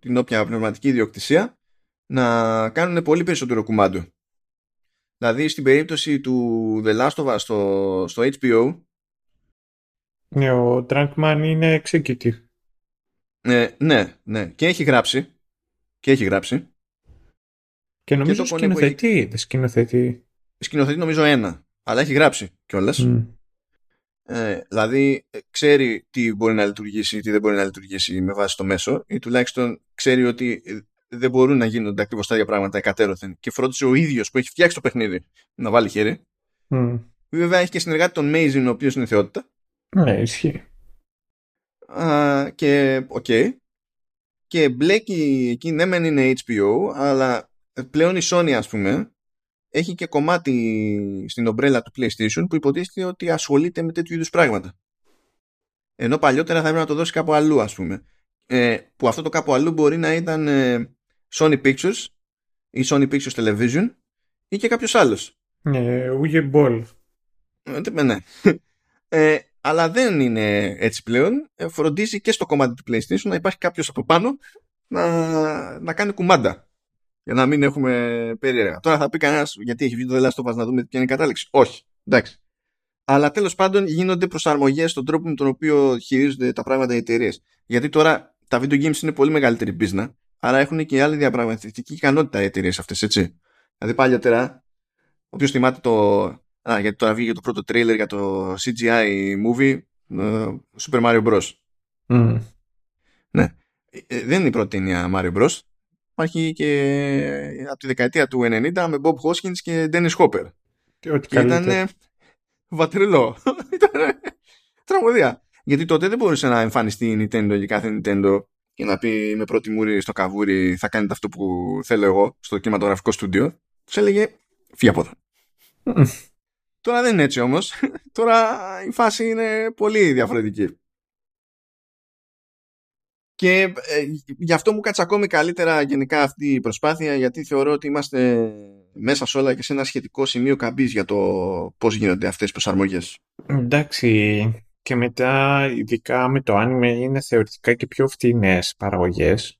την όποια πνευματική ιδιοκτησία να κάνουν πολύ περισσότερο κουμάντο. Δηλαδή στην περίπτωση του The Last of Us στο, στο HBO ναι, ο Drunkman είναι executive. Ε, ναι, ναι. Και έχει γράψει. Και έχει γράψει. Και νομίζω και σκηνοθετεί. Δεν σκηνοθετεί. Σκηνοθετεί νομίζω ένα. Αλλά έχει γράψει κιόλας. Ε, δηλαδή ε, ξέρει τι μπορεί να λειτουργήσει ή τι δεν μπορεί να λειτουργήσει με βάση το μέσο ή τουλάχιστον ξέρει ότι ε, δεν μπορούν να γίνονται ακριβώς τα ίδια πράγματα εκατέρωθεν και φρόντισε ο ίδιος που έχει φτιάξει το παιχνίδι να βάλει χέρι. Mm. Βέβαια έχει και συνεργάτη τον Μέιζιν ο οποίος είναι θεότητα. Ναι, ισχύει. Α, και ok. Okay. Και μπλέκει εκεί, ναι, μεν είναι HBO, αλλά πλέον η Sony, ας πούμε, έχει και κομμάτι στην ομπρέλα του PlayStation που υποτίθεται ότι ασχολείται με τέτοιου είδους πράγματα. Ενώ παλιότερα θα έπρεπε να το δώσει κάπου αλλού, ας πούμε. Ε, που αυτό το κάπου αλλού μπορεί να ήταν ε, Sony Pictures ή Sony Pictures Television ή και κάποιος άλλος. Ναι, Ούγε Ball. Ε, ναι. Ε, αλλά δεν είναι έτσι πλέον. Ε, φροντίζει και στο κομμάτι του PlayStation να υπάρχει κάποιος από πάνω να, να κάνει κουμάντα. Για να μην έχουμε περίεργα. Τώρα θα πει κανένας γιατί έχει βγει το The Last of Us να δούμε ποια είναι η κατάληξη. Όχι. Εντάξει. αλλά τέλος πάντων γίνονται προσαρμογές στον τρόπο με τον οποίο χειρίζονται τα πράγματα οι εταιρείες. Γιατί τώρα τα video games είναι πολύ μεγαλύτερη business, άρα έχουν και άλλη διαπραγματευτική ικανότητα οι εταιρείες αυτές, έτσι. Δηλαδή παλιότερα, όποιος θυμάται το... Α, γιατί τώρα βγήκε το πρώτο trailer για το CGI movie ε, Super Mario Bros. Mm. Ναι. Ε, δεν είναι η πρώτη ταινία Mario Bros. Υπάρχει και από τη δεκαετία του 90 με Bob Hoskins και Dennis Hopper. Και ό,τι Και καλύτερο. ήταν βατρελό. ήταν τραγωδία. Γιατί τότε δεν μπορούσε να εμφανιστεί η Nintendo και κάθε Nintendo και να πει με πρώτη μούρη στο καβούρι θα κάνετε αυτό που θέλω εγώ στο κινηματογραφικό στούντιο. Τους έλεγε φύγε από εδώ. Μμμ. Τώρα δεν είναι έτσι όμως. Τώρα η φάση είναι πολύ διαφορετική. Και ε, γι' αυτό μου κάτσε ακόμη καλύτερα γενικά αυτή η προσπάθεια γιατί θεωρώ ότι είμαστε μέσα σε όλα και σε ένα σχετικό σημείο καμπής για το πώς γίνονται αυτές οι προσαρμογές. Εντάξει, και μετά ειδικά με το anime είναι θεωρητικά και πιο φτηνές παραγωγές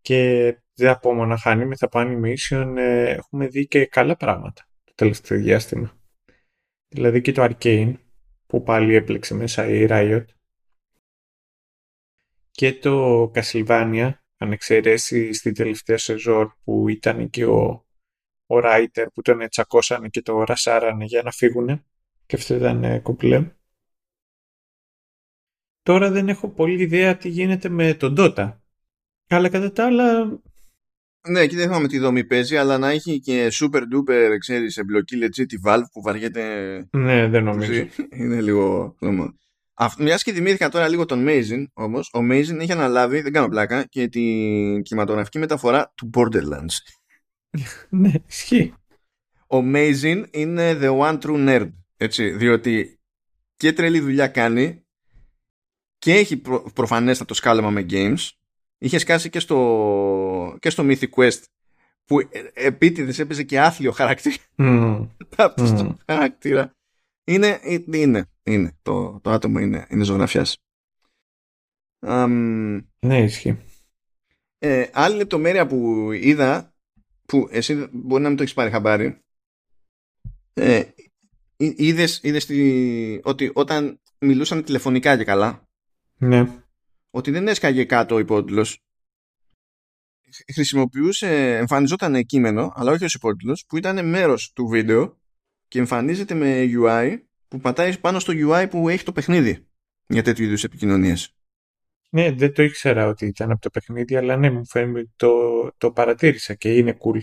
και δεν από μόνο anime, θα από animation ε, έχουμε δει και καλά πράγματα το τελευταίο διάστημα. Δηλαδή και το Arcane που πάλι έπλεξε μέσα η Riot και το Castlevania αν εξαιρέσει στην τελευταία σεζόν που ήταν και ο, ο writer που τον τσακώσανε και το ρασάρανε για να φύγουνε και αυτό ήταν ε, κομπλέ. Τώρα δεν έχω πολύ ιδέα τι γίνεται με τον Dota. Αλλά κατά τα άλλα, Ναι, και δεν θυμάμαι τι δομή παίζει, αλλά να έχει και super duper, ξέρεις, εμπλοκή legit η Valve που βαριέται ναι, δεν νομίζω. είναι λίγο χρώμα. Μιας και θυμήθηκα τώρα λίγο τον Mazin όμως, ο Mazin έχει αναλάβει, δεν κάνω πλάκα, και την κινηματογραφική μεταφορά του Borderlands. ναι, ισχύει. Ο Mazin είναι the one true nerd. Έτσι, διότι και τρελή δουλειά κάνει και έχει προ, προφανέστατο σκάλεμα με games. Είχε σκάσει και στο, και στο Mythic Quest που ε, επίτηδες έπαιζε και άθλιο χαρακτήρα. Mm. Άπιστο Mm. χαρακτήρα. Είναι, είναι, είναι. Το, το άτομο είναι, είναι ζωγραφιάς. Αμ, Ναι, ισχύει. ε, άλλη λεπτομέρεια που είδα που εσύ μπορεί να μην το έχεις πάρει χαμπάρι ε, εί- είδες, είδες τη- ότι όταν μιλούσαν τηλεφωνικά και καλά Ναι. ότι δεν έσκαγε κάτω ο υπότιτλος χρησιμοποιούσε, εμφανιζόταν κείμενο αλλά όχι ως υπότιτλος που ήταν μέρος του βίντεο και εμφανίζεται με UI που πατάει πάνω στο UI που έχει το παιχνίδι για τέτοιου είδους επικοινωνίες Ναι, δεν το ήξερα ότι ήταν από το παιχνίδι, αλλά ναι, μου φαίνεται ότι το, το παρατήρησα και είναι cool.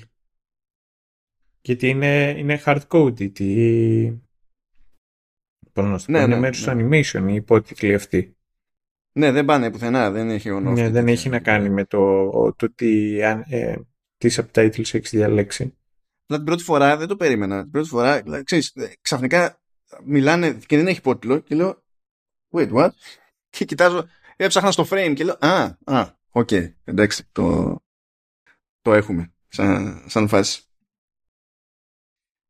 Γιατί είναι, είναι hard-coded η... Πώς να το πω, Ναι, είναι ναι, μέρος ναι. του animation η υπότιτλοι αυτή. ναι δεν πάνε πουθενά δεν έχει on-off Ναι, και δεν τέτοια. έχει να κάνει με το, το τι, αν- ε, τις subtitles έχεις διαλέξει. Δηλαδή την πρώτη φορά δεν το περίμενα. Την πρώτη φορά, δηλαδή, ξέρεις, ε, ξαφνικά μιλάνε και δεν έχει υπότιτλο και λέω Wait, what? Και κοιτάζω, έψαχνα στο frame και λέω Α, α, οκ, εντάξει, το, το έχουμε σαν, σαν φάση.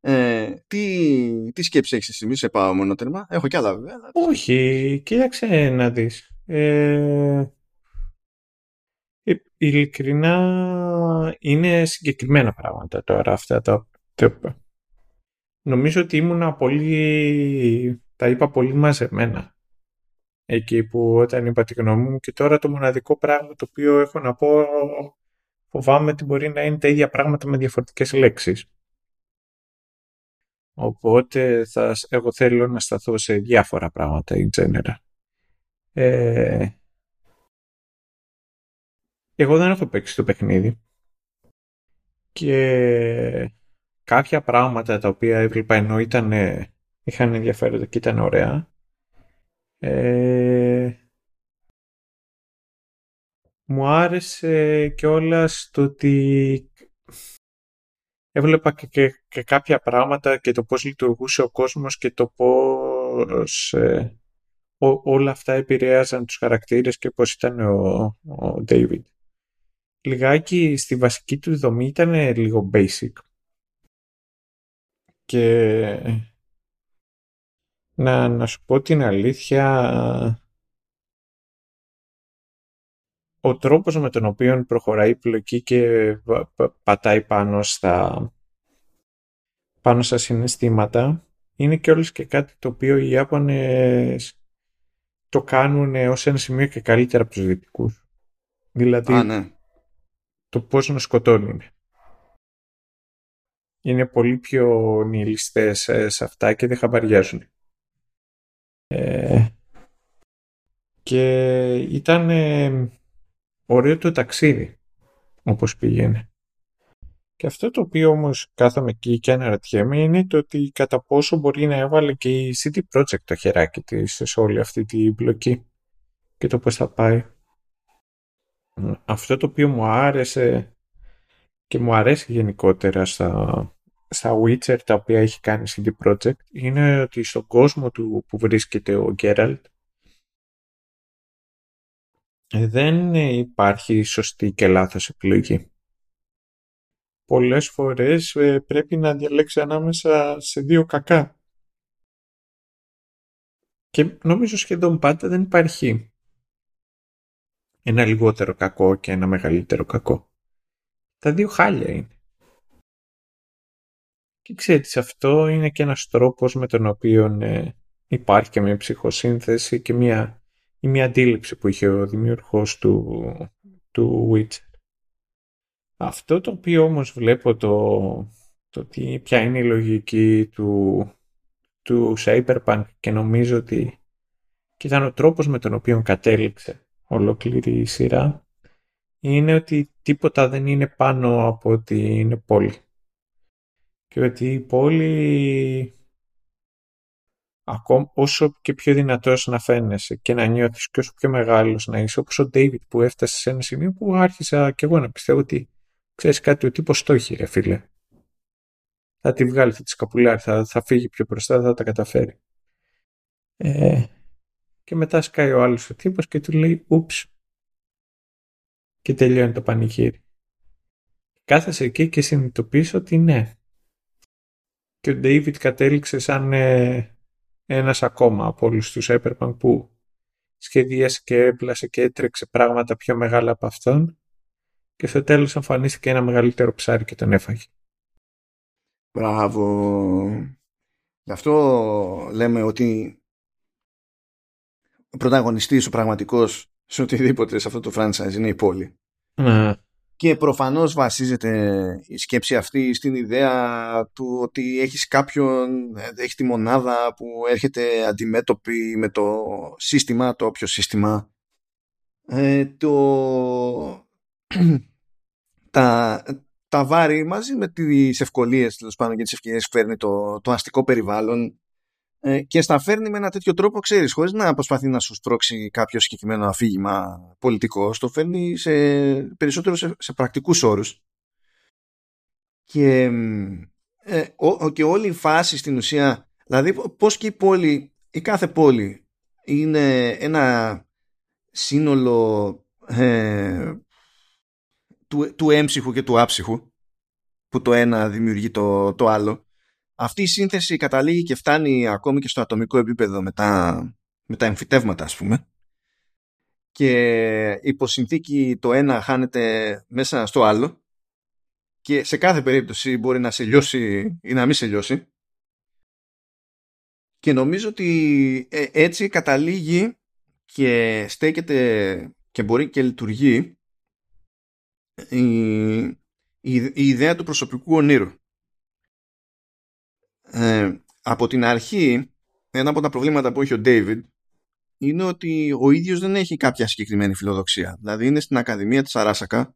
Ε, τι, τι σκέψη έχεις εσύ, μη σε πάω μονότερμα. Έχω κι άλλα βέβαια. αλλά- Όχι, κοίταξε να δεις. Ε, ε, ειλικρινά είναι συγκεκριμένα πράγματα τώρα αυτά τα, τα- Νομίζω ότι ήμουνα πολύ, τα είπα πολύ μαζεμένα εκεί που όταν είπα τη γνώμη μου και τώρα το μοναδικό πράγμα το οποίο έχω να πω φοβάμαι ότι μπορεί να είναι τα ίδια πράγματα με διαφορετικές λέξεις. Οπότε θα, εγώ θέλω να σταθώ σε διάφορα πράγματα in general. Ε, εγώ δεν έχω παίξει το παιχνίδι και κάποια πράγματα τα οποία έβλεπα ενώ ήταν, είχαν ενδιαφέροντα και ήταν ωραία ε, μου άρεσε και το ότι έβλεπα και, και, και κάποια πράγματα και το πώς λειτουργούσε ο κόσμος και το πώς ε, ό, όλα αυτά επηρέαζαν τους χαρακτήρες και πώς ήταν ο, ο David. Λιγάκι στη βασική του δομή ήταν λίγο basic. Και να, να σου πω την αλήθεια ο τρόπος με τον οποίο προχωράει η πλοκή και πατάει πάνω στα πάνω στα συναισθήματα είναι και όλες και κάτι το οποίο οι Ιάπωνες το κάνουν ως ένα σημείο και καλύτερα από τους Δυτικούς. Δηλαδή Α, ναι. το πώς να σκοτώνουν. Είναι πολύ πιο νihilιστές ε, σε αυτά και δεν χαμπαριάζουν. Ε, και ήταν ε, ωραίο το ταξίδι όπως πήγαινε. Και αυτό το οποίο όμως κάθομαι εκεί και αναρωτιέμαι είναι το ότι κατά πόσο μπορεί να έβαλε και η City Project το χεράκι της σε όλη αυτή την μπλοκή και το πώς θα πάει. Αυτό το οποίο μου άρεσε και μου αρέσει γενικότερα στα, στα Witcher τα οποία έχει κάνει η CD Projekt είναι ότι στον κόσμο του που βρίσκεται ο Geralt δεν υπάρχει σωστή και λάθος επιλογή πολλές φορές ε, πρέπει να διαλέξει ανάμεσα σε δύο κακά. Και νομίζω σχεδόν πάντα δεν υπάρχει ένα λιγότερο κακό και ένα μεγαλύτερο κακό. Τα δύο χάλια είναι. Και ξέρετε, αυτό είναι και ένας τρόπος με τον οποίο ε, υπάρχει και μια ψυχοσύνθεση και μια, ή μια αντίληψη που είχε ο δημιουργός του, του Witcher. Αυτό το οποίο όμως βλέπω το, το τι, ποια είναι η λογική του, του Cyberpunk και νομίζω ότι και ήταν ο τρόπος με τον οποίο κατέληξε ολόκληρη η σειρά είναι ότι τίποτα δεν είναι πάνω από ότι είναι πόλη. Και ότι η πόλη ακόμα όσο και πιο δυνατός να φαίνεσαι και να νιώθεις και όσο πιο μεγάλος να είσαι όπως ο David που έφτασε σε ένα σημείο που άρχισα και εγώ να πιστεύω ότι Ξέρεις κάτι, ο τύπος το έχει ρε φίλε. Θα τη βγάλει, θα της σκαπουλάρει, θα, θα φύγει πιο μπροστά, θα τα καταφέρει. Ε, και μετά σκάει ο άλλος ο τύπος και του λέει ούψ και τελειώνει το πανηγύρι. Κάθεσαι εκεί και συνειδητοποιείς ότι ναι. Και ο David κατέληξε σαν ε, ένας ακόμα από όλους τους Cyberpunk που σχεδίασε και έπλασε και έτρεξε πράγματα πιο μεγάλα από αυτόν και στο τέλος εμφανίστηκε ένα μεγαλύτερο ψάρι και τον έφαγε. Μπράβο. Γι' αυτό λέμε ότι ο πρωταγωνιστής, ο πραγματικός σε οτιδήποτε σε αυτό το franchise είναι η πόλη. Ναι. Και προφανώς βασίζεται η σκέψη αυτή στην ιδέα του ότι έχεις κάποιον, έχεις τη μονάδα που έρχεται αντιμέτωπη με το σύστημα, το όποιο σύστημα. Ε, το τα, τα βάρη μαζί με τις ευκολίες τέλος πάντων και τις ευκαιρίες που φέρνει το, το αστικό περιβάλλον ε, και στα φέρνει με ένα τέτοιο τρόπο, ξέρεις, χωρίς να προσπαθεί να σου σπρώξει κάποιο συγκεκριμένο αφήγημα πολιτικό, το φέρνει σε, περισσότερο σε, σε πρακτικούς όρους. Και, ε, ο, και όλη η φάση στην ουσία, δηλαδή πώς και η πόλη, η κάθε πόλη είναι ένα σύνολο ε, του, του έμψυχου και του άψυχου που το ένα δημιουργεί το, το άλλο αυτή η σύνθεση καταλήγει και φτάνει ακόμη και στο ατομικό επίπεδο με τα, με τα εμφυτεύματα ας πούμε και υπό συνθήκη το ένα χάνεται μέσα στο άλλο και σε κάθε περίπτωση μπορεί να σε λιώσει ή να μην σε λιώσει και νομίζω ότι ε, έτσι καταλήγει και στέκεται και μπορεί και λειτουργεί η, η, ιδέα του προσωπικού ονείρου. Ε, από την αρχή, ένα από τα προβλήματα που έχει ο David είναι ότι ο ίδιος δεν έχει κάποια συγκεκριμένη φιλοδοξία. Δηλαδή είναι στην Ακαδημία της Αράσακα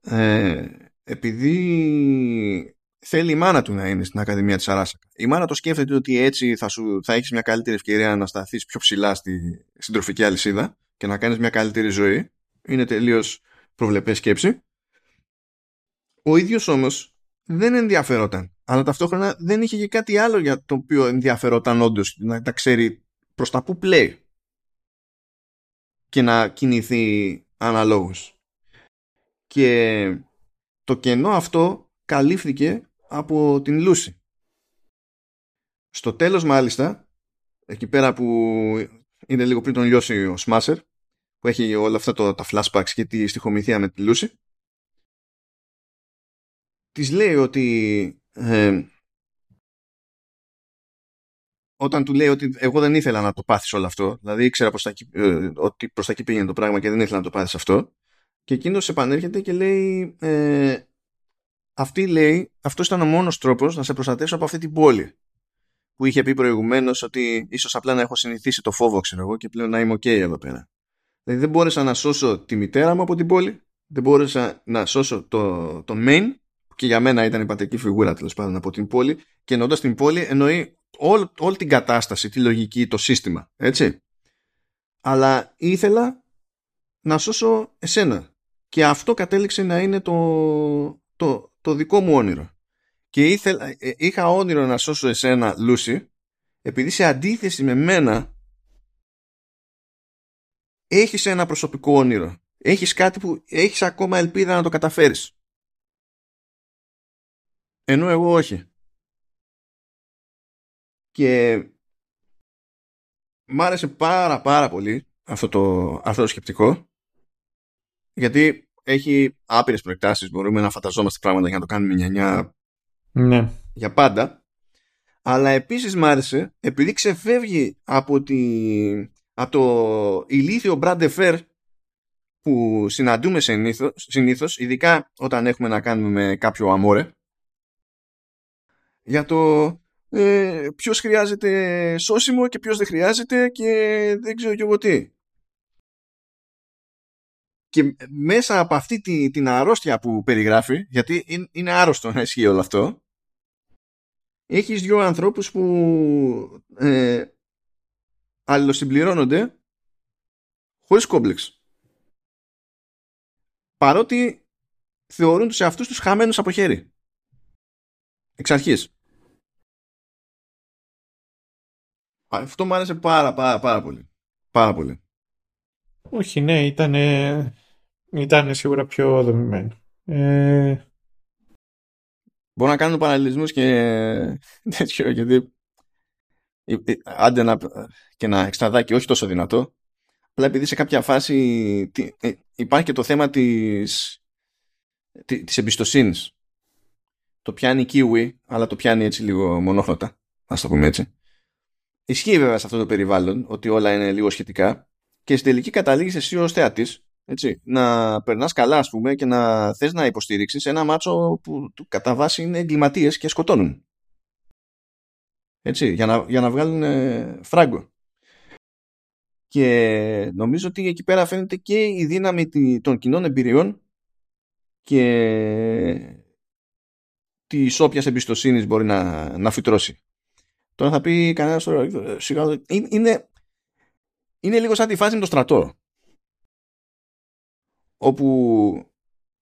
ε, επειδή θέλει η μάνα του να είναι στην Ακαδημία της Αράσακα. Η μάνα το σκέφτεται ότι έτσι θα, σου, θα έχεις μια καλύτερη ευκαιρία να σταθείς πιο ψηλά στη συντροφική αλυσίδα και να κάνεις μια καλύτερη ζωή. Είναι τελείως προβλεπές σκέψη. Ο ίδιος όμως δεν ενδιαφερόταν. Αλλά ταυτόχρονα δεν είχε και κάτι άλλο για το οποίο ενδιαφερόταν όντως να τα ξέρει προς τα που πλέει και να κινηθεί αναλόγως. Και το κενό αυτό καλύφθηκε από την Λούση. Στο τέλος μάλιστα, εκεί πέρα που είναι λίγο πριν τον λιώσει ο Σμάσερ, που έχει όλα αυτά το, τα flashbacks και τη στοιχομηθεία με τη Λούση της λέει ότι ε, όταν του λέει ότι εγώ δεν ήθελα να το πάθεις όλο αυτό, δηλαδή ήξερα προς τα, ε, ότι προς τα εκεί πήγαινε το πράγμα και δεν ήθελα να το πάθεις αυτό, και εκείνος επανέρχεται και λέει, ε, αυτή λέει, αυτός ήταν ο μόνος τρόπος να σε προστατεύσω από αυτή την πόλη. Που είχε πει προηγουμένως ότι ίσως απλά να έχω συνηθίσει το φόβο, ξέρω εγώ, και πλέον να είμαι OK εδώ πέρα. Δηλαδή δεν μπόρεσα να σώσω τη μητέρα μου από την πόλη, δεν μπόρεσα να σώσω το, το main, που και για μένα ήταν η πατρική φιγούρα τέλος πάντων από την πόλη, και εννοώντας την πόλη εννοεί όλη, όλη την κατάσταση, τη λογική, το σύστημα. Έτσι. Αλλά ήθελα να σώσω εσένα. Και αυτό κατέληξε να είναι το, το, το δικό μου όνειρο. Και ήθελα, ε, είχα όνειρο να σώσω εσένα, Λούση, επειδή σε αντίθεση με μένα έχεις ένα προσωπικό όνειρο. Έχεις κάτι που έχεις ακόμα ελπίδα να το καταφέρεις. Ενώ εγώ όχι. Και μ' άρεσε πάρα πάρα πολύ αυτό το, αυτό το σκεπτικό γιατί έχει άπειρες προεκτάσεις μπορούμε να φανταζόμαστε πράγματα για να το κάνουμε νιανιά ναι. για πάντα αλλά επίσης μ' άρεσε επειδή ξεφεύγει από, τη, από το ηλίθιο Brad Fair που συναντούμε συνήθως, συνήθως ειδικά όταν έχουμε να κάνουμε με κάποιο αμόρε για το ε, ποιος χρειάζεται σώσιμο και ποιος δεν χρειάζεται και δεν ξέρω και εγώ τι. Και μέσα από αυτή τη, την αρρώστια που περιγράφει, γιατί είναι άρρωστο να ισχύει όλο αυτό, έχεις δύο ανθρώπους που ε, αλληλοσυμπληρώνονται χωρίς κόμπλεξ. Παρότι θεωρούν τους εαυτούς τους χαμένους από χέρι. Εξ αρχής. Αυτό μου άρεσε πάρα πάρα πάρα πολύ. Πάρα πολύ. Όχι, ναι, ήταν, ήταν σίγουρα πιο δομημένο. Ε... Μπορώ να κάνω παραλληλισμούς και τέτοιο, γιατί ε, ε, άντε να, και να εξτραδάκι όχι τόσο δυνατό, απλά επειδή σε κάποια φάση ε, υπάρχει και το θέμα της, της εμπιστοσύνης. Το πιάνει Kiwi, αλλά το πιάνει έτσι λίγο μονόχρωτα, ας το πούμε έτσι. Ισχύει βέβαια σε αυτό το περιβάλλον ότι όλα είναι λίγο σχετικά και στην τελική καταλήγεις εσύ ως θεατής να περνάς καλά, ας πούμε, και να θες να υποστηρίξεις ένα μάτσο που κατά βάση είναι εγκληματίες και σκοτώνουν. Έτσι, για να, για να βγάλουν ε, φράγκο. Και νομίζω ότι εκεί πέρα φαίνεται και η δύναμη των κοινών εμπειριών και τη όποια εμπιστοσύνης μπορεί να, να φυτρώσει. Τώρα θα πει κανένας τώρα, ε, είναι, είναι λίγο σαν τη φάση με το στρατό. Όπου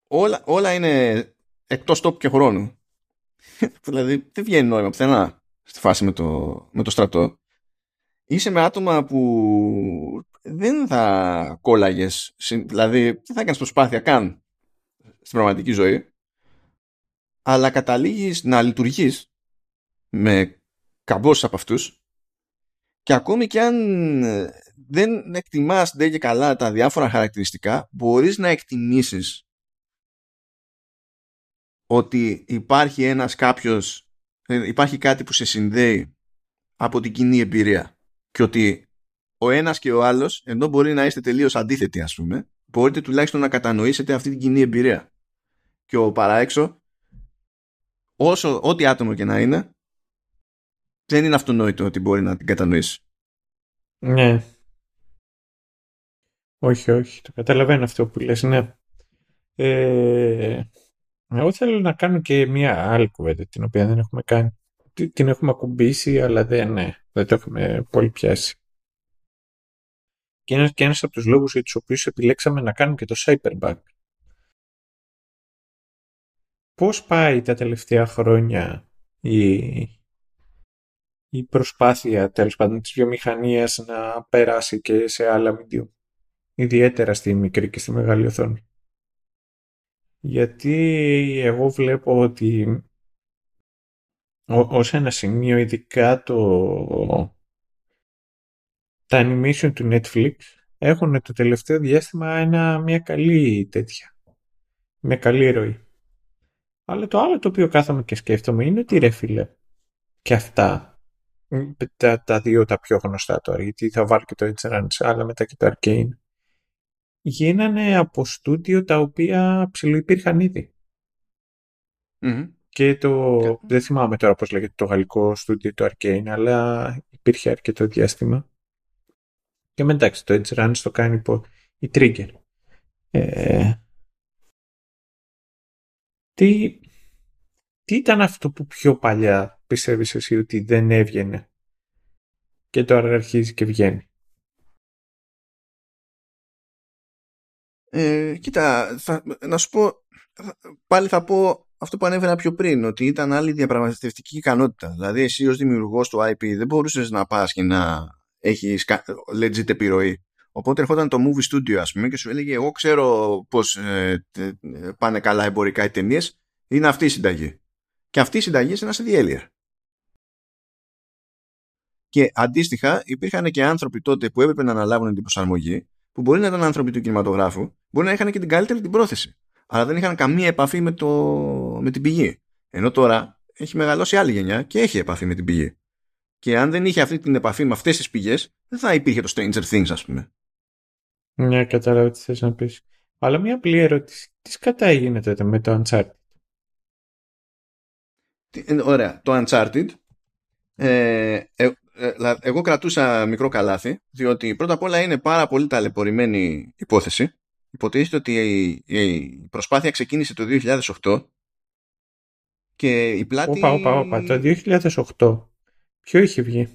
όλα, όλα είναι εκτός τόπου και χρόνου. δηλαδή δεν βγαίνει νόημα πουθενά στη φάση με το, με το στρατό. Είσαι με άτομα που δεν θα κόλλαγες, δηλαδή δεν θα έκανες προσπάθεια καν στην πραγματική ζωή, αλλά καταλήγεις να λειτουργείς με καμπός από αυτούς. Και ακόμη και αν ε, δεν εκτιμάς δεν και καλά τα διάφορα χαρακτηριστικά μπορείς να εκτιμήσεις ότι υπάρχει ένας κάποιος ε, υπάρχει κάτι που σε συνδέει από την κοινή εμπειρία και ότι ο ένας και ο άλλος ενώ μπορεί να είστε τελείως αντίθετοι ας πούμε μπορείτε τουλάχιστον να κατανοήσετε αυτή την κοινή εμπειρία. Και ο παράεξω όσο ό,τι άτομο και να είναι δεν είναι αυτονόητο ότι μπορεί να την κατανοήσει. Ναι. Όχι, όχι. Το καταλαβαίνω αυτό που λες, ναι. Ε, εγώ θέλω να κάνω και μία άλλη κουβέντα, την οποία δεν έχουμε κάνει. Την έχουμε ακουμπήσει, αλλά δεν, ναι, δεν το έχουμε πολύ πιάσει. Και ένας, και ένας από τους λόγους για τους οποίους επιλέξαμε να κάνουμε και το Cyberback. Πώς πάει τα τελευταία χρόνια η, η προσπάθεια τέλος πάντων της βιομηχανίας να περάσει και σε άλλα medium. Ιδιαίτερα στη μικρή και στη μεγάλη οθόνη. Γιατί εγώ βλέπω ότι ως ένα σημείο ειδικά το τα animation του Netflix έχουν το τελευταίο διάστημα ένα, μια καλή τέτοια. Μια καλή ροή. Αλλά το άλλο το οποίο κάθομαι και σκέφτομαι είναι ότι ρε φίλε και αυτά τα, τα δύο τα πιο γνωστά τώρα, γιατί θα βάλω και το Edge Runners, αλλά μετά και το Arcane. Γίνανε από στούντιο τα οποία ψηλοϋπήρχαν ήδη. Μμμ. Και το, Και- δεν θυμάμαι τώρα πώς λέγεται το γαλλικό στούντιο το Arcane, αλλά υπήρχε αρκετό διάστημα. Και μετά εντάξει, το Edge Runners το κάνει υπό η Trigger. Ε, τι, τι ήταν αυτό που πιο παλιά πιστεύεις εσύ ότι δεν έβγαινε; Και τώρα αρχίζει και βγαίνει. Ε, κοίτα, θα, να σου πω, θα- πάλι θα πω αυτό που ανέφερα πιο πριν, ότι ήταν άλλη διαπραγματευτική ικανότητα. Δηλαδή, εσύ ως δημιουργός του IP δεν μπορούσες να πας και να έχεις κα- legit επιρροή. Οπότε ερχόταν το movie studio, ας πούμε, και σου έλεγε εγώ ξέρω πώς ε, τε- ε, πάνε καλά εμπορικά οι ταινίες. είναι αυτή η συνταγή. Και αυτή η συνταγή είναι ένας διέλεια. Και αντίστοιχα υπήρχαν και άνθρωποι τότε που έπρεπε να αναλάβουν την προσαρμογή που μπορεί να ήταν άνθρωποι του κινηματογράφου, μπορεί να είχαν και την καλύτερη την πρόθεση. Αλλά δεν είχαν καμία επαφή με, το, με την πηγή. Ενώ τώρα έχει μεγαλώσει άλλη γενιά και έχει επαφή με την πηγή. Και αν δεν είχε αυτή την επαφή με αυτές τις πηγές, δεν θα υπήρχε το Stranger Things, ας πούμε. Ναι, κατάλαβα τι θες να πεις. Αλλά μια απλή ερώτηση. Τι σκατά έγινε τότε με το Uncharted; Τι- ε, Ωραία. Το Uncharted, ε, ε, ε, λα- εγώ κρατούσα μικρό καλάθι, διότι πρώτα απ' όλα είναι πάρα πολύ ταλαιπωρημένη υπόθεση. Υποτίθεται ότι η, η προσπάθεια ξεκίνησε το 2008 και η πλάτη... Όπα, όπα, όπα. Το 2008. Ποιο είχε βγει;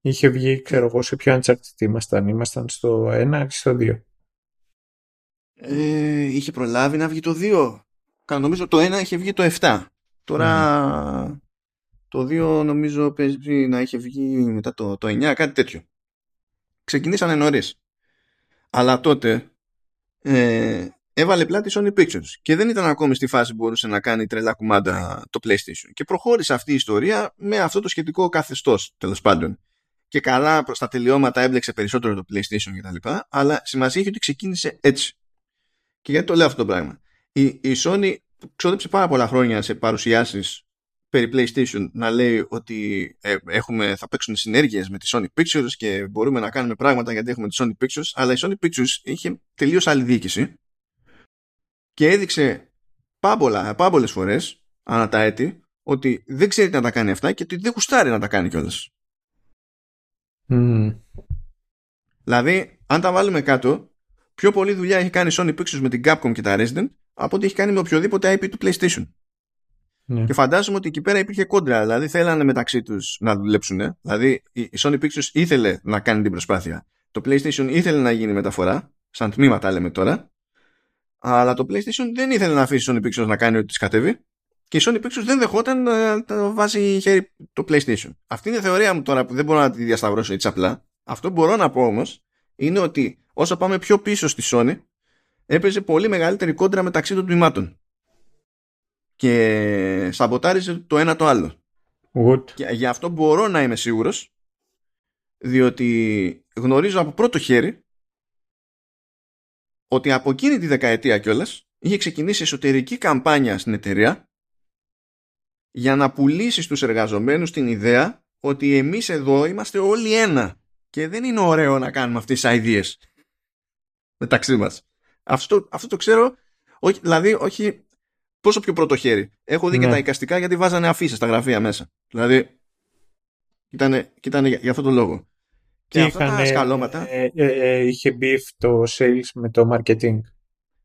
Είχε βγει, ξέρω εγώ, σε ποιο Uncharted ήμασταν. Ήμασταν στο 1 ή στο 2. Ε, είχε προλάβει να βγει το 2. Κα- Νομίζω το 1 είχε βγει το 7. Τώρα το 2 νομίζω παίζει να είχε βγει μετά το, το 9, κάτι τέτοιο. Ξεκινήσανε νωρίς. Αλλά τότε ε, έβαλε πλάτη Sony Pictures και δεν ήταν ακόμη στη φάση που μπορούσε να κάνει τρελά κουμάντα το PlayStation. Και προχώρησε αυτή η ιστορία με αυτό το σχετικό καθεστώς τέλος πάντων. Και καλά προς τα τελειώματα έμπλεξε περισσότερο το PlayStation κτλ. Αλλά σημασία έχει ότι ξεκίνησε έτσι. Και γιατί το λέω αυτό το πράγμα; Η, η Sony ξόδεψε πάρα πολλά χρόνια σε παρουσιάσεις περί PlayStation να λέει ότι ε, έχουμε, θα παίξουν συνέργειες με τη Sony Pictures και μπορούμε να κάνουμε πράγματα γιατί έχουμε τη Sony Pictures αλλά η Sony Pictures είχε τελείως άλλη διοίκηση και έδειξε πάμπολα, πάμπολες φορές ανά τα έτη ότι δεν ξέρει να τα κάνει αυτά και ότι δεν γουστάρει να τα κάνει κιόλας. Mm. Δηλαδή, αν τα βάλουμε κάτω, πιο πολλή δουλειά έχει κάνει η Sony Pictures με την Capcom και τα Resident από ό,τι έχει κάνει με οποιοδήποτε IP του PlayStation. Ναι. Και φαντάζομαι ότι εκεί πέρα υπήρχε κόντρα. Δηλαδή θέλανε μεταξύ τους να δουλέψουν. Δηλαδή η η Sony Pictures ήθελε να κάνει την προσπάθεια. Το PlayStation ήθελε να γίνει μεταφορά. Σαν τμήμα τα λέμε τώρα. Αλλά το PlayStation δεν ήθελε να αφήσει η Sony Pictures να κάνει ό,τι της κατέβει. Και η Sony Pictures δεν δεχόταν να το βάζει χέρι το PlayStation. Αυτή είναι η θεωρία μου τώρα που δεν μπορώ να τη διασταυρώσω έτσι απλά. Αυτό που μπορώ να πω όμως είναι ότι όσο πάμε πιο πίσω στη Sony έπαιζε πολύ μεγαλύτερη κόντρα μεταξύ των τμήματων και σαμποτάριζε το ένα το άλλο. Good. Και γι' αυτό μπορώ να είμαι σίγουρος διότι γνωρίζω από πρώτο χέρι ότι από εκείνη τη δεκαετία κιόλας είχε ξεκινήσει εσωτερική καμπάνια στην εταιρεία για να πουλήσει στους εργαζομένους την ιδέα ότι εμείς εδώ είμαστε όλοι ένα και δεν είναι ωραίο να κάνουμε αυτές τις ideas μεταξύ μας. Αυτό, αυτό το ξέρω, όχι, δηλαδή όχι πόσο πιο πρώτο χέρι. Έχω δει και Ναι. τα εικαστικά γιατί βάζανε αφήσεις στα γραφεία μέσα. Δηλαδή, ήταν, ήταν για, για αυτόν τον λόγο. Και Τι αυτά τα είχανε, σκαλώματα, ε, ε, ε, είχε beef το sales με το marketing.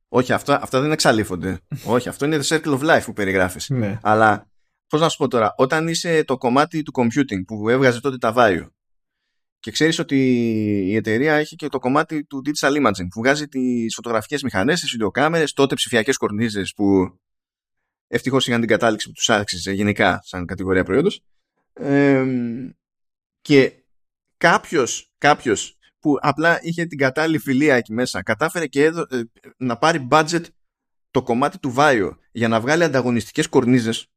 όχι, αυτά, αυτά δεν εξαλείφονται. όχι, αυτό είναι the circle of life που περιγράφεις. Ναι. Αλλά, πώς να σου πω τώρα, όταν είσαι το κομμάτι του computing που έβγαζε τότε τα Vario και ξέρεις ότι η εταιρεία έχει και το κομμάτι του digital imaging που βγάζει τις φωτογραφικές μηχανές, τις βιντεοκάμερες, τότε ψηφιακές κορνίζες που ευτυχώς είχαν την κατάληξη που τους άξιζε γενικά σαν κατηγορία προϊόντος. Εμ, και κάποιος, κάποιος που απλά είχε την κατάλληλη φιλία εκεί μέσα κατάφερε και έδω, ε, να πάρει budget το κομμάτι του Βάιο για να βγάλει ανταγωνιστικές κορνίζες.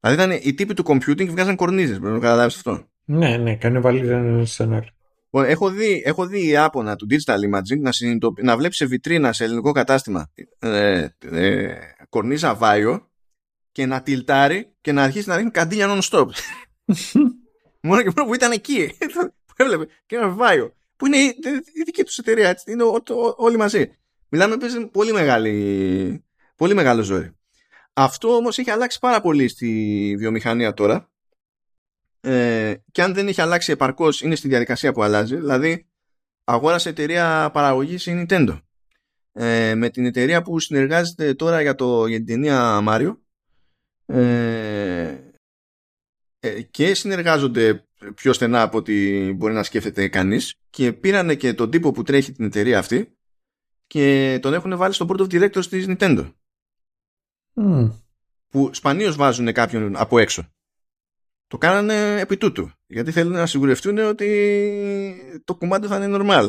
Δηλαδή ήταν οι τύποι του computing βγάζαν κορνίζες πρέπει να το καταλάβεις αυτό. Ναι, ναι, κάνει βάλει ένα στον άλλο. Λοιπόν, έχω δει, έχω δει η Άπωνα του Digital Imaging να, συνειδητο- να βλέπει σε βιτρίνα σε ελληνικό κατάστημα ε, ε, κορνίζα βάιο και να τιλτάρει και να αρχίσει να ρίχνει καντήλια non-stop. μόνο και μόνο που ήταν εκεί. που έβλεπε και ένα βάιο. Που είναι η, η δική τους εταιρεία. Έτσι, είναι ό, ό, όλοι μαζί. Μιλάμε παίζει πολύ, μεγάλη, πολύ μεγάλο ζόρι. Αυτό όμως έχει αλλάξει πάρα πολύ στη βιομηχανία τώρα. Ε, και αν δεν έχει αλλάξει επαρκώς είναι στη διαδικασία που αλλάζει. Δηλαδή αγόρασε εταιρεία παραγωγής η Nintendo. Ε, με την εταιρεία που συνεργάζεται τώρα για, το, για την ταινία Mario ε, ε, και συνεργάζονται πιο στενά από ό,τι μπορεί να σκέφτεται κανείς και πήρανε και τον τύπο που τρέχει την εταιρεία αυτή και τον έχουν βάλει στο board of directors της Nintendo. Που σπανίως βάζουν κάποιον από έξω. Το κάνανε επί τούτου. Γιατί θέλουν να σιγουρευτούν ότι το κουμάντο θα είναι normal.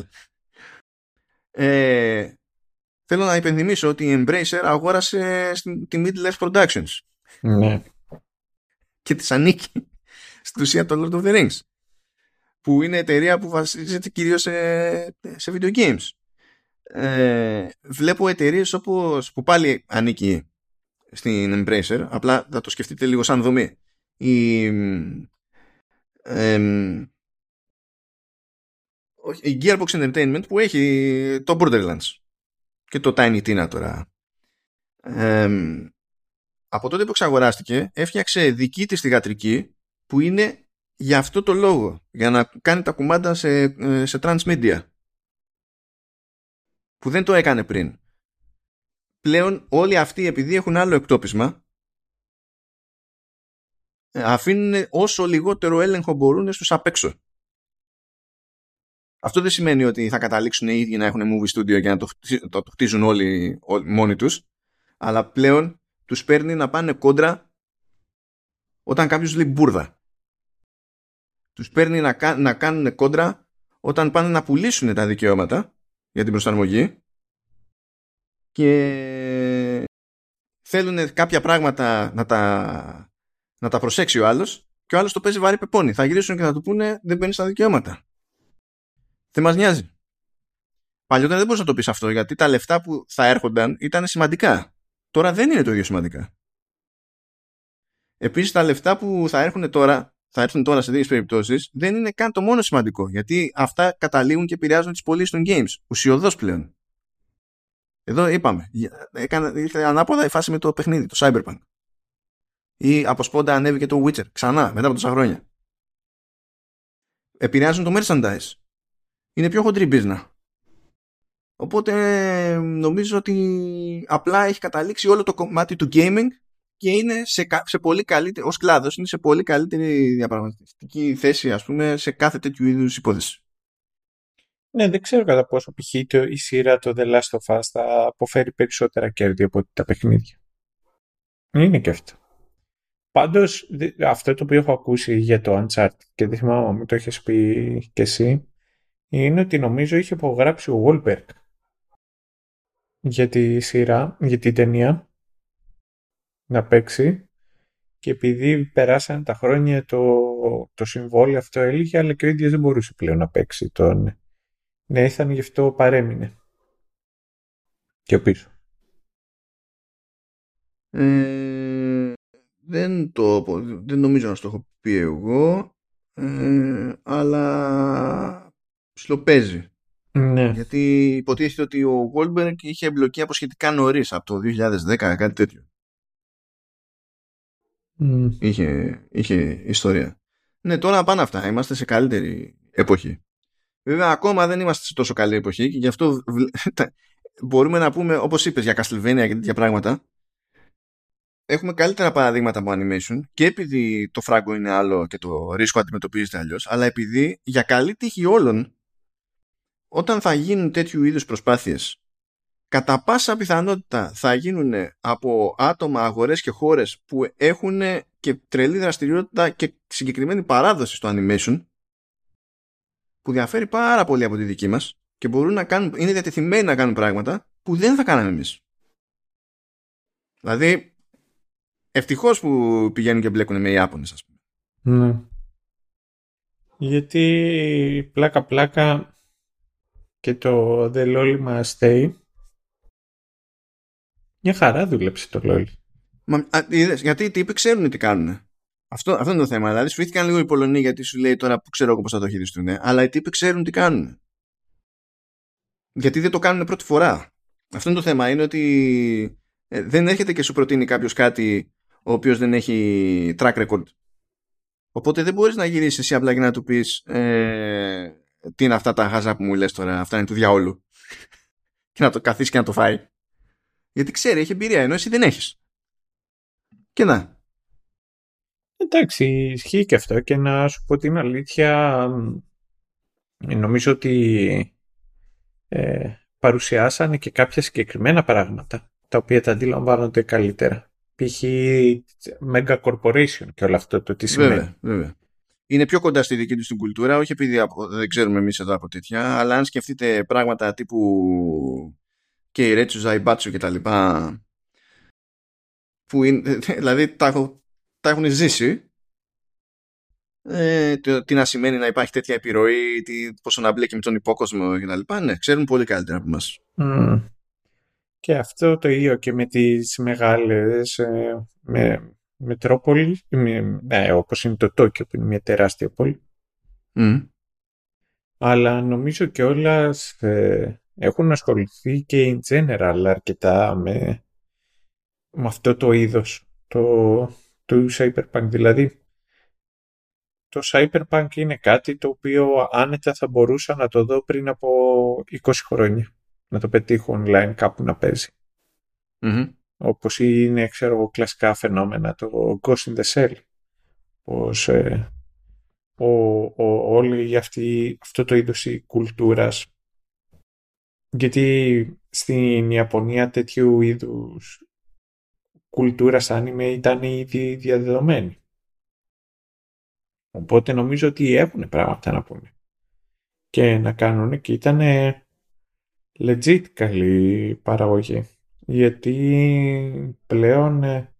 Ε, θέλω να υπενθυμίσω ότι η Embracer αγόρασε τη Middle Earth Productions. Ναι. Και της ανήκει στην ουσία το Lord of the Rings. Που είναι εταιρεία που βασίζεται κυρίως σε, σε video games. Ε, βλέπω εταιρείες όπως που πάλι ανήκει στην Embracer, απλά θα το σκεφτείτε λίγο σαν δομή. Η, η Gearbox Entertainment που έχει το Borderlands και το Tiny Tina τώρα. από τότε που εξαγοράστηκε έφτιαξε δική της θηγατρική που είναι για αυτό το λόγο, για να κάνει τα κουμάντα σε, ε, σε transmedia που δεν το έκανε πριν. Πλέον όλοι αυτοί επειδή έχουν άλλο εκτόπισμα ε, αφήνουν όσο λιγότερο έλεγχο μπορούν στους απ' έξω. Αυτό δεν σημαίνει ότι θα καταλήξουν οι ίδιοι να έχουν movie studio και να το, το, το χτίζουν όλοι, όλοι μόνοι τους αλλά πλέον τους παίρνει να πάνε κόντρα όταν κάποιος λέει μπουρδα. Τους παίρνει να, να κάνουν κόντρα όταν πάνε να πουλήσουν τα δικαιώματα για την προσαρμογή και θέλουν κάποια πράγματα να τα, να τα προσέξει ο άλλος και ο άλλος το παίζει βάρη πεπόνι. Θα γυρίσουν και θα του πούνε δεν παίρνεις τα δικαιώματα. Δεν μας νοιάζει. Παλιότερα δεν μπορούσα να το πεις αυτό γιατί τα λεφτά που θα έρχονταν ήταν σημαντικά. Τώρα δεν είναι το ίδιο σημαντικά. Επίσης τα λεφτά που θα έρχονται τώρα θα έρθουν τώρα σε τέτοιε περιπτώσεις, δεν είναι καν το μόνο σημαντικό. Γιατί αυτά καταλήγουν και επηρεάζουν τις πωλήσεις των games. Ουσιοδός πλέον. Εδώ είπαμε. Έκανε, ήρθε ανάποδα η φάση με το παιχνίδι, το Cyberpunk. Ή από σπόντα ανέβηκε το Witcher ξανά μετά από τόσα χρόνια. Επηρεάζουν το merchandise. Είναι πιο χοντρή business. Οπότε νομίζω ότι απλά έχει καταλήξει όλο το κομμάτι του gaming και είναι σε, σε πολύ καλύτερη, ως κλάδος είναι σε πολύ καλύτερη διαπραγματευτική θέση ας πούμε σε κάθε τέτοιου είδους υπόθεση. Ναι, δεν ξέρω κατά πόσο π.χ. η σειρά το The Last of Us θα αποφέρει περισσότερα κέρδη από τα παιχνίδια. Είναι και αυτό. Πάντως, αυτό το οποίο έχω ακούσει για το Uncharted και δεν θυμάμαι μου το έχεις πει και εσύ, είναι ότι νομίζω είχε υπογράψει ο Wahlberg για τη σειρά, για την ταινία να παίξει και επειδή περάσαν τα χρόνια το, το συμβόλαιο αυτό έλεγε αλλά και ο ίδιος δεν μπορούσε πλέον να παίξει τον ναι, ήθελε γι' αυτό παρέμεινε. Και πίσω. Ε, δεν, το, δεν νομίζω να στο έχω πει εγώ, ε, αλλά ψιλοπαίζει. Ναι. Γιατί υποτίθεται ότι ο Goldberg είχε εμπλοκή από σχετικά νωρίς, από το 2010, κάτι τέτοιο. Είχε, είχε ιστορία. Ναι, τώρα πάνε αυτά. Είμαστε σε καλύτερη εποχή. Βέβαια, ακόμα δεν είμαστε σε τόσο καλή εποχή και γι' αυτό μπορούμε να πούμε, όπως είπες, για Castlevania και τέτοια πράγματα. Έχουμε καλύτερα παραδείγματα από animation και επειδή το φράγκο είναι άλλο και το ρίσκο αντιμετωπίζεται αλλιώς, αλλά επειδή για καλή τύχη όλων, όταν θα γίνουν τέτοιου είδους προσπάθειες κατά πάσα πιθανότητα θα γίνουν από άτομα, αγορές και χώρες που έχουν και τρελή δραστηριότητα και συγκεκριμένη παράδοση στο animation που διαφέρει πάρα πολύ από τη δική μας και μπορούν να κάνουν, είναι διατεθειμένοι να κάνουν πράγματα που δεν θα κάναμε εμείς. Δηλαδή, ευτυχώς που πηγαίνουν και μπλέκουν με Ιάπωνες, ας πούμε. Ναι. Γιατί πλάκα-πλάκα και το The Lolly Must Stay μια χαρά δούλεψε το LOL. Μα, α, είδες, γιατί οι τύποι ξέρουν τι κάνουν. Αυτό, αυτό είναι το θέμα. Δηλαδή, σφίχτηκαν λίγο οι Πολωνοί γιατί σου λέει τώρα που ξέρω εγώ πώς θα το χειριστούν. Αλλά οι τύποι ξέρουν τι κάνουν. Γιατί δεν το κάνουν πρώτη φορά. Αυτό είναι το θέμα. Είναι ότι ε, δεν έρχεται και σου προτείνει κάποιος κάτι ο οποίος δεν έχει track record. Οπότε δεν μπορείς να γυρίσεις εσύ απλά και να του πεις ε, τι είναι αυτά τα γάζα που μου λες τώρα, αυτά είναι του διαόλου. και να το καθίσεις και να το φάει. Γιατί ξέρει, έχει εμπειρία, ενώ εσύ δεν έχεις. Και να. Εντάξει, ισχύει και αυτό και να σου πω την αλήθεια, νομίζω ότι ε, παρουσιάσανε και κάποια συγκεκριμένα πράγματα τα οποία τα αντιλαμβάνονται καλύτερα. Π.χ. Mega Corporation και όλο αυτό το τι σημαίνει. Βέβαια, βέβαια. Είναι πιο κοντά στη δική του την κουλτούρα, όχι επειδή δεν ξέρουμε εμείς εδώ από τέτοια, αλλά αν σκεφτείτε πράγματα τύπου και η Ρέτσου Ζαϊμπάτσου και τα λοιπά, που είναι, δηλαδή τα, τα έχουν ζήσει ε, τι να σημαίνει να υπάρχει τέτοια επιρροή, τι, πόσο να μπλέκει με τον υπόκοσμο κτλ. Ναι, ξέρουν πολύ καλύτερα από εμάς. Mm. Και αυτό το ίδιο και με τις μεγάλες ε, με, μετρόπολη, με, ναι, όπως είναι το Τόκιο που είναι μια τεράστια πόλη. Mm. Αλλά νομίζω και όλα ε, έχουν ασχοληθεί και in general αρκετά με, με αυτό το είδος το, του cyberpunk. Δηλαδή το Cyberpunk είναι κάτι το οποίο άνετα θα μπορούσα να το δω πριν από 20 χρόνια. Να το πετύχω online κάπου να παιζει mm Όπως είναι, ξέρω εγώ, κλασικά φαινόμενα, το Ghost in the Shell. Πως ε, ο, ο, όλη αυτή, αυτό το είδος η κουλτούρας γιατί στην Ιαπωνία τέτοιου είδους κουλτούρας άνιμε ήταν ήδη διαδεδομένη. Οπότε νομίζω ότι έχουν πράγματα να πούνε και να κάνουν και ήταν legit καλή παραγωγή. Γιατί πλέον ε,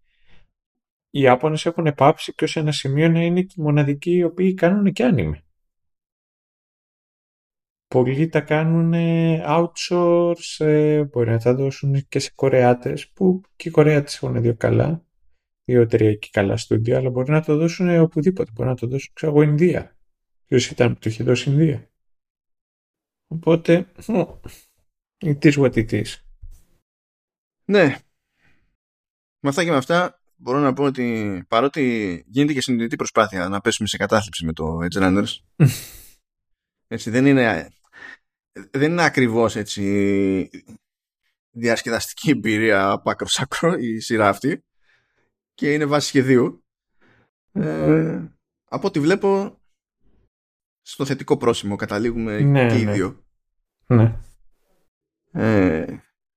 οι Ιάπωνες έχουν πάψει και ως ένα σημείο να είναι και οι μοναδικοί οι οποίοι κάνουν και άνιμε. Πολλοί τα κάνουν outsource, ε, μπορεί να τα δώσουν και σε Κορεάτες, που και οι Κορεάτες έχουν δύο καλά δύο-τρία εκεί καλά στούντια, αλλά μπορεί να το δώσουν οπουδήποτε. Μπορεί να το δώσουν, ξέρω εγώ, Ινδία. Ποιος ήταν που το είχε δώσει Ινδία. Οπότε, it is what it is. Ναι. Με αυτά και με αυτά μπορώ να πω ότι παρότι γίνεται και συνειδητή προσπάθεια να πέσουμε σε κατάθλιψη με το Edge Runners έτσι δεν είναι δεν είναι ακριβώς έτσι διασκεδαστική εμπειρία από άκρος άκρο η σειρά αυτή και είναι βάση σχεδίου. Ε, από ό,τι βλέπω στο θετικό πρόσημο καταλήγουμε ναι, και οι ναι. δύο. Ναι. Ε,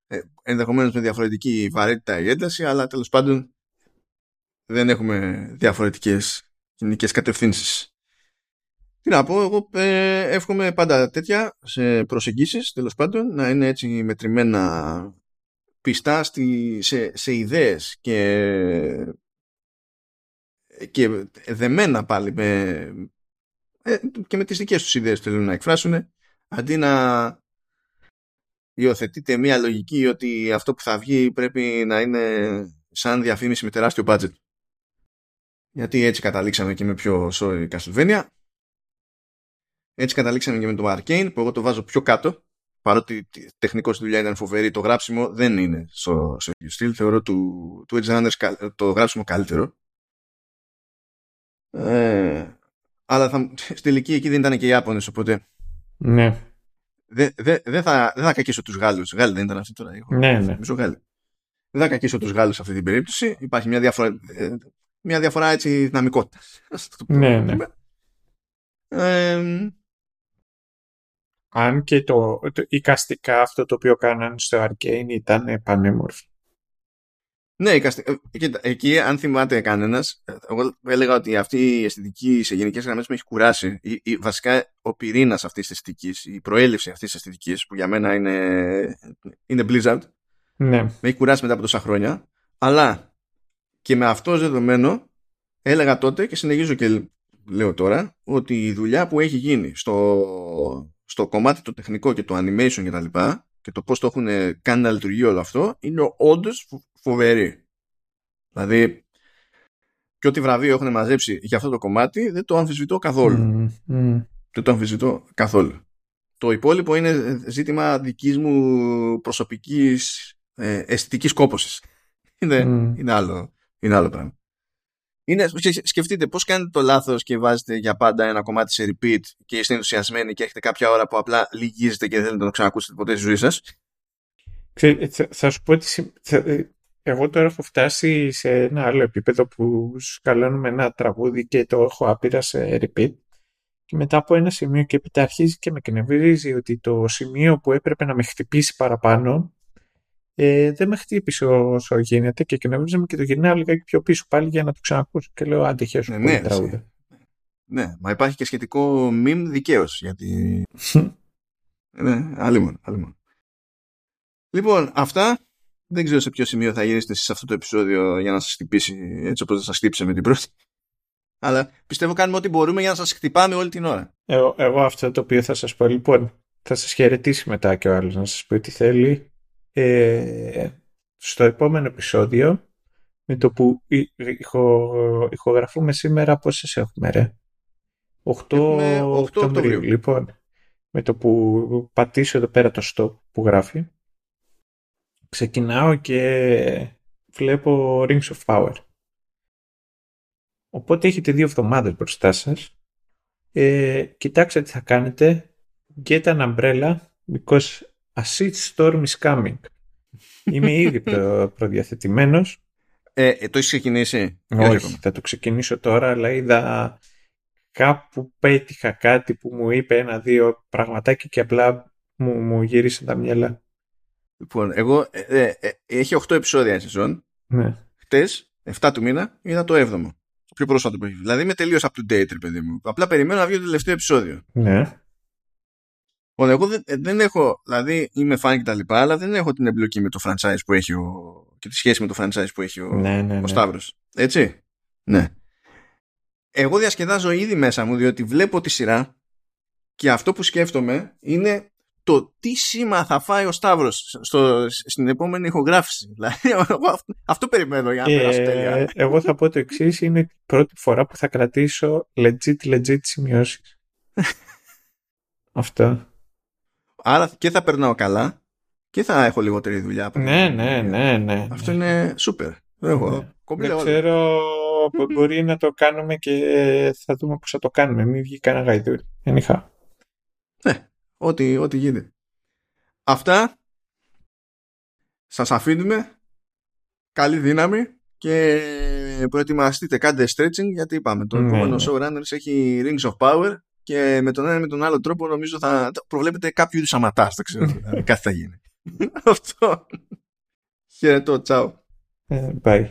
ε, ενδεχομένως με διαφορετική βαρύτητα η ένταση, αλλά τέλος πάντων δεν έχουμε διαφορετικές κοινικές κατευθύνσεις. Τι να πω, εγώ ε, εύχομαι πάντα τέτοια σε προσεγγίσεις, τέλος πάντων, να είναι έτσι μετρημένα πιστά στη, σε, σε ιδέες και, και δεμένα πάλι με, ε, και με τις δικές τους ιδέες που θέλουν να εκφράσουν αντί να υιοθετείτε μια λογική ότι αυτό που θα βγει πρέπει να είναι σαν διαφήμιση με τεράστιο budget. Γιατί έτσι καταλήξαμε και με πιο sorry Castlevania. Έτσι καταλήξαμε και με το Arcane που εγώ το βάζω πιο κάτω παρότι τεχνικό δουλειά ήταν φοβερή, το γράψιμο δεν είναι στο, στο ίδιο στυλ. Θεωρώ του, του Edge Runners το γράψιμο καλύτερο. Ε, αλλά θα, στη τελική εκεί δεν ήταν και οι Ιάπωνες, οπότε Ναι. Δεν δε, δε θα, δε θα κακίσω τους Γάλλους. Γάλλοι δεν ήταν αυτοί τώρα. Έχω, Ναι, ναι. Μισό Γάλλοι. Δεν θα κακίσω τους Γάλλους σε αυτή την περίπτωση. Υπάρχει μια διαφορά, ε, μια διαφορά έτσι δυναμικότητας. Ας το Ναι, ναι. πούμε. Ε, Αν και το, το οικαστικά αυτό το οποίο κάνανε στο Arcane ήταν πανέμορφο. Ναι, εικαστε- ε, κοίτα, εκεί αν θυμάται κανένας, εγώ έλεγα ότι αυτή η αισθητική σε γενικές γραμμές με έχει κουράσει. Η, η- βασικά ο πυρήνας αυτής της αισθητικής, η προέλευση αυτής της αισθητικής, που για μένα είναι, είναι Blizzard, Ναι. με έχει κουράσει μετά από τόσα χρόνια. Αλλά και με αυτό ως δεδομένο, έλεγα τότε και συνεχίζω και λέω τώρα, ότι η δουλειά που έχει γίνει στο, στο κομμάτι το τεχνικό και το animation και τα λοιπά και το πώς το έχουν κάνει να λειτουργεί όλο αυτό είναι όντως φοβερή. Δηλαδή και ό,τι βραβείο έχουν μαζέψει για αυτό το κομμάτι δεν το αμφισβητώ καθόλου. Mm, Δεν το αμφισβητώ καθόλου. Το υπόλοιπο είναι ζήτημα δικής μου προσωπικής ε, αισθητικής κόπωσης. Είναι, Mm. είναι, άλλο, είναι άλλο πράγμα. Είναι, σκεφτείτε πώς κάνετε το λάθος και βάζετε για πάντα ένα κομμάτι σε repeat και είστε ενθουσιασμένοι και έχετε κάποια ώρα που απλά λυγίζετε και δεν θέλετε να το ξανακούσετε ποτέ στη ζωή σας; Ξέ- θα, θα σου πω ότι συ- θα- ε, εγώ τώρα έχω φτάσει σε ένα άλλο επίπεδο που σκαλώνουμε ένα τραγούδι και το έχω άπειρα σε repeat και μετά από ένα σημείο και έπειτα αρχίζει και με κνευρίζει ότι το σημείο που έπρεπε να με χτυπήσει παραπάνω ε, δεν με χτύπησε όσο γίνεται και κνευρίζομαι και το γυρνάω λιγάκι πιο πίσω πάλι για να το ξανακούσω και λέω άντε χέσου Ναι, πολύ ναι, τραγούδι. Ναι, μα υπάρχει και σχετικό meme δικαίως γιατί. ναι, αλλήμον, αλλήμον. Λοιπόν, αυτά. Δεν ξέρω σε ποιο σημείο θα γυρίσετε σε αυτό το επεισόδιο για να σας χτυπήσει έτσι όπως σας χτύπησε με την πρώτη. Αλλά πιστεύω κάνουμε ό,τι μπορούμε για να σας χτυπάμε όλη την ώρα. Εγώ, εγώ αυτό το οποίο θα σας πω λοιπόν θα σας χαιρετήσει μετά και ο άλλος να σας πει τι θέλει ε, στο επόμενο επεισόδιο με το που η- ηχο, ηχογραφούμε σήμερα πόσες έχουμε ρε; 8, Έχουμε 8 Οκτωβρίου Οκτωβρίου. λοιπόν με το που πατήσω εδώ πέρα το stop που γράφει ξεκινάω και βλέπω Rings of Power οπότε έχετε δύο εβδομάδες μπροστά σας ε, κοιτάξτε τι θα κάνετε. Get an umbrella because a shit storm is coming. Είμαι ήδη προ, προδιαθετημένος. Ε, ε, το έχεις ξεκινήσει; ή Όχι, ακόμα; θα το ξεκινήσω τώρα, αλλά είδα κάπου πέτυχα κάτι που μου είπε ένα-δύο πραγματάκια και απλά μου, μου γύρισαν τα μυαλά. Λοιπόν, εγώ ε, ε, ε, έχει 8 επεισόδια η σεζόν. Ναι. Χτες, 7 του μήνα, είδα το 7ο. Το πιο πρόσφατο που έχει. βγει. Δηλαδή είμαι τελείως up to date, ρε παιδί μου. Απλά περιμένω να βγει το τελευταίο επεισόδιο. Ναι. Λοιπόν, εγώ δεν, ε, δεν έχω, δηλαδή είμαι fan και τα λοιπά, αλλά δεν έχω την εμπλοκή με το franchise που έχει ο, και τη σχέση με το franchise που έχει ο, Ναι, ναι, ο ναι. Σταύρος. Έτσι; Ναι. Εγώ διασκεδάζω ήδη μέσα μου, διότι βλέπω τη σειρά και αυτό που σκέφτομαι είναι το τι σήμα θα φάει ο Σταύρος στο, στην επόμενη ηχογράφηση. Δηλαδή, εγώ αυτό, αυτό περιμένω για να περάσω τέλεια. Ε, εγώ θα πω το εξής είναι η πρώτη φορά που θα κρατήσω legit, legit σημειώσεις. Αυτό. Άρα και θα περνάω καλά και θα έχω λιγότερη δουλειά. από Ναι, την- ναι, ναι, ναι. Αυτό είναι σούπερ. Εγώ Ναι. κομπλέ Δεν όλα. ξέρω, μπο- μπορεί να το κάνουμε και θα δούμε πώς θα το κάνουμε. Μην βγει κανένα γαϊδούρι. Ενιχά. Ναι, ό,τι, ό,τι γίνεται. Αυτά. Σας αφήνουμε. Καλή δύναμη και προετοιμαστείτε, κάντε stretching γιατί είπαμε. Το Ναι, επόμενο ναι. showrunners έχει Rings of Power και με τον ένα ή με τον άλλο τρόπο νομίζω θα προβλέπετε κάποιο είδους αματάς, δεν ξέρω. δηλαδή, κάτι θα γίνει. Αυτό. Χαιρετώ, τσάου. Ε, bye.